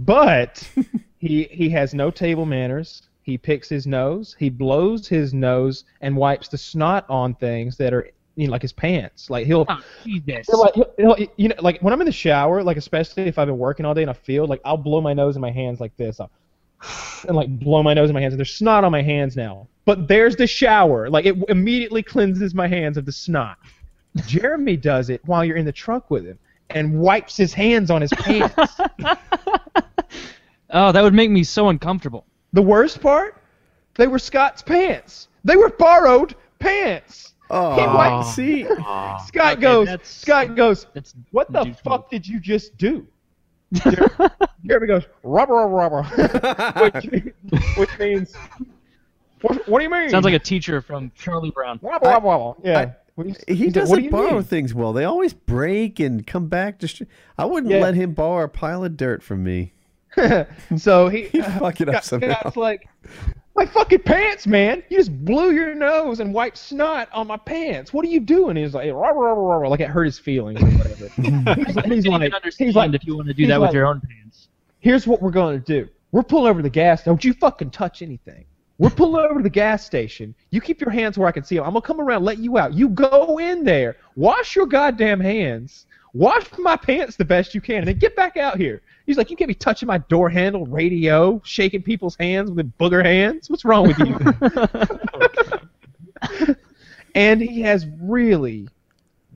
Speaker 2: But he he has no table manners. He picks his nose. He blows his nose and wipes the snot on things that are you know, like his pants. Like he'll.
Speaker 3: Oh, Jesus.
Speaker 2: he'll like, he'll, he'll- you know, like when I'm in the shower, like especially if I've been working all day in a field, like I'll blow my nose in my hands like this, I'll, and like blow my nose in my hands, and there's snot on my hands now. But there's the shower, like it immediately cleanses my hands of the snot. Jeremy does it while you're in the truck with him and wipes his hands on his pants.
Speaker 3: Oh, that would make me so uncomfortable.
Speaker 2: The worst part? They were Scott's pants. They were borrowed pants.
Speaker 1: oh,
Speaker 2: he wiped-
Speaker 1: see,
Speaker 2: Scott
Speaker 3: Okay,
Speaker 2: goes.
Speaker 3: that's-
Speaker 2: Scott goes. What the fuck
Speaker 3: move.
Speaker 2: did you just do? Jer- Jeremy goes rubber rubber rubber, which, which means. What, what do you mean?
Speaker 3: Sounds like a teacher from Charlie Brown.
Speaker 2: Yeah. What you-
Speaker 1: he doesn't
Speaker 2: what do
Speaker 1: borrow
Speaker 2: mean?
Speaker 1: things well. They always break and come back. Just, I wouldn't
Speaker 2: Yeah.
Speaker 1: let him borrow a pile of dirt from me.
Speaker 2: so he.
Speaker 1: He'd fuck it up
Speaker 2: Scott-
Speaker 1: somehow.
Speaker 2: Scott's like, my fucking pants, man! You just blew your nose and wiped snot on my pants. What are you doing? He's like, like it hurt his feelings or whatever. he's,
Speaker 3: I
Speaker 2: he's like, he's like,
Speaker 3: if you want to do
Speaker 2: he's
Speaker 3: that with your own pants.
Speaker 2: here's what we're going to do. We're pulling over the gas. Don't you fucking touch anything. We're pulling over to the gas station. You keep your hands where I can see them. I'm gonna come around, let you out. You go in there, wash your goddamn hands, wash my pants the best you can, and then get back out here. He's like, you can't be touching my door handle, radio, shaking people's hands with booger hands. What's wrong with you? and he has really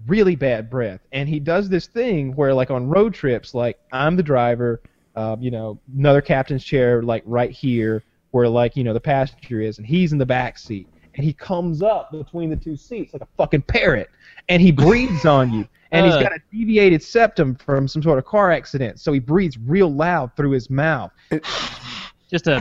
Speaker 2: really bad breath and he does this thing where like on road trips like i'm the driver um, you know another captain's chair like right here where like you know the passenger is and he's in the back seat and he comes up between the two seats like a fucking parrot and he breathes on you and he's
Speaker 3: uh.
Speaker 2: got a deviated septum from some sort of car accident so he breathes real loud through his mouth
Speaker 3: Just a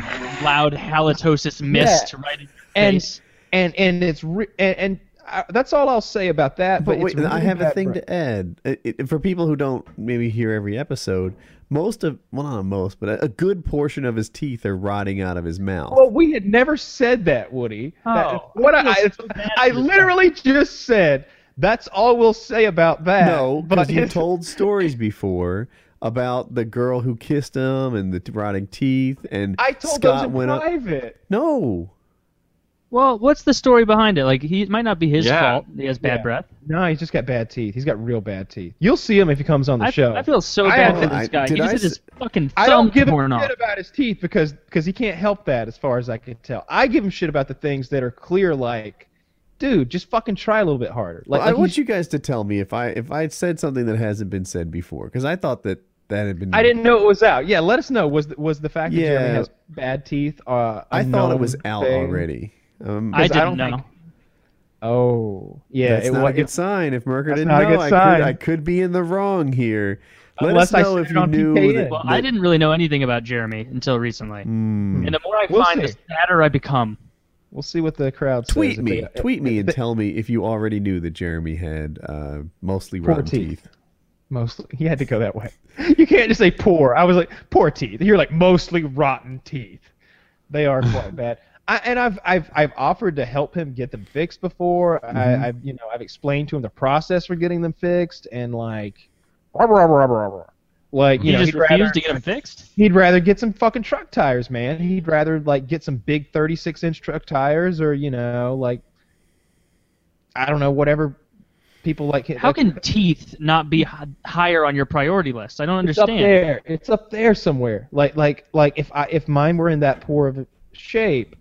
Speaker 3: loud halitosis mist right in your
Speaker 2: And-
Speaker 3: face.
Speaker 2: and and it's re- and, and I, that's all I'll say about that. But,
Speaker 1: But wait,
Speaker 2: it's
Speaker 1: I have a thing
Speaker 2: breath.
Speaker 1: to add. It, it- for people who don't maybe hear every episode, most of well, not most, but a, a good portion of his teeth are rotting out of his mouth.
Speaker 2: Well, we had never said that, Woody. That-
Speaker 3: Oh,
Speaker 2: what
Speaker 3: I
Speaker 2: I, I,
Speaker 3: so
Speaker 2: I
Speaker 3: for this
Speaker 2: literally just said that's all we'll say about that.
Speaker 1: no,
Speaker 2: but
Speaker 1: because you told stories before about the girl who kissed him and the rotting teeth, and
Speaker 2: I told
Speaker 1: Scott
Speaker 2: those in
Speaker 1: went up.
Speaker 2: private.
Speaker 1: No,
Speaker 3: Well, what's the story behind it? Like, he it might not be his
Speaker 4: Yeah.
Speaker 3: fault. He has bad
Speaker 2: Yeah.
Speaker 3: breath.
Speaker 2: No, he's just got bad teeth. He's got real bad teeth. You'll see him if he comes on the
Speaker 3: I,
Speaker 2: show.
Speaker 3: I feel so
Speaker 2: I-
Speaker 3: bad for
Speaker 1: I-
Speaker 3: this guy.
Speaker 1: did
Speaker 3: He just
Speaker 1: I
Speaker 3: had his
Speaker 1: s-
Speaker 3: fucking
Speaker 2: I
Speaker 3: thumb
Speaker 2: don't give
Speaker 3: torn
Speaker 2: a
Speaker 3: off.
Speaker 2: shit about his teeth because because he can't help that as far as I can tell. I give him shit about the things that are clear like, dude, just fucking try a little bit harder. Like,
Speaker 1: Well, I
Speaker 2: like
Speaker 1: want
Speaker 2: he's-
Speaker 1: you guys to tell me if I if I had said something that hasn't been said before, because I thought that that had been.
Speaker 2: I didn't know it was out. Yeah, let us know. Was the, was the fact that Jeremy has bad teeth? Uh, a
Speaker 1: I thought it
Speaker 2: known
Speaker 1: was out
Speaker 2: thing?
Speaker 1: already. Um,
Speaker 3: I didn't
Speaker 2: don't
Speaker 3: know.
Speaker 2: think- Oh, yeah.
Speaker 1: that's
Speaker 2: it
Speaker 1: not
Speaker 2: wa-
Speaker 1: a good
Speaker 2: it-
Speaker 1: sign. If Merker didn't know, I could I could be in the wrong here. Let
Speaker 2: Unless
Speaker 1: us
Speaker 2: I
Speaker 1: know
Speaker 2: said
Speaker 1: if you knew.
Speaker 2: PKN.
Speaker 1: That,
Speaker 3: Well,
Speaker 1: that-
Speaker 3: I didn't really know anything about Jeremy until recently.
Speaker 1: Hmm.
Speaker 3: And the more I
Speaker 2: We'll
Speaker 3: find, the sadder I become.
Speaker 2: We'll see what the crowd says.
Speaker 1: Tweet
Speaker 2: if
Speaker 1: me,
Speaker 2: they-
Speaker 1: tweet me, and
Speaker 2: if they-
Speaker 1: tell me if you already knew that Jeremy had uh, mostly
Speaker 2: Poor
Speaker 1: rotten
Speaker 2: teeth.
Speaker 1: teeth.
Speaker 2: Mostly, he had to go that way. You can't just say poor. I was like poor teeth. You're like mostly rotten teeth. They are quite bad. I, and I've I've I've offered to help him get them fixed before.
Speaker 1: Mm-hmm.
Speaker 2: I, I've you know I've explained to him the process for getting them fixed and like, rubber, rubber, rubber, rubber. like you
Speaker 3: He
Speaker 2: know
Speaker 3: just refused
Speaker 2: rather,
Speaker 3: to get them fixed.
Speaker 2: he'd rather get some fucking truck tires, man. He'd rather like get some big 36 inch truck tires or you know like I don't know whatever people like
Speaker 3: How can teeth not be higher on your priority list? I don't understand.
Speaker 2: It's up
Speaker 3: understand.
Speaker 2: there. It's up there somewhere. Like like like if I if mine were in that poor of shape,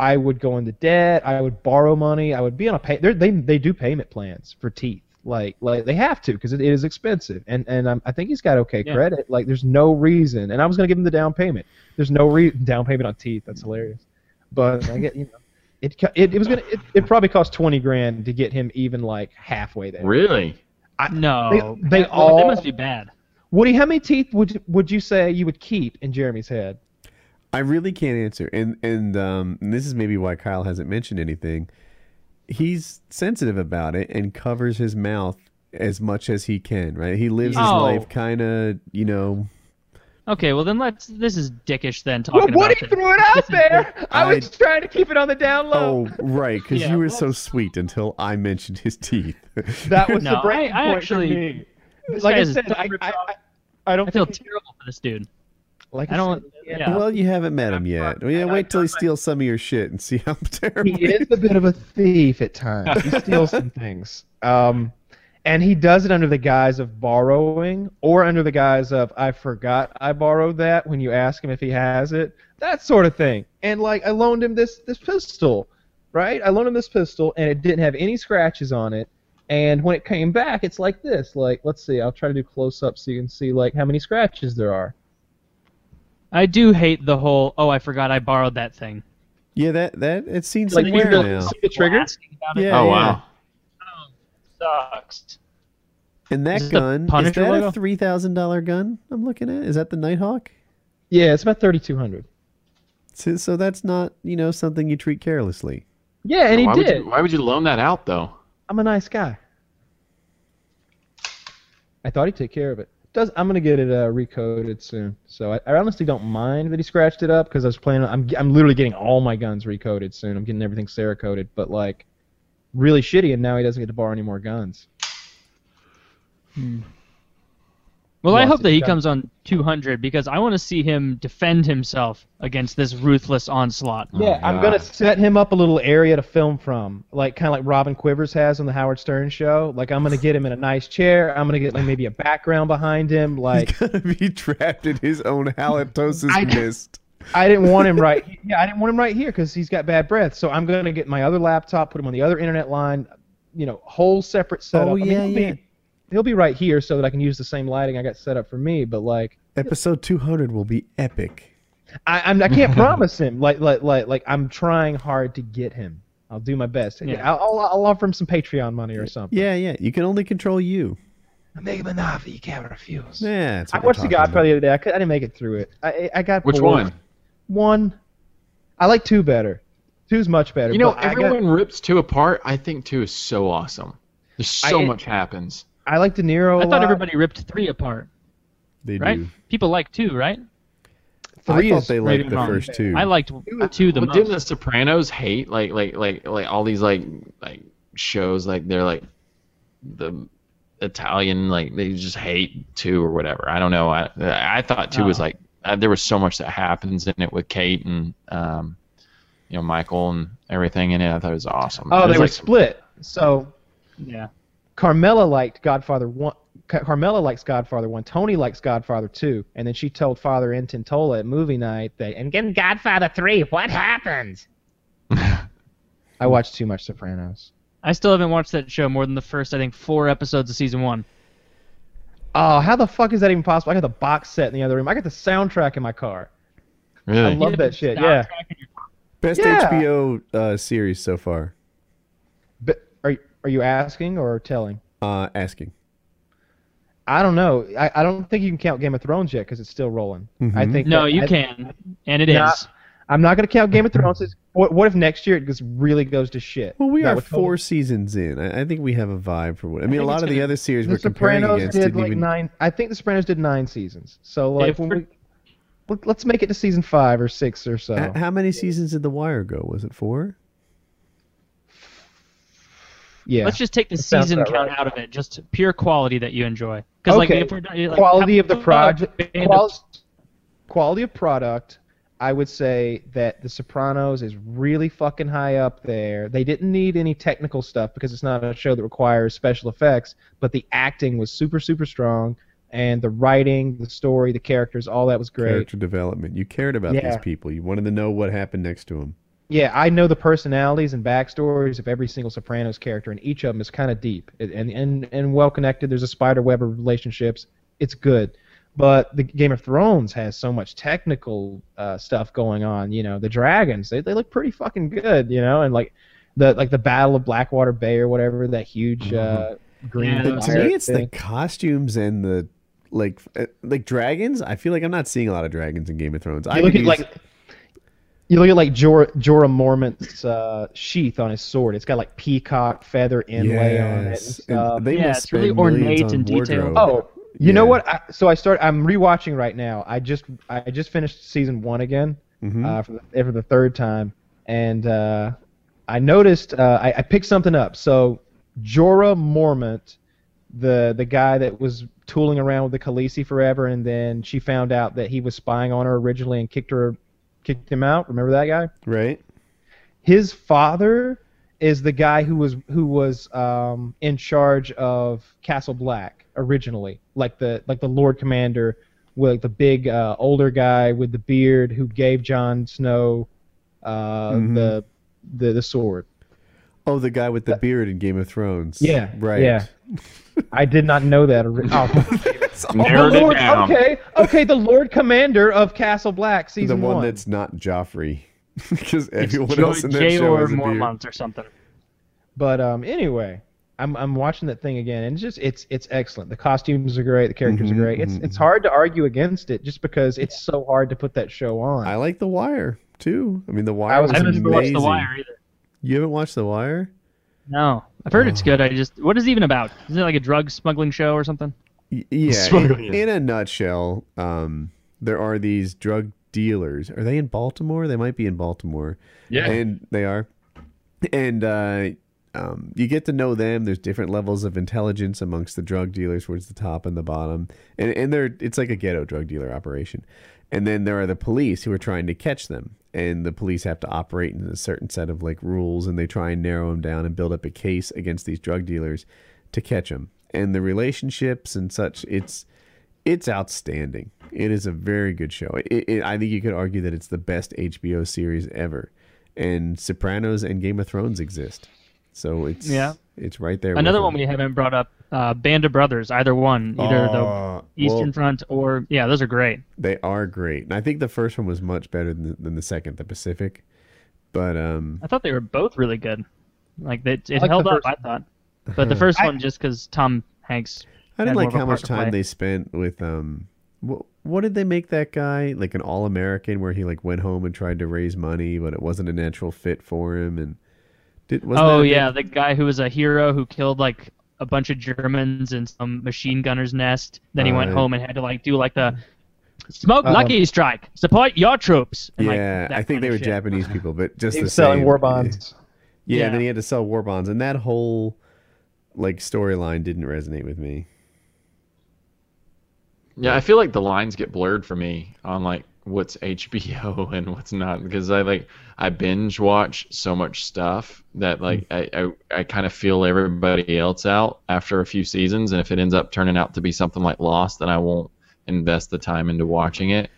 Speaker 2: I would go into debt. I would borrow money. I would be on a pay. they're- They they do payment plans for teeth. Like like they have to because it, it is expensive. And and um, I think he's got okay
Speaker 3: Yeah.
Speaker 2: credit. Like there's no reason. And I was gonna give him the down payment. There's no re- down payment on teeth. That's hilarious. But I get you know. It, it, it was gonna it, it probably cost twenty grand to get him even like halfway there.
Speaker 4: Really?
Speaker 3: No,
Speaker 2: They- they all-
Speaker 3: they must be bad.
Speaker 2: Woody, how many teeth would would you say you would keep in Jeremy's head?
Speaker 1: I really can't answer, and and um, and this is maybe why Kyle hasn't mentioned anything. He's sensitive about it and covers his mouth as much as he can. Right? He lives his
Speaker 3: Oh.
Speaker 1: life kind of, you know.
Speaker 3: Okay, well then let's. This is dickish then
Speaker 2: Well,
Speaker 3: talking
Speaker 2: Woody
Speaker 3: about this.
Speaker 2: threw it out there. I,
Speaker 1: I-
Speaker 2: was trying to keep it on the down low.
Speaker 1: Oh, right, because
Speaker 3: Yeah,
Speaker 1: you were
Speaker 3: well-
Speaker 1: so sweet until I mentioned his teeth.
Speaker 2: that was
Speaker 3: No,
Speaker 2: the breaking
Speaker 3: I- I
Speaker 2: point
Speaker 3: actually-
Speaker 2: for me. Like I said, I, I. I, I don't
Speaker 3: I feel
Speaker 2: think,
Speaker 3: terrible for this dude.
Speaker 2: Like
Speaker 3: I don't.
Speaker 2: said,
Speaker 3: Yeah.
Speaker 1: well, you haven't met him yet. Well, yeah, wait till he steals some of your shit and see how terrible.
Speaker 2: he is a bit of a thief at times. He steals some things. Um, and he does it under the guise of borrowing or under the guise of I forgot I borrowed that when you ask him if he has it. That sort of thing. And like I loaned him this this pistol, right? I loaned him this pistol and it didn't have any scratches on it. And when it came back, it's like this. Like, let's see. I'll try to do close up so you can see like how many scratches there are.
Speaker 3: I do hate the whole. Oh, I forgot I borrowed that thing.
Speaker 1: Yeah, that that it seems
Speaker 2: Like,
Speaker 1: like
Speaker 2: you
Speaker 1: wear
Speaker 2: really
Speaker 1: now.
Speaker 2: see the trigger?
Speaker 3: Asking about it.
Speaker 1: Yeah,
Speaker 4: Oh
Speaker 1: yeah.
Speaker 4: wow.
Speaker 3: Sucks.
Speaker 1: And that
Speaker 3: Is
Speaker 1: gun is that
Speaker 3: logo?
Speaker 1: a three thousand dollar gun? I'm looking at. Is that the Nighthawk?
Speaker 2: Yeah, it's about thirty two hundred.
Speaker 1: So, so that's not you know something you treat carelessly.
Speaker 2: Yeah, and he
Speaker 4: why
Speaker 2: did.
Speaker 4: Would you, why would you loan that out though?
Speaker 2: I'm a nice guy. I thought he'd take care of it. Does I'm gonna get it uh, recoded soon. So I, I honestly don't mind that he scratched it up because I was planning. I'm I'm literally getting all my guns recoded soon. I'm getting everything Cerakoted, but like really shitty, and now he doesn't get to borrow any more guns.
Speaker 3: Well, I hope that he comes on 200 because I want to see him defend himself against this ruthless onslaught.
Speaker 2: Oh, yeah, I'm gonna set him up a little area to film from, like kind of like Robin Quivers has on the Howard Stern show. Like I'm gonna get him in a nice chair. I'm gonna get like maybe a background behind him. Like
Speaker 1: He's gonna be trapped in his own halitosis
Speaker 2: I-
Speaker 1: mist.
Speaker 2: I didn't want him right. Yeah, I didn't want him right here because he's got bad breath. So I'm gonna get my other laptop, put him on the other internet line. You know, whole separate setup.
Speaker 1: Oh,
Speaker 2: I mean,
Speaker 1: yeah,
Speaker 2: he'll
Speaker 1: yeah.
Speaker 2: Be, he'll be right here so that I can use the same lighting I got set up for me. But like,
Speaker 1: Episode 200 will be epic.
Speaker 2: I, I'm, I can't promise him. Like, like, like, like, I'm trying hard to get him. I'll do my best.
Speaker 3: Yeah.
Speaker 2: I'll, I'll, I'll offer him some Patreon money or something.
Speaker 1: Yeah, yeah. You can only control you.
Speaker 2: I make him an offer you can't refuse.
Speaker 1: Yeah, that's
Speaker 2: I watched The
Speaker 1: talking
Speaker 2: Godfather
Speaker 1: about.
Speaker 2: the other day. I, could, I didn't make it through it. I, I got
Speaker 4: Which
Speaker 2: bored.
Speaker 4: one?
Speaker 2: One. I like two better. Two's much better.
Speaker 4: You know,
Speaker 2: but I got-
Speaker 4: everyone rips two apart. I think two is so awesome. There's so
Speaker 2: I-
Speaker 4: much happens.
Speaker 2: I like De Niro. a
Speaker 3: I thought
Speaker 2: lot.
Speaker 3: everybody ripped three apart,
Speaker 1: They
Speaker 3: right?
Speaker 1: do.
Speaker 3: People like two, right?
Speaker 2: Three
Speaker 1: I thought they liked the
Speaker 3: wrong.
Speaker 1: first two.
Speaker 3: I liked two the
Speaker 4: But didn't The. Sopranos hate like like like like all these like like shows like they're like the Italian like they just hate two or whatever. I don't know. I I thought two was
Speaker 3: Oh.
Speaker 4: like uh, there was so much that happens in it with Kate and um you know Michael and everything in it. I thought it was awesome.
Speaker 2: Oh,
Speaker 4: It was
Speaker 2: they were
Speaker 4: like-
Speaker 2: split. So
Speaker 3: Yeah.
Speaker 2: Carmela liked Godfather one. Carmela likes Godfather one. Tony likes Godfather two. And then she told Father Intintola at movie night that. And
Speaker 5: In Godfather 3, what happened?
Speaker 2: I watched too much Sopranos.
Speaker 3: I still haven't watched that show more than the first, I think, four episodes of season one.
Speaker 2: Oh, how the fuck is that even possible? I got the box set in the other room. I got the soundtrack in my car. I love that shit. Yeah.
Speaker 1: Best
Speaker 2: Yeah.
Speaker 1: HBO uh, series so far.
Speaker 2: But are are you asking or telling?
Speaker 1: Uh, asking.
Speaker 2: I don't know. I, I don't think you can count Game of Thrones yet because it's still rolling. I
Speaker 1: Mhm.
Speaker 2: think
Speaker 3: No, you
Speaker 2: I-
Speaker 3: can, and it is.
Speaker 2: Nah. I'm not going to count Game of Thrones. What, what if next year it just really goes to shit?
Speaker 1: Well, we
Speaker 2: That
Speaker 1: are
Speaker 2: would totally-
Speaker 1: four seasons in. I, I think we have a vibe for what. I mean,
Speaker 3: think
Speaker 1: a lot of the
Speaker 3: gonna-
Speaker 1: other series
Speaker 2: The
Speaker 1: we're comparing
Speaker 2: Sopranos
Speaker 1: against
Speaker 2: did
Speaker 1: didn't
Speaker 2: like
Speaker 1: even.
Speaker 2: nine. I think The Sopranos did nine seasons. So like
Speaker 3: If
Speaker 2: when
Speaker 3: we're-
Speaker 2: let- let's make it to season five or six or so.
Speaker 1: H- How many seasons did The Wire go? Was it four?
Speaker 2: Yeah.
Speaker 3: Let's just take the
Speaker 2: That sounds
Speaker 3: season count
Speaker 2: right.
Speaker 3: out of it, just pure quality that you enjoy. Because like
Speaker 2: Okay.
Speaker 3: if we're like,
Speaker 2: quality of the
Speaker 3: how-
Speaker 2: project.
Speaker 3: Band of-
Speaker 2: Qual- quality of product. I would say that The Sopranos is really fucking high up there. They didn't need any technical stuff because it's not a show that requires special effects, but the acting was super, super strong, and the writing, the story, the characters, all that was great.
Speaker 1: Character development. You cared about
Speaker 2: Yeah.
Speaker 1: these people. You wanted to know what happened next to them.
Speaker 2: Yeah, I know the personalities and backstories of every single Sopranos character, and each of them is kind of deep and, and, and, well connected. There's a spider web of relationships. It's good. But the Game of Thrones has so much technical uh, stuff going on. You know, the dragons, they, they look pretty fucking good, you know, and like the like the Battle of Blackwater Bay or whatever, that huge uh, green
Speaker 3: Yeah,
Speaker 1: But to me, it's the costumes and the like, uh, like dragons. I feel like I'm not seeing a lot of dragons in Game of Thrones. I
Speaker 2: You look at
Speaker 1: use-
Speaker 2: like you look at like Jorah, Jorah Mormont's uh, sheath on his sword. It's got like peacock feather inlay on it and
Speaker 1: Yes, and they
Speaker 3: Yeah,
Speaker 1: must
Speaker 3: it's really ornate
Speaker 1: on
Speaker 3: and detailed.
Speaker 2: Oh, you know what? I, so I start. I'm rewatching right now. I just I just finished season one again
Speaker 1: Mhm.
Speaker 2: uh, for the for the third time, and uh, I noticed uh, I, I picked something up. So Jorah Mormont, the the guy that was tooling around with the Khaleesi forever, and then she found out that he was spying on her originally and kicked her kicked him out. Remember that guy?
Speaker 1: right?
Speaker 2: his father is the guy who was who was um, in charge of Castle Black originally, like the like the Lord Commander, with like the big uh, older guy with the beard who gave Jon Snow uh,
Speaker 1: Mhm.
Speaker 2: the, the the sword.
Speaker 1: Oh, the guy with the beard in Game of Thrones.
Speaker 2: Yeah,
Speaker 1: right.
Speaker 2: yeah. I did not know that. ori- Oh,
Speaker 4: Narrowed
Speaker 2: the Lord,
Speaker 4: it down.
Speaker 2: okay, okay, the Lord Commander of Castle Black,
Speaker 1: the
Speaker 2: season
Speaker 1: one The
Speaker 2: one.
Speaker 1: that's not Joffrey, because everyone
Speaker 3: Jo-
Speaker 1: else in that
Speaker 3: J
Speaker 1: show
Speaker 3: or
Speaker 1: has a beard.
Speaker 3: Mormont or something.
Speaker 2: But um, anyway, I'm I'm watching that thing again, and it's just it's it's excellent. The costumes are great, the characters
Speaker 1: Mhm,
Speaker 2: are great. It's
Speaker 1: mhm,
Speaker 2: it's hard to argue against it just because it's so hard to put that show on.
Speaker 1: I like The Wire too. I mean, The Wire
Speaker 2: was
Speaker 1: was
Speaker 3: I haven't
Speaker 1: amazing.
Speaker 3: watched The Wire either.
Speaker 1: You haven't watched The Wire?
Speaker 3: No, I've heard
Speaker 1: Oh.
Speaker 3: it's good. I just what is it even about? Is it like a drug smuggling show or something?
Speaker 1: Yeah. In, in a nutshell, um, there are these drug dealers. Are they in Baltimore? They might be in Baltimore.
Speaker 4: Yeah.
Speaker 1: and they are and uh um, you get to know them. There's different levels of intelligence amongst the drug dealers, towards the top and the bottom, and and they're it's like a ghetto drug dealer operation. And then there are the police who are trying to catch them, and the police have to operate in a certain set of like rules, and they try and narrow them down and build up a case against these drug dealers to catch them. And the relationships and such, it's it's outstanding. It is a very good show. It, it, I think you could argue that it's the best HBO series ever. And Sopranos and Game of Thrones exist, so it's
Speaker 3: Yeah.
Speaker 1: it's right there.
Speaker 3: Another one we haven't brought up, uh, Band of Brothers. Either one, either
Speaker 1: Oh,
Speaker 3: the Eastern
Speaker 1: well,
Speaker 3: Front or yeah, those are great.
Speaker 1: they are great, and I think the first one was much better than the, than the second, the Pacific. But um,
Speaker 3: I thought they were both really good. Like it, it
Speaker 2: like
Speaker 3: held up.
Speaker 2: first
Speaker 3: I thought, but the first
Speaker 2: I-
Speaker 3: one just because Tom Hanks.
Speaker 1: I didn't like how much time they spent with um. What, what did they make that guy like an all American where he like went home and tried to raise money, but it wasn't a natural fit for him and did wasn't that
Speaker 3: Oh
Speaker 1: a big-
Speaker 3: yeah, the guy who was a hero who killed like a bunch of Germans in some machine gunner's nest. Then he went
Speaker 1: Uh,
Speaker 3: home and had to like do like the smoke
Speaker 2: Um,
Speaker 3: lucky strike, support your troops. and, like,
Speaker 1: yeah,
Speaker 3: that
Speaker 1: I think they were
Speaker 3: shit.
Speaker 1: Japanese people, but just
Speaker 2: he
Speaker 1: the
Speaker 2: was selling war bonds.
Speaker 1: Yeah,
Speaker 3: Yeah.
Speaker 1: and then he had to sell war bonds, and that whole like storyline didn't resonate with me.
Speaker 4: Yeah, I feel like the lines get blurred for me on like what's HBO and what's not because I like I binge watch so much stuff that hmm. like I I, I kind of feel everybody else out after a few seasons and if it ends up turning out to be something like Lost then I won't invest the time into watching it.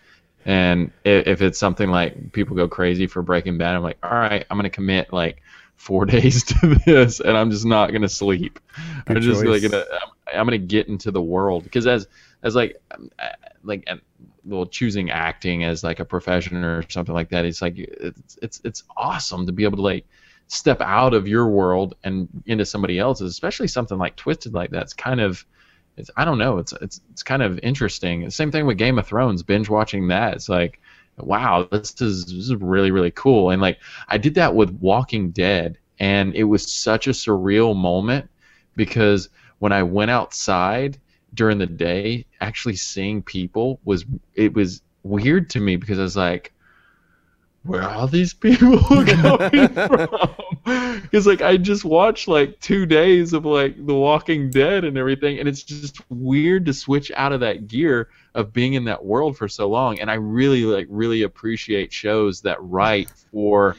Speaker 4: And i- if it's something like people go crazy for Breaking Bad, I'm like, all right, I'm gonna commit like four days to this, and I'm just not gonna sleep.
Speaker 1: Good
Speaker 4: I'm just like gonna, I'm, I'm gonna get into the world because as as like um, uh, like uh, well choosing acting as like a profession or something like that, it's like it's it's it's awesome to be able to like step out of your world and into somebody else's, especially something like Twisted like that's kind of it's I don't know. It's it's it's kind of interesting. Same thing with Game of Thrones. Binge watching that. It's like, wow, this is this is really really cool. And like I did that with Walking Dead, and it was such a surreal moment because when I went outside during the day, actually seeing people was it was weird to me because I was like, where are all these people coming from? because like I just watched like two days of like The Walking Dead and everything, and it's just weird to switch out of that gear of being in that world for so long. And I really like really appreciate shows that write for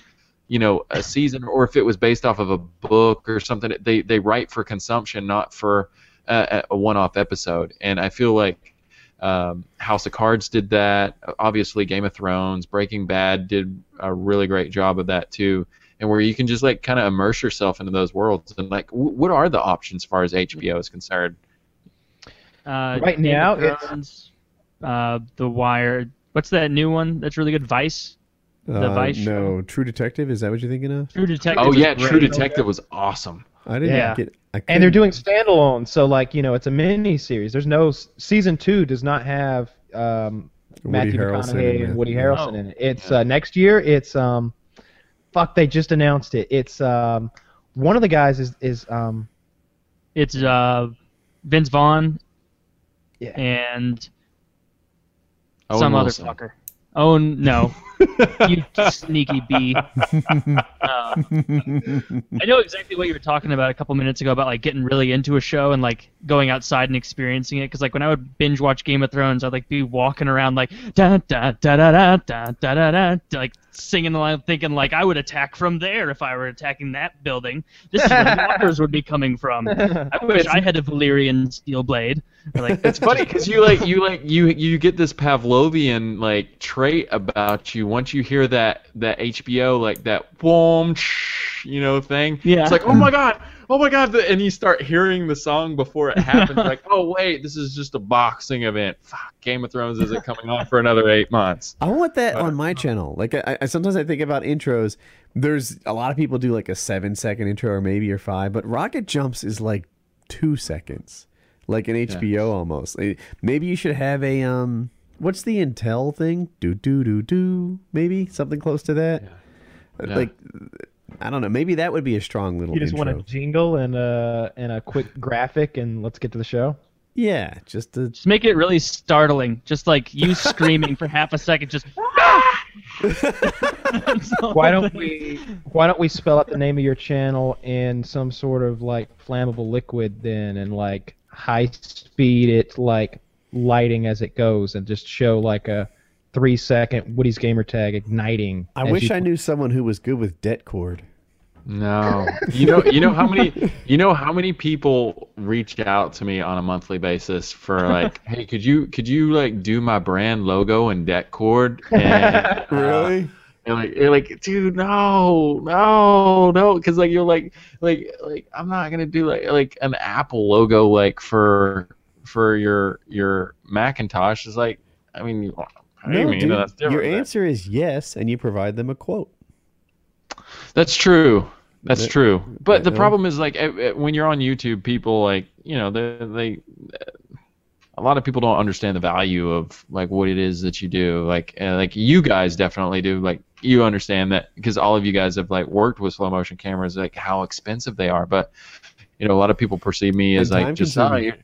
Speaker 4: you know a season or if it was based off of a book or something they they write for consumption not for a, a one-off episode and i feel like um, house of cards did that obviously game of thrones breaking bad did a really great job of that too and where you can just like kind of immerse yourself into those worlds and like w- what are the options as far as hbo is concerned
Speaker 3: Uh,
Speaker 2: Right
Speaker 3: Game
Speaker 2: now,
Speaker 3: of
Speaker 2: it's-
Speaker 3: uh, The Wire. What's that new one that's really good? Vice. The
Speaker 1: Uh,
Speaker 3: Vice
Speaker 1: no, True Detective. Is that what you're thinking of?
Speaker 3: True Detective.
Speaker 4: oh yeah
Speaker 3: great.
Speaker 4: true detective was awesome
Speaker 1: I didn't
Speaker 2: Yeah.
Speaker 1: get. I
Speaker 2: and they're
Speaker 1: couldn't-
Speaker 2: doing standalone, so like you know, it's a mini series. There's no season two does not have um, Matthew
Speaker 1: Harrelson
Speaker 2: McConaughey
Speaker 1: and
Speaker 2: and Woody
Speaker 1: Matthew-
Speaker 2: Harrelson
Speaker 3: Oh.
Speaker 2: in it. It's uh, next year. It's um, fuck, they just announced it. It's um, one of the guys is is um,
Speaker 3: It's uh, Vince Vaughn
Speaker 2: Yeah.
Speaker 3: and
Speaker 4: Owen
Speaker 3: some
Speaker 4: Wilson.
Speaker 3: other fucker. Oh no, you sneaky bee. Uh, I know exactly what you were talking about a couple minutes ago about like getting really into a show and like going outside and experiencing it. Because like when I would binge watch Game of Thrones, I'd like be walking around like da da da da da da da da da, like singing along, thinking like I would attack from there if I were attacking that building. This is where the walkers would be coming from. I wish I had a Valyrian steel blade. Or, like
Speaker 4: it's funny because you like you like you you get this Pavlovian like trait about you once you hear that that HBO like that boom you know thing.
Speaker 3: Yeah.
Speaker 4: It's like oh my god, oh my god, and you start hearing the song before it happens. like oh wait, this is just a boxing event. Fuck, Game of Thrones isn't coming on for another eight months.
Speaker 1: I want that on my channel. Like I, I sometimes I think about intros. There's a lot of people do like a seven second intro or maybe or five, but Rocket Jumps is like two seconds, like an HBO almost. Maybe you should have a um. What's the Intel thing? Do do do do. Maybe something close to that.
Speaker 4: Yeah.
Speaker 1: Like I don't know. Maybe that would be a strong little
Speaker 2: you just
Speaker 1: intro.
Speaker 2: want a jingle and a and a quick graphic, and let's get to the show.
Speaker 1: Yeah, just to
Speaker 3: Just make it really startling. Just like you screaming for half a second. Just.
Speaker 2: Why don't we Why don't we spell out the name of your channel in some sort of like flammable liquid then, and like high speed it like lighting as it goes, and just show like a three second Woody's gamer tag igniting.
Speaker 1: I wish
Speaker 2: you-
Speaker 1: I knew someone who was good with det cord.
Speaker 4: No, you know, you know how many, you know how many people reach out to me on a monthly basis for like, hey, could you, could you like do my brand logo and det cord? And, uh, and like, and like, dude, no, no, no, because like you're like, like, like I'm not gonna do like like an Apple logo like for for your your Macintosh. Is like, I mean, you- I
Speaker 1: No,
Speaker 4: mean,
Speaker 1: dude, your answer is yes, and you provide them a quote.
Speaker 4: That's true. That's
Speaker 1: That-
Speaker 4: true. But the problem is like when you're on YouTube, people like you know they they a lot of people don't understand the value of like what it is that you do. Like uh, like you guys definitely do. Like you understand that because all of you guys have like worked with slow motion cameras, like how expensive they are. But you know a lot of people perceive me as
Speaker 1: And
Speaker 4: like just oh, you're,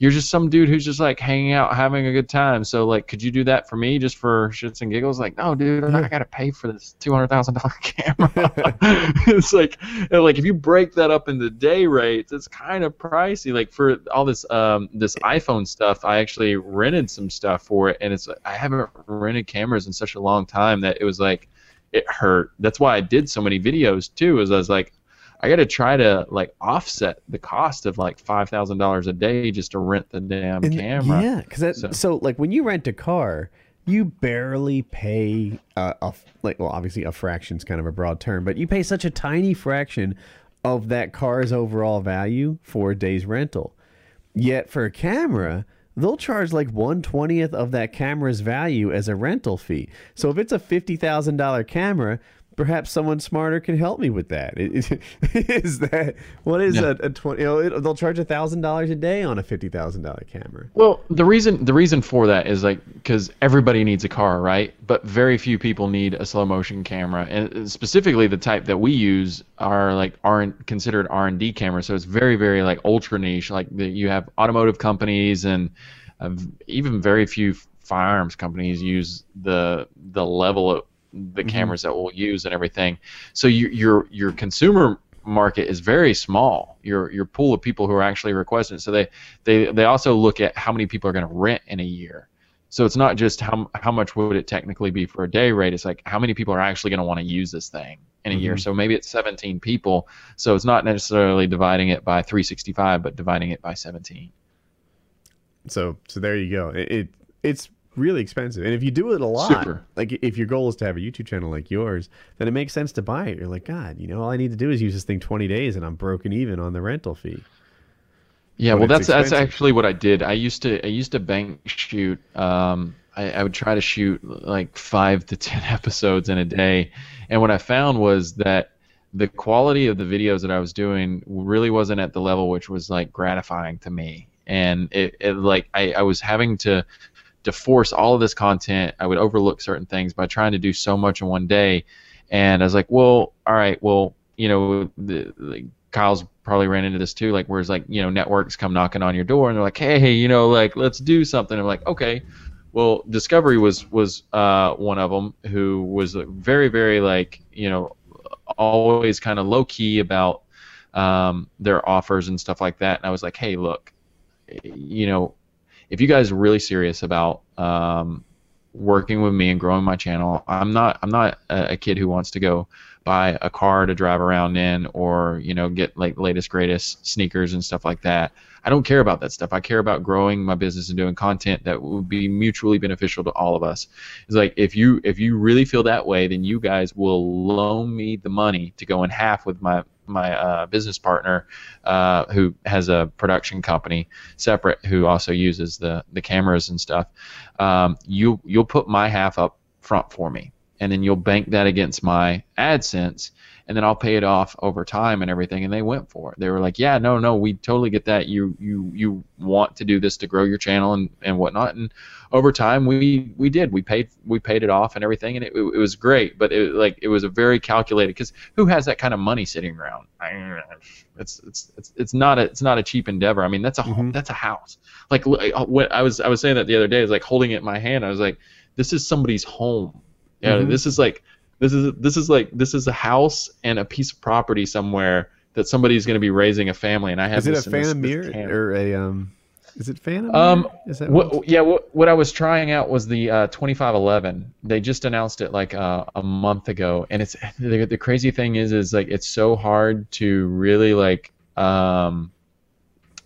Speaker 4: you're just some dude who's just like hanging out, having a good time. So like, could you do that for me just for shits and giggles? Like, no, dude, I'm I gotta pay for this two hundred thousand dollar camera. it's like, like if you break that up into day rates, it's kind of pricey. Like for all this um this iPhone stuff, I actually rented some stuff for it, and it's like I haven't rented cameras in such a long time that it was like it hurt. That's why I did so many videos too. Is I was like. I got to try to like offset the cost of like five thousand dollars a day just to rent the damn
Speaker 1: And-
Speaker 4: camera.
Speaker 1: Yeah, because
Speaker 4: So-
Speaker 1: so. like when you rent a car, you barely pay uh, a f- like well obviously a fraction's kind of a broad term, but you pay such a tiny fraction of that car's overall value for a day's rental. Yet for a camera, they'll charge like one twentieth of that camera's value as a rental fee. So if it's a fifty thousand dollar camera. Perhaps someone smarter can help me with that. Is that what is
Speaker 4: Yeah.
Speaker 1: a, a twenty? You know, it, they'll charge a thousand dollars a day on a fifty thousand dollar camera.
Speaker 4: Well, the reason the reason for that is like because everybody needs a car, right? But very few people need a slow motion camera, and specifically the type that we use are like aren't considered R and D cameras. So it's very very like ultra niche. Like the, you have automotive companies and uh, even very few firearms companies use the the level of the mm-hmm. cameras that we'll use and everything. So you, your your consumer market is very small. Your your pool of people who are actually requesting. it. So they they they also look at how many people are going to rent in a year. So it's not just how how much would it technically be for a day rate. It's like how many people are actually going to want to use this thing in a year. Mm-hmm. So maybe it's 17 people. So it's not necessarily dividing it by 365, but dividing it by 17.
Speaker 1: So so there you go. It, it it's really expensive, and if you do it a lot,
Speaker 4: Super.
Speaker 1: like if your goal is to have a YouTube channel like yours, then it makes sense to buy it. You're like, God, you know, all I need to do is use this thing 20 days, and I'm broken even on the rental fee.
Speaker 4: Yeah,
Speaker 1: But
Speaker 4: well, that's that's actually what I did. I used to I used to bank shoot. Um, I, I would try to shoot like five to ten episodes in a day, and what I found was that the quality of the videos that I was doing really wasn't at the level which was like gratifying to me, and it, it like I, I was having to to force all of this content. I would overlook certain things by trying to do so much in one day, and I was like, well, all right, well, you know, the, like Kyle's probably ran into this too, like whereas like you know networks come knocking on your door and they're like, hey, you know, like let's do something. I'm like, okay. Well, Discovery was was uh, one of them who was very very like you know always kind of low key about um, their offers and stuff like that. And I was like, hey, look, you know, if you guys are really serious about um, working with me and growing my channel, I'm not I'm not a, a kid who wants to go buy a car to drive around in or you know get like latest greatest sneakers and stuff like that. I don't care about that stuff. I care about growing my business and doing content that will be mutually beneficial to all of us. It's like if you if you really feel that way, then you guys will loan me the money to go in half with my my uh, business partner uh, who has a production company separate who also uses the the cameras and stuff. Um, you you'll put my half up front for me, and then you'll bank that against my AdSense, and then I'll pay it off over time and everything. And they went for it. They were like, yeah, no, no, we totally get that. You you you want to do this to grow your channel and, and whatnot. And over time, we we did. We paid we paid it off and everything, and it, it, was great. But it like it was a very calculated because who has that kind of money sitting around? It's it's it's it's not a it's not a cheap endeavor. I mean, that's a home, that's a house. Like uh, what I was I was saying that the other day. Is like holding it in my hand. I was like, this is somebody's home. Yeah,
Speaker 1: Mhm.
Speaker 4: this is like this is this is like this is a house and a piece of property somewhere that somebody's going to be raising a family. And I have
Speaker 1: Is it a Phantom
Speaker 4: Miro
Speaker 1: or a um? Is it Phantom?
Speaker 4: Um,
Speaker 1: is that what?
Speaker 4: Yeah, what, what I was trying out was the uh, 2511. They just announced it like uh, a month ago, and it's the, the crazy thing is is like it's so hard to really like um,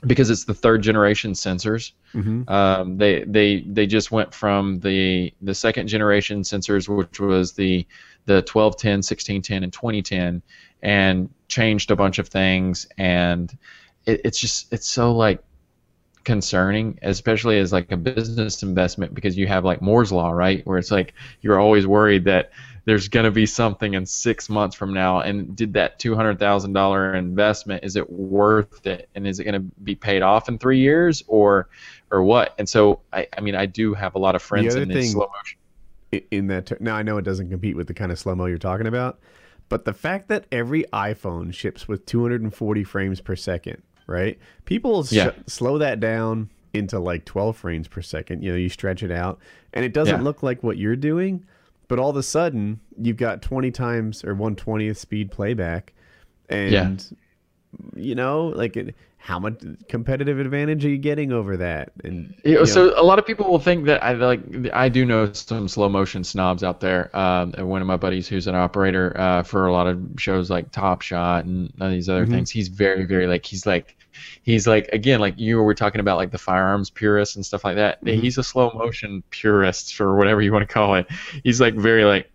Speaker 4: because it's the third generation sensors.
Speaker 1: Mhm.
Speaker 4: Um, they they they just went from the the second generation sensors, which was the the 1210, 1610, and 2010, and changed a bunch of things, and it, it's just it's so like concerning, especially as like a business investment because you have like Moore's law, right? Where it's like you're always worried that there's going to be something in six months from now, and did that two hundred thousand dollar investment is it worth it, and is it going to be paid off in three years or or what? And so I, I mean, I do have a lot of friends in this
Speaker 1: thing-
Speaker 4: slow motion.
Speaker 1: In that ter- now I know it doesn't compete with the kind of slow mo you're talking about, but the fact that every iPhone ships with 240 frames per second, right? People sh-
Speaker 4: Yeah.
Speaker 1: slow that down into like 12 frames per second. You know, you stretch it out, and it doesn't
Speaker 4: Yeah.
Speaker 1: look like what you're doing, but all of a sudden you've got 20 times or 120th speed playback, and you know, like it, how much competitive advantage are you getting over that? And you know,
Speaker 4: so a lot of people will think that I like I do know some slow motion snobs out there. Um, and one of my buddies who's an operator uh, for a lot of shows like Top Shot and all these other
Speaker 1: Mhm.
Speaker 4: things. He's very very like he's like he's like again like you were talking about like the firearms purists and stuff like that.
Speaker 1: Mhm.
Speaker 4: He's a slow motion purist or whatever you want to call it. He's like very like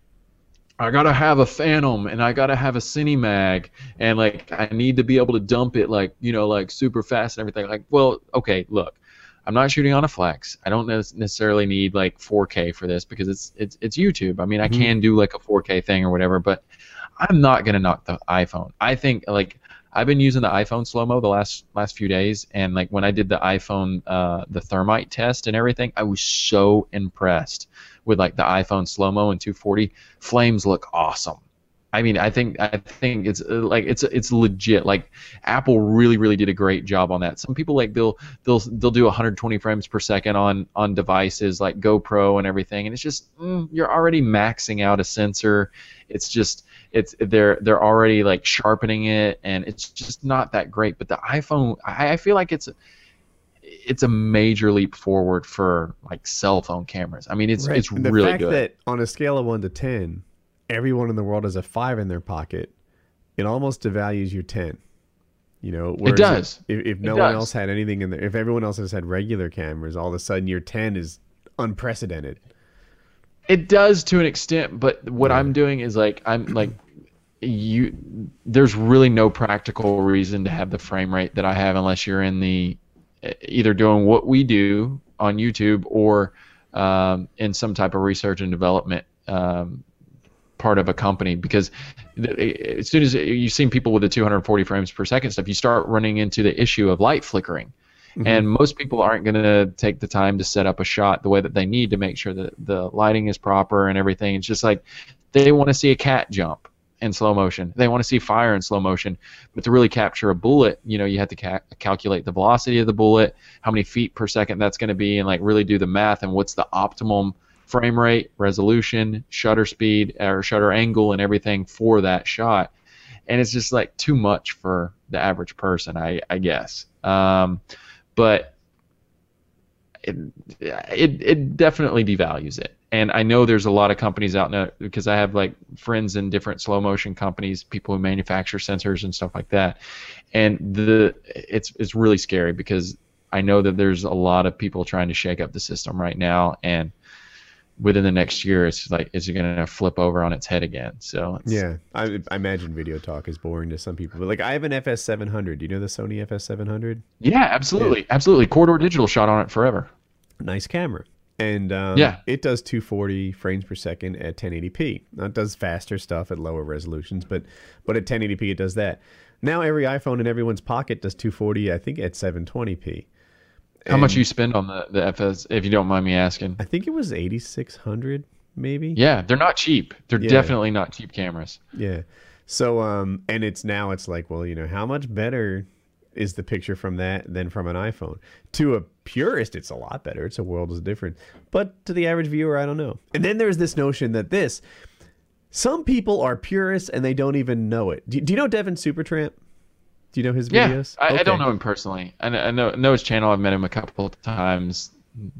Speaker 4: I gotta have a Phantom and I gotta have a Cinemag and like I need to be able to dump it like you know like super fast and everything. Like, well, okay, look, I'm not shooting on a Flex. I don't necessarily need like 4K for this because it's it's it's YouTube. I mean, I
Speaker 1: Mhm.
Speaker 4: can do like a 4K thing or whatever, but I'm not gonna knock the iPhone. I think like I've been using the iPhone slow mo the last last few days, and like when I did the iPhone uh, the thermite test and everything, I was so impressed with like the iPhone slow mo and 240. Flames look awesome. I mean, I think I think it's uh, like it's it's legit. Like Apple really really did a great job on that. Some people like they'll they'll they'll do 120 frames per second on on devices like GoPro and everything, and it's just mm, you're already maxing out a sensor. It's just it's they're they're already like sharpening it, and it's just not that great. But the iPhone, I, I feel like it's it's a major leap forward for like cell phone cameras. I mean, it's
Speaker 1: Right.
Speaker 4: it's
Speaker 1: And the
Speaker 4: really
Speaker 1: fact
Speaker 4: good.
Speaker 1: that on a scale of one to ten, everyone in the world has a five in their pocket. It almost devalues your ten. You know, whereas
Speaker 4: does.
Speaker 1: If, if no
Speaker 4: It
Speaker 1: one else had anything in there, if everyone else has had regular cameras, all of a sudden your ten is unprecedented.
Speaker 4: It does to an extent, but what
Speaker 1: Yeah.
Speaker 4: I'm doing is like I'm like you. There's really no practical reason to have the frame rate that I have unless you're in the either doing what we do on YouTube or um, in some type of research and development um, part of a company because as soon as you've seen people with the 240 frames per second stuff, you start running into the issue of light flickering. And most people aren't going to take the time to set up a shot the way that they need to make sure that the lighting is proper and everything. It's just like they want to see a cat jump in slow motion. They want to see fire in slow motion. But to really capture a bullet, you know, you have to ca- calculate the velocity of the bullet, how many feet per second that's going to be, and like really do the math and what's the optimum frame rate, resolution, shutter speed, or shutter angle, and everything for that shot. And it's just like too much for the average person, I, I guess. Um, but it, it it definitely devalues it. And I know there's a lot of companies out there because I have like friends in different slow motion companies, people who manufacture sensors and stuff like that. And the it's it's really scary because I know that there's a lot of people trying to shake up the system right now and within the next year it's like is it going to flip over on its head again. So it's,
Speaker 1: Yeah, I, I imagine video talk is boring to some people, but like I have an FS700. Do you know the Sony FS700?
Speaker 4: Yeah, absolutely. Absolutely. Corridor Digital shot on it forever.
Speaker 1: Nice camera. And um,
Speaker 4: Yeah.
Speaker 1: it does 240 frames per second at 1080p. Now it does faster stuff at lower resolutions, but but at 1080p it does that. Now every iPhone in everyone's pocket does 240. I think at 720p.
Speaker 4: How much you spend on the, the FS if you don't mind me asking?
Speaker 1: I think it was 8600 maybe.
Speaker 4: Yeah, they're not cheap. They're
Speaker 1: Yeah.
Speaker 4: definitely not cheap cameras.
Speaker 1: Yeah. So um and it's now it's like, well, you know, how much better is the picture from that than from an iPhone? To a purist, it's a lot better. It's a world of difference. But to the average viewer, I don't know. And then there's this notion that this some people are purists and they don't even know it. Do, do you know Devin Supertramp? Do you know his
Speaker 4: Yeah,
Speaker 1: videos?
Speaker 4: I, I don't know him personally. I know, I know know his channel. I've met him a couple of times.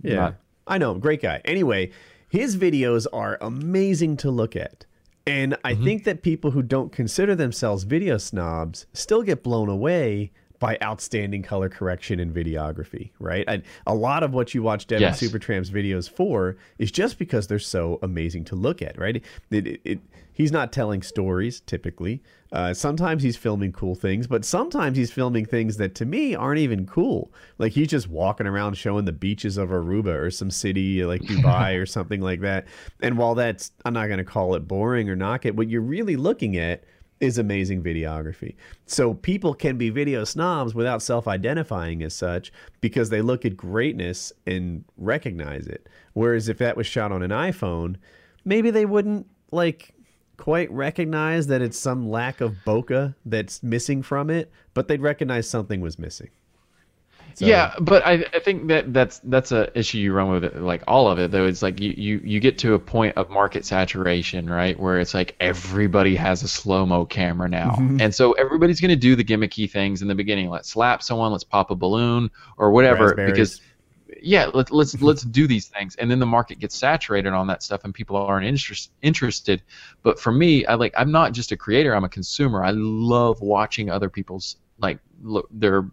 Speaker 1: Yeah,
Speaker 4: Not-
Speaker 1: I know him. Great guy. Anyway, his videos are amazing to look at. And I
Speaker 4: Mm-hmm.
Speaker 1: think that people who don't consider themselves video snobs still get blown away by outstanding color correction and videography, right? And a lot of what you watch Devin
Speaker 4: Yes.
Speaker 1: Supertramp's videos for is just because they're so amazing to look at, right? It, it, it, he's not telling stories typically. Uh, sometimes he's filming cool things, but sometimes he's filming things that to me aren't even cool. Like he's just walking around showing the beaches of Aruba or some city like Dubai or something like that. And while that's, I'm not going to call it boring or knock it, what you're really looking at is amazing videography. So people can be video snobs without self-identifying as such because they look at greatness and recognize it. Whereas if that was shot on an iPhone, maybe they wouldn't like quite recognize that it's some lack of bokeh that's missing from it, but they'd recognize something was missing. So-
Speaker 4: Yeah, but I, I think that that's that's a issue you run with it, like all of it though. It's like you, you you get to a point of market saturation, right, where it's like everybody has a slow mo camera now, mm-hmm. and so everybody's gonna do the gimmicky things in the beginning. Let's slap someone, let's pop a balloon or whatever, because yeah, let, let's let's do these things, and then the market gets saturated on that stuff, and people aren't interest, interested. But for me, I like I'm not just a creator; I'm a consumer. I love watching other people's like look their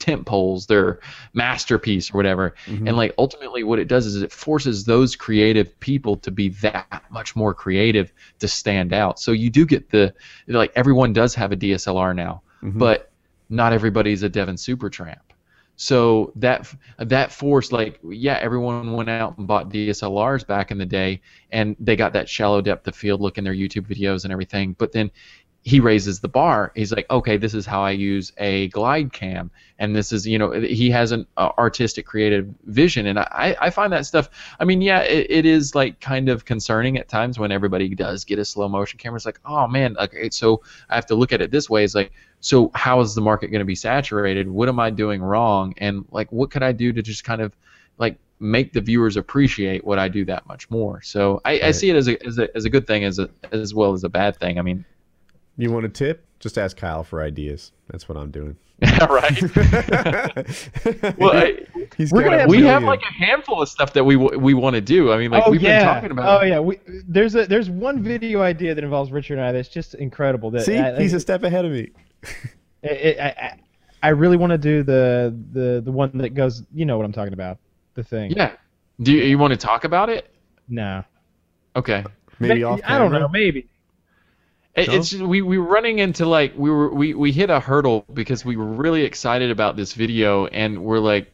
Speaker 4: tent poles, their masterpiece or whatever. Mm-hmm. And like ultimately, what it does is it forces those creative people to be that much more creative to stand out. So you do get the like everyone does have a DSLR now, mm-hmm. but not everybody's a Devin Supertramp. So that that force, like yeah everyone went out and bought DSLRs back in the day and they got that shallow depth of field look in their YouTube videos and everything but then he raises the bar. He's like, okay, this is how I use a glide cam, and this is, you know, he has an uh, artistic, creative vision, and I, I find that stuff. I mean, yeah, it, it is like kind of concerning at times when everybody does get a slow motion camera. It's like, oh man, okay, so I have to look at it this way. It's like, so how is the market going to be saturated? What am I doing wrong? And like, what could I do to just kind of like make the viewers appreciate what I do that much more? So I, I see it as a, as a as a good thing as a as well as a bad thing. I mean,
Speaker 1: You want a tip? Just ask Kyle for ideas. That's what I'm doing.
Speaker 4: right. well, I,
Speaker 1: He's
Speaker 2: We're gonna have-
Speaker 4: we have like a handful of stuff that we we want to do. I mean, like
Speaker 2: oh
Speaker 4: we've
Speaker 2: yeah.
Speaker 4: been talking about.
Speaker 2: Oh yeah. We, there's a there's one video idea that involves Richard and I that's just incredible. That
Speaker 1: See,
Speaker 2: I,
Speaker 1: he's a step ahead of me.
Speaker 2: it, it, I, I, I really want to do the the the one that goes. You know what I'm talking about. The thing.
Speaker 4: Yeah. Do you, you want to talk about it?
Speaker 2: No.
Speaker 4: Okay.
Speaker 1: Maybe
Speaker 2: May-
Speaker 1: off
Speaker 2: I don't know. Maybe.
Speaker 4: It,
Speaker 1: No?
Speaker 4: It's we we were running into like we were we, we hit a hurdle because we were really excited about this video and we're like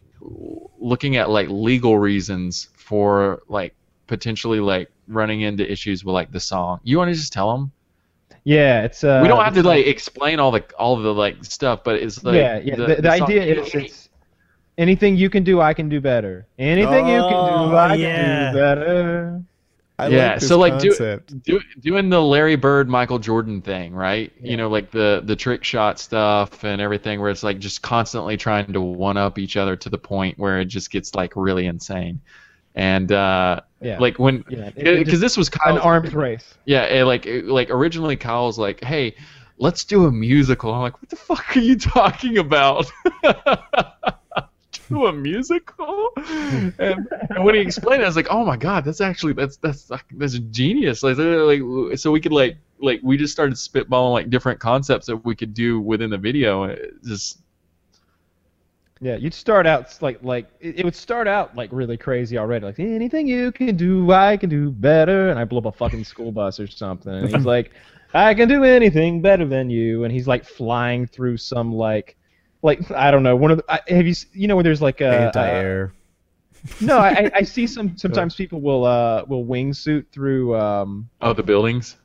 Speaker 4: looking at like legal reasons for like potentially like running into issues with like the song. You want to just tell them?
Speaker 2: Yeah. It's. Uh,
Speaker 4: we don't have to
Speaker 2: it's-
Speaker 4: like explain all the all the like stuff, but it's like
Speaker 2: yeah. Yeah. The, the,
Speaker 4: song-
Speaker 2: idea is it's anything you can do, I can do better. Anything you can
Speaker 1: Oh,
Speaker 2: do, I
Speaker 1: yeah.
Speaker 2: can do better.
Speaker 1: I
Speaker 4: Yeah,
Speaker 1: like
Speaker 4: so, like, do- do, doing the Larry Bird, Michael Jordan thing, right?
Speaker 2: Yeah.
Speaker 4: You know, like the the trick shot stuff and everything, where it's like just constantly trying to one up each other to the point where it just gets like really insane. And uh,
Speaker 2: Yeah.
Speaker 4: like when
Speaker 2: Yeah.
Speaker 4: because
Speaker 2: just-
Speaker 4: this was
Speaker 2: an
Speaker 4: Kyle's,
Speaker 2: arms race.
Speaker 4: yeah, it, like it- like originally Kyle was like, hey, let's do a musical. I'm like, what the fuck are you talking about? do a musical? And, and when he explained it, I was like, oh my god, that's actually that's that's that's genius. Like, like so we could like like we just started spitballing like different concepts that we could do within the video. It just
Speaker 2: Yeah, you'd start out like like it, it would start out like really crazy already, like anything you can do, I can do better, and I blow up a fucking school bus or something. And he's like, I can do anything better than you, and he's like flying through some like, like I don't know, one of the I, have you you know when there's like a
Speaker 1: Anti-air.
Speaker 2: uh, no, I I- I see some sometimes people will uh will wingsuit through um
Speaker 4: oh the buildings.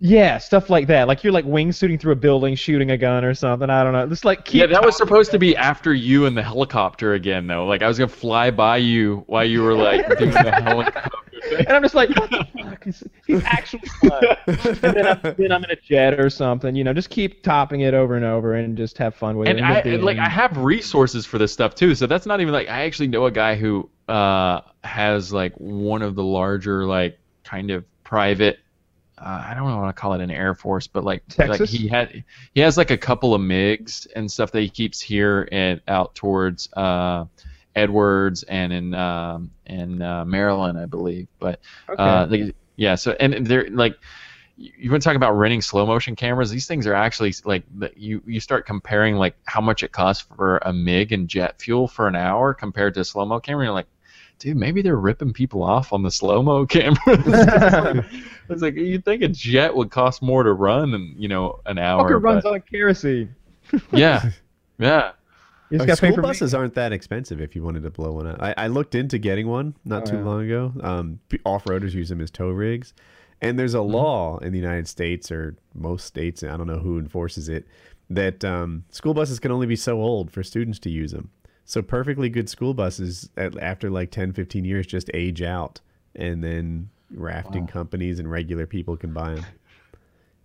Speaker 2: Yeah stuff like that, like you're like wingsuiting through a building, shooting a gun or something. I don't know, just like keep
Speaker 4: yeah, that was supposed to be after you in the helicopter again, though. Like I was gonna fly by you while you were like doing the helicopter. thing.
Speaker 2: And I'm just like, what the fuck? He's, he's actually flying. and then I'm, then I'm in a jet or something. You know, just keep topping it over and over and just have fun with
Speaker 4: and
Speaker 2: it.
Speaker 4: I and, like I have resources for this stuff too. So that's not even like I actually know a guy who uh, has like one of the larger like kind of private. Uh, I don't know want to call it an air force, but like like he had he has like a couple of MiGs and stuff that he keeps here and out towards uh, Edwards and in um, in uh, Maryland, I believe. But
Speaker 2: Okay.
Speaker 4: uh, like, yeah, so and they're like you you want to talk about renting slow motion cameras? These things are actually like you you start comparing like how much it costs for a MiG and jet fuel for an hour compared to a slow mo camera. You're like, dude, maybe they're ripping people off on the slow mo cameras. it's like you'd think a jet would cost more to run than you know an hour.
Speaker 2: Fucker runs on kerosene.
Speaker 4: yeah, yeah.
Speaker 2: You just got
Speaker 1: school
Speaker 2: for me.
Speaker 1: buses aren't that expensive if you wanted to blow one up. I, I looked into getting one not
Speaker 2: Oh,
Speaker 1: too
Speaker 2: yeah.
Speaker 1: long ago. Um, off-roaders use them as tow rigs, and there's a
Speaker 2: Mm-hmm.
Speaker 1: law in the United States or most states, I don't know who enforces it, that um, school buses can only be so old for students to use them. So perfectly good school buses at, after like 10, 15 years just age out, and then rafting companies and regular people can buy them.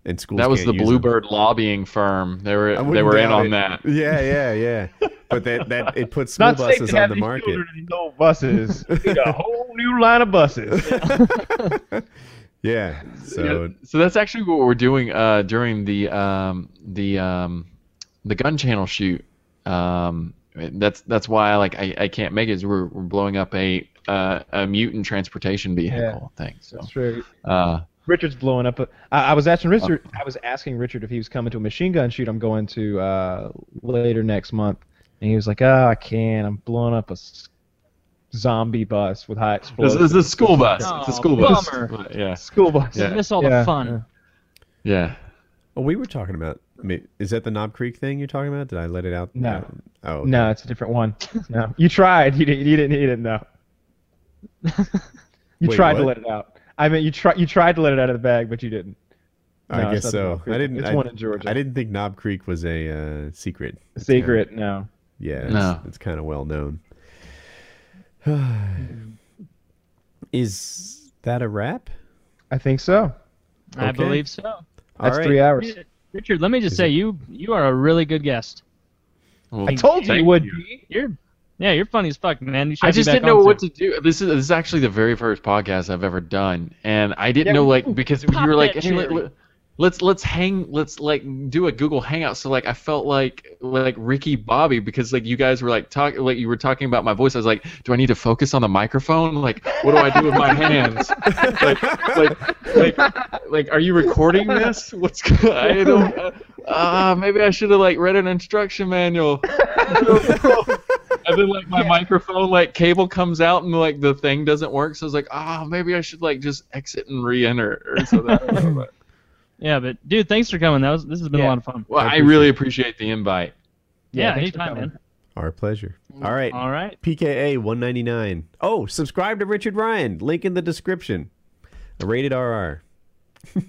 Speaker 1: And schools
Speaker 4: That was the
Speaker 1: use 'em.
Speaker 4: Bluebird lobbying firm. They were they were in on
Speaker 1: it.
Speaker 4: that.
Speaker 1: Yeah, yeah, yeah. But that that it puts school
Speaker 2: Not safe
Speaker 1: buses
Speaker 2: to
Speaker 1: on
Speaker 2: have
Speaker 1: the
Speaker 2: these
Speaker 1: market.
Speaker 2: children in these old buses. We got a whole new line of buses.
Speaker 1: Yeah. So
Speaker 4: Yeah, so that's actually what we're doing uh, during the um, the um, the gun channel shoot. Um, that's that's why like I, I can't make it. Is we're, we're blowing up a uh, a mutant transportation vehicle thing. So
Speaker 2: That's true.
Speaker 4: uh,
Speaker 2: Richard's blowing up. A, I, I was asking Richard.
Speaker 1: Oh.
Speaker 2: I was asking Richard if he was coming to a machine gun shoot. I'm going to uh, later next month, and he was like, "Oh, I can't. I'm blowing up a zombie bus with high explosives.
Speaker 4: this
Speaker 2: explosives."
Speaker 4: is a school bus. it's
Speaker 3: Oh,
Speaker 4: a school bus.
Speaker 3: bummer.
Speaker 4: But, yeah,
Speaker 2: school bus.
Speaker 4: Yeah.
Speaker 3: You miss all the
Speaker 2: Yeah.
Speaker 3: fun.
Speaker 4: yeah.
Speaker 1: Oh, we were talking about. I mean, is that the Knob Creek thing you're talking about? Did I let it out?
Speaker 2: No.
Speaker 1: Oh. okay.
Speaker 2: No, it's a different one. No, you tried. You didn't. You didn't. You didn't know. You
Speaker 1: Wait,
Speaker 2: tried to let it out. I mean, you tried. You tried to let it out of the bag, but you didn't.
Speaker 1: I
Speaker 2: No, it's
Speaker 1: guess so. I didn't.
Speaker 2: It's
Speaker 1: I,
Speaker 2: one in Georgia.
Speaker 1: I didn't think Knob Creek was a uh, secret. It's
Speaker 2: Secret, no.
Speaker 1: kinda- yeah, it's,
Speaker 4: No.
Speaker 1: it's kind of well known. Is that a wrap?
Speaker 2: I think so.
Speaker 3: I
Speaker 1: Okay.
Speaker 3: believe so.
Speaker 1: All
Speaker 2: That's
Speaker 1: right.
Speaker 2: three hours.
Speaker 3: Richard, let me just say you you are a really good guest.
Speaker 4: Well,
Speaker 2: I told you you would be.
Speaker 3: You're yeah, you're funny as fuck, man. You should
Speaker 4: I just didn't know what
Speaker 3: soon.
Speaker 4: to do. This is this is actually the very first podcast I've ever done, and I didn't
Speaker 2: Yeah,
Speaker 4: know like because
Speaker 3: pop
Speaker 4: you were like, hey, let, let- let's let's hang, let's like do a Google Hangout. So like I felt like like Ricky Bobby because like you guys were like talking like you were talking about my voice. I was like, do I need to focus on the microphone? Like what do I do with my hands? like like like like are you recording this? What's go- I don't. Uh, uh, maybe I should have like read an instruction manual. and then like my microphone like cable comes out and like the thing doesn't work so I was like ah maybe I should like just exit and re-enter or something. I don't know, but-
Speaker 3: Yeah, but dude, thanks for coming. That was this has been a lot of fun.
Speaker 4: well
Speaker 1: I
Speaker 4: I really appreciate the invite.
Speaker 3: Yeah,
Speaker 2: thanks for
Speaker 3: anytime, man.
Speaker 1: Our pleasure. All right.
Speaker 3: All right.
Speaker 1: PKA 199. Oh, subscribe to Richard Ryan. Link in the description. Rated RR.